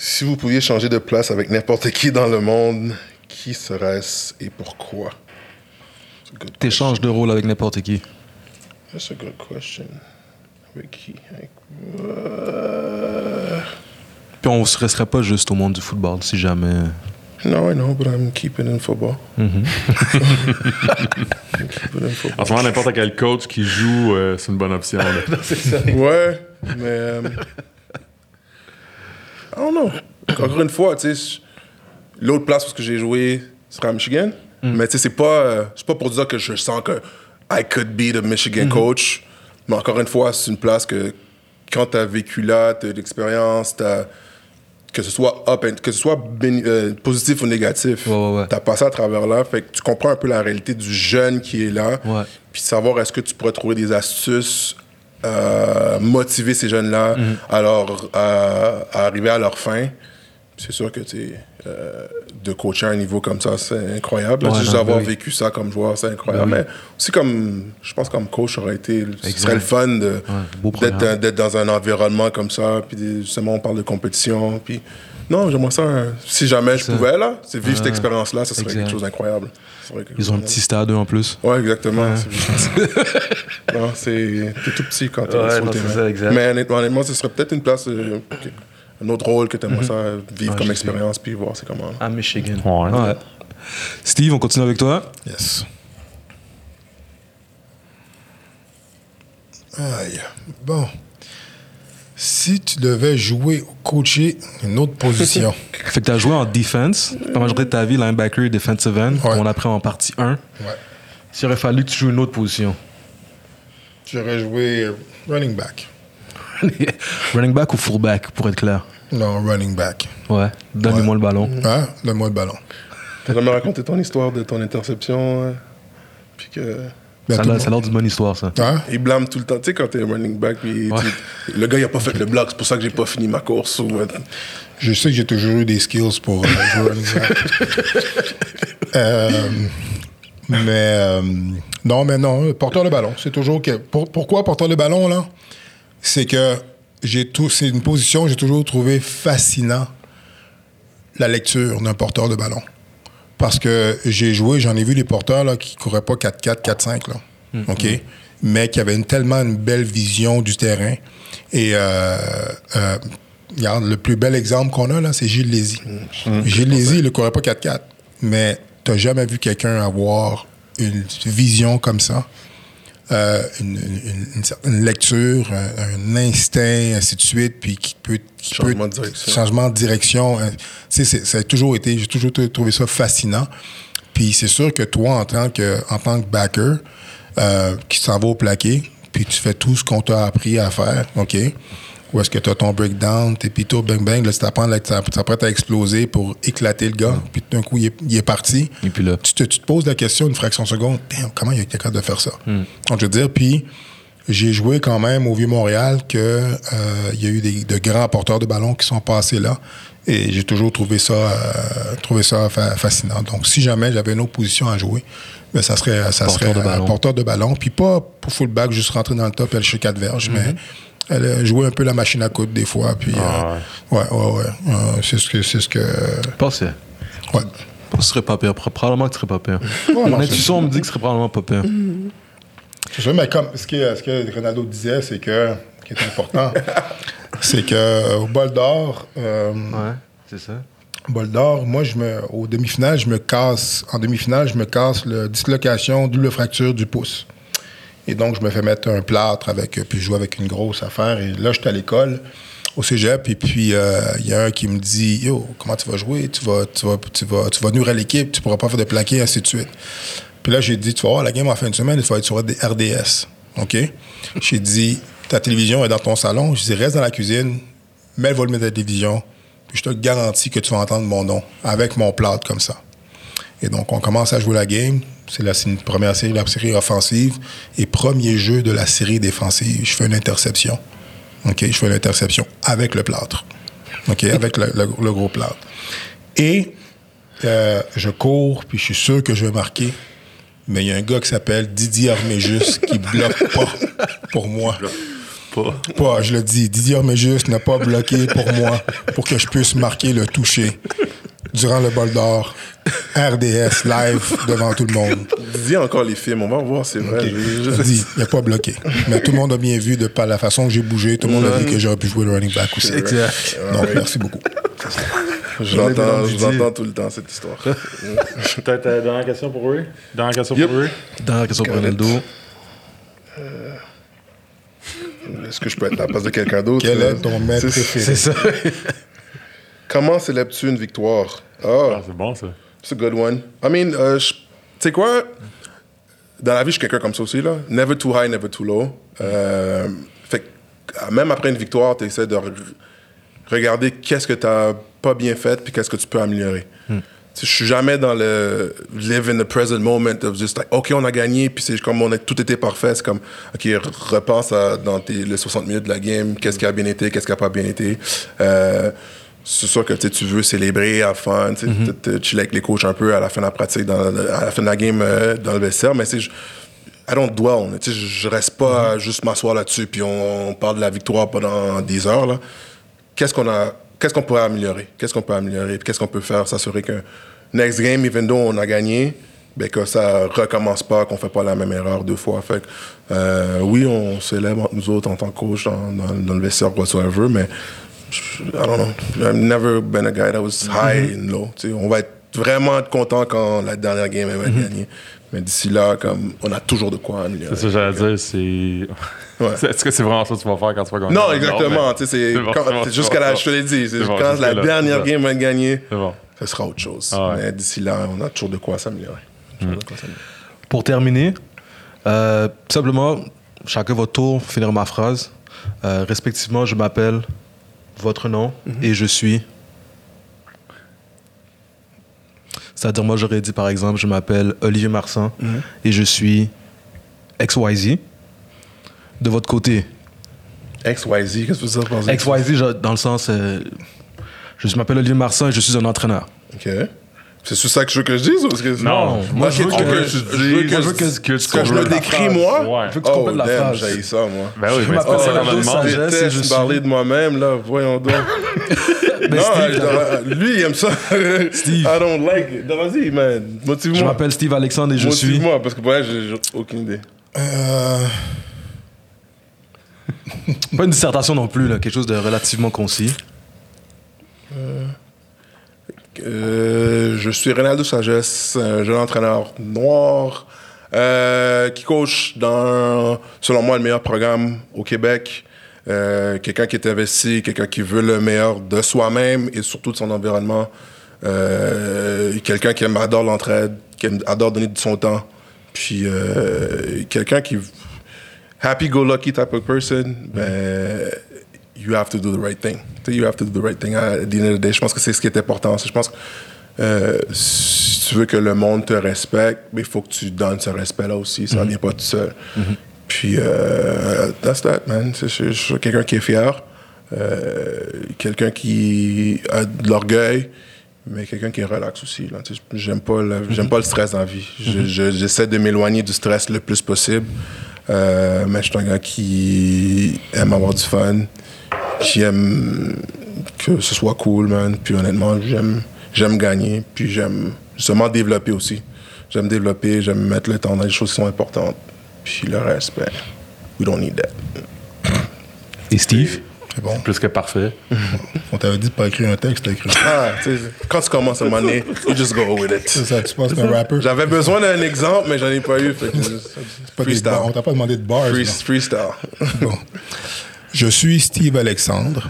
D: Si vous pouviez changer de place avec n'importe qui dans le monde, qui serait-ce et pourquoi? That's a good
B: T'échanges de rôle avec n'importe qui.
D: question. That's a good question. Avec qui? Avec- Euh,
B: Puis on ne resterait pas juste au monde du football si jamais.
D: No, I know, but I'm keeping in football. In football.
A: En ce moment, n'importe quel coach qui joue, euh, c'est une bonne option. là.
D: Ouais, mais. euh, I don't know. Encore une fois, tu sais, l'autre place où j'ai joué sera à Michigan. Mais tu sais, c'est pas, euh, c'est pas pour dire que je sens que I could be the Michigan coach. Mais encore une fois, c'est une place que quand tu as vécu là, tu as de l'expérience, t'as- que ce soit up and- que ce soit béni- euh, positif ou négatif,
B: Ouais, ouais, ouais.
D: tu as passé à travers là. Fait que tu comprends un peu la réalité du jeune qui est là. Puis savoir est-ce que tu pourrais trouver des astuces euh, motiver ces jeunes-là mm-hmm. à, arriver à leur fin. C'est sûr que euh, de coacher à un niveau comme ça, c'est incroyable. juste d'avoir vécu ça comme joueur, c'est incroyable. Mais aussi comme, je pense comme coach, ça aurait été, ce serait le fun d'être dans un environnement comme ça. Puis justement, on parle de compétition. Puis non, j'aimerais ça. Si jamais je pouvais, là, c'est vivre cette expérience-là, ça serait quelque chose d'incroyable.
B: Ils ont un petit stade en plus.
D: Ouais, exactement. non, c'est tout petit quand tu es sur le terrain. Mais honnêtement, ce serait peut-être une place, euh, un autre rôle que tu aimerais mm-hmm. ça vivre comme expérience, puis voir c'est comment.
B: À Michigan. Ouais. Steve, on continue avec toi.
C: Yes. Aïe. Bon si tu devais jouer ou coacher une autre position.
B: fait que tu as joué en defense, la majorité de ta vie, linebacker, defensive end, on a pris en partie 1. Ouais. S'il aurait fallu que tu joues une autre position.
C: J'aurais joué running back.
B: running back ou fullback, pour être clair?
C: Non, running back.
B: Ouais. Donne-moi le ballon.
C: Ouais, donne-moi le ballon.
D: Tu as me raconter ton histoire de ton interception, hein? puis que
B: ça, a l'air d'une bonne histoire, ça.
D: Hein? Il blâme tout le temps. Tu sais, quand t'es running back, puis le gars, il a pas fait le bloc, c'est pour ça que j'ai pas fini ma course.
C: Je sais que j'ai toujours eu des skills pour euh, jouer running back. Euh, mais euh, non, mais non, porteur de ballon, c'est toujours que. pourquoi porteur de ballon, là? C'est que j'ai tout. C'est une position que j'ai toujours trouvé fascinant la lecture d'un porteur de ballon. Parce que j'ai joué, j'en ai vu des porteurs là, qui couraient pas 4-4, 4-5. Là. Mm, OK? Mais qui avaient une, tellement une belle vision du terrain. Et euh, euh, regarde, le plus bel exemple qu'on a, là, c'est Gilles Lézy. Mm. Gilles Lézy, il ne courait pas 4-4. Mais tu n'as jamais vu quelqu'un avoir une vision comme ça euh, une, une, lecture, un, instinct, ainsi de suite, puis qui peut...
D: changement de direction.
C: Changement de direction. Hein. ça a toujours été... J'ai toujours trouvé ça fascinant. Puis c'est sûr que toi, en tant que, en tant que backer, euh, qui s'en va au plaqué, puis tu fais tout ce qu'on t'a appris à faire, OK? Ou est-ce que tu as ton breakdown, tes pito bang bang, là, tu t'apprends, ça prête à exploser pour éclater le gars, puis d'un coup, il est, parti.
B: Et puis là.
C: Tu te, poses la question une fraction de seconde, comment il est capable de faire ça? Hmm. Donc, je veux dire, puis j'ai joué quand même au Vieux-Montréal qu'il euh, y a eu des, de grands porteurs de ballon qui sont passés là. Et j'ai toujours trouvé ça, euh, trouvé ça fascinant. Donc, si jamais j'avais une autre position à jouer, ben, ça serait, ça porteur serait de porteur de ballon. Puis pas pour fullback, juste rentrer dans le top et aller chez quatre verges, mais hmm elle jouait un peu la machine à coudre des fois. Puis, ah, euh, ouais, ouais, ouais. Euh, c'est ce que. C'est ce que
B: Pensais.
C: Ouais.
B: Je serais pas pire. Probablement que tu serais pas pire. Mon intuition me dit que ce serait probablement pas pire.
C: C'est sûr, mais comme ce que, ce que Ronaldo disait, c'est que. qui est important, c'est que au bol d'or.
B: Euh, ouais, c'est ça.
C: Bol d'or, moi, je me, au demi-finale, je me casse. En demi-finale, je me casse la dislocation, double fracture du pouce. Et donc, je me fais mettre un plâtre avec, puis je joue avec une grosse affaire. Et là, j'étais à l'école, au cégep, et puis euh, il y a un qui me dit Yo, comment tu vas jouer? Tu vas, tu vas, tu vas, tu vas à l'équipe, tu pourras pas faire de plaqué, ainsi de suite. Puis là, j'ai dit Tu vas voir la game en fin de semaine, il faut être sur RDS. OK J'ai dit Ta télévision est dans ton salon. Je dis Reste dans la cuisine, mets le volume de ta télévision, puis je te garantis que tu vas entendre mon nom avec mon plâtre comme ça. Et donc, on commence à jouer la game. C'est la première série, la série offensive. Et premier jeu de la série défensive, je fais une interception. OK? Je fais une interception avec le plâtre. OK? Avec le, gros plâtre. Et euh, je cours, puis je suis sûr que je vais marquer. Mais il y a un gars qui s'appelle Didier Arméjus qui bloque pas pour moi. Pas. pas. je le dis. Didier Arméjus n'a pas bloqué pour moi pour que je puisse marquer le toucher durant le bol d'or. RDS live devant tout le monde.
D: Dis encore les films, on va voir, c'est vrai.
C: Je, dis, il a pas bloqué. Mais tout le monde a bien vu de par la façon que j'ai bougé, tout le monde a vu que j'aurais pu jouer le running back aussi.
B: Exact.
C: Donc, merci beaucoup.
D: Je l'entends tout le temps, cette histoire.
A: Peut-être euh, dernière question pour eux? Dernière question pour eux?
B: Dernière question pour Ronaldo.
D: Euh, est-ce que je peux être à la place de quelqu'un d'autre?
C: Quel est ton maître préféré?
B: C'est ça.
D: Comment célèbres-tu une victoire?
A: Ah c'est bon ça.
D: C'est a good one. I mean, euh, tu sais quoi? Dans la vie, je suis quelqu'un comme ça aussi, là. Never too high, never too low. Euh, fait même après une victoire, tu essaies de regarder qu'est-ce que tu n'as pas bien fait puis qu'est-ce que tu peux améliorer. Hmm. je suis jamais dans le live in the present moment of just like, OK, on a gagné, puis c'est comme on a tout été parfait. C'est comme, OK, repense à, dans tes, les 60 minutes de la game, qu'est-ce qui a bien été, qu'est-ce qui a pas bien été. Euh, c'est sûr que tu veux célébrer, à fun, tu mm chiller avec les coachs un peu à la fin de la pratique, dans, à la fin de la game euh, dans le vestiaire, mais c'est. I don't dwell. Je, je reste pas à juste m'asseoir là-dessus puis on, parle de la victoire pendant 10 heures. Là. Qu'est-ce qu'on a qu'est-ce qu'on pourrait améliorer? Qu'est-ce qu'on peut améliorer? Qu'est-ce qu'on peut faire? S'assurer que next game, even though on a gagné, ben que ça recommence pas, qu'on fait pas la même erreur deux fois. Fait euh, oui, on célèbre entre nous autres en tant que coach dans, dans, le vestiaire whatsoever, mais I don't know. I've never been a guy that was high mm-hmm. and low. on va être vraiment content quand la dernière game va être mm-hmm. gagnée. Mais d'ici là, comme, on a toujours de quoi améliorer.
A: C'est ça que j'allais dire, c'est... Est-ce que c'est vraiment ça que tu vas faire quand tu vas gagner?
D: Non, exactement. C'est jusqu'à la... Je te l'ai dit, c'est quand la dernière game va être gagnée, ce sera autre chose. Ah Mais d'ici là, on a toujours de quoi s'améliorer.
B: Mm. Pour terminer, euh, simplement, chacun votre tour, finir ma phrase. Euh, respectivement, je m'appelle votre nom et je suis... C'est-à-dire, moi, j'aurais dit, par exemple, je m'appelle Olivier Marsan et je suis XYZ. De votre côté.
D: XYZ, qu'est-ce que ça
B: veut dire XYZ, dans le sens, euh, je m'appelle Olivier Marsan et je suis un entraîneur.
D: OK. C'est sur ça que je veux que je dise ou que...
B: Non, moi, je veux que, je,
D: veux que, que, je me décris moi?
B: Ouais. Je veux que tu oh,
D: la phrase. j'ai ça, moi.
A: Ben oui, mais c'est ça,
D: Je déteste parler de moi-même, là. Voyons donc. non, Steve, lui, il aime ça. Steve. I don't like it. Vas-y, man. Motive-moi.
B: Je m'appelle Steve Alexandre et je suis.
D: Motive-moi, parce que pour j'ai aucune idée. Euh...
B: Pas une dissertation non plus, là. quelque chose de relativement concis.
D: Euh... Euh, je suis Ronaldo Sagesse, un jeune entraîneur noir euh, qui coach dans, selon moi, le meilleur programme au Québec. Euh, quelqu'un qui est investi, quelqu'un qui veut le meilleur de soi-même et surtout de son environnement. quelqu'un qui adore l'entraide, qui adore donner de son temps. Puis quelqu'un qui happy-go-lucky type of person, ben, you have to do the right thing. You have to do the right thing at the end of the day. Je pense que c'est ce qui est important. Je pense que euh, si tu veux que le monde te respecte, il faut que tu donnes ce respect-là aussi. Ça ne mm-hmm. vient pas tout seul. Mm-hmm. Puis, euh, that's that, man. Je suis quelqu'un qui est fier, euh, quelqu'un qui a de l'orgueil, mais quelqu'un qui est relax aussi. J'aime pas, mm-hmm. pas le stress dans la vie. J'essaie de m'éloigner du stress le plus possible. mais je suis un gars qui aime avoir du fun, J'aime que ce soit cool, man. Puis honnêtement, j'aime, j'aime gagner. Puis j'aime justement développer aussi. J'aime développer, j'aime mettre le temps dans les choses qui sont importantes. Puis le reste, ben, we don't need that.
B: Et Steve?
C: C'est bon.
A: Plus que parfait.
C: On t'avait dit de pas écrire un texte, t'as écrit.
D: Ah, quand tu commences à monnaie, you just go with it.
C: C'est ça, tu penses qu'un rapper.
D: J'avais besoin d'un exemple, mais j'en ai pas eu. Fait
C: freestyle. on t'a pas demandé de bars.
D: freestyle. bon.
C: Je suis Steve Alexandre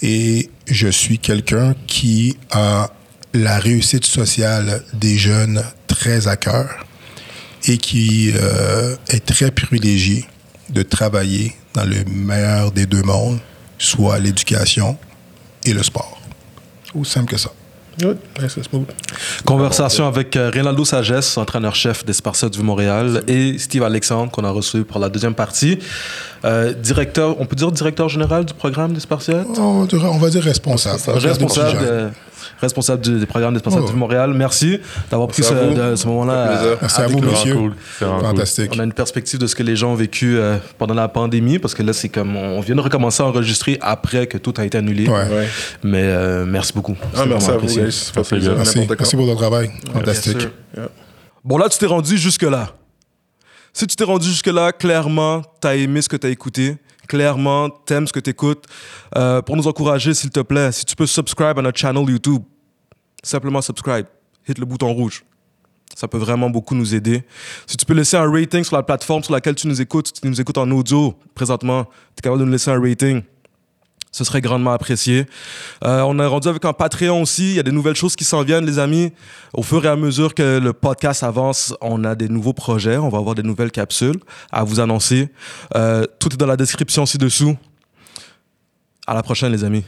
C: et je suis quelqu'un qui a la réussite sociale des jeunes très à cœur et qui euh, est très privilégié de travailler dans le meilleur des deux mondes, soit l'éducation et le sport. Aussi simple que ça.
B: Conversation avec euh, Reynaldo Sagesse, entraîneur-chef des Spartiates du Montréal, et Steve Alexandre, qu'on a reçu pour la deuxième partie. Euh, directeur, on peut dire directeur général du programme des Spartiates
C: on, va dire responsable.
B: Responsable responsable des programmes des oh. de Montréal. Merci d'avoir pris ce, moment-là.
C: Merci à vous, monsieur. Fantastique.
B: On a une perspective de ce que les gens ont vécu euh, pendant la pandémie, parce que là, c'est comme on vient de recommencer à enregistrer après que tout a été annulé. Mais euh, merci beaucoup.
D: Ah, merci à vous. Merci.
C: merci pour votre travail. Fantastique.
B: Bon, là, tu t'es rendu jusque-là. Si tu t'es rendu jusque-là, clairement, tu as aimé ce que tu as écouté clairement, t'aimes ce que t'écoutes, euh, pour nous encourager, s'il te plaît, si tu peux subscribe à notre channel YouTube, simplement subscribe, hit le bouton rouge. Ça peut vraiment beaucoup nous aider. Si tu peux laisser un rating sur la plateforme sur laquelle tu nous écoutes, si tu nous écoutes en audio présentement, tu es capable de nous laisser un rating. Ce serait grandement apprécié. Euh, on est rendu avec un Patreon aussi. Il y a des nouvelles choses qui s'en viennent, les amis. Au fur et à mesure que le podcast avance, on a des nouveaux projets. On va avoir des nouvelles capsules à vous annoncer. Euh, tout est dans la description ci-dessous. À la prochaine, les amis.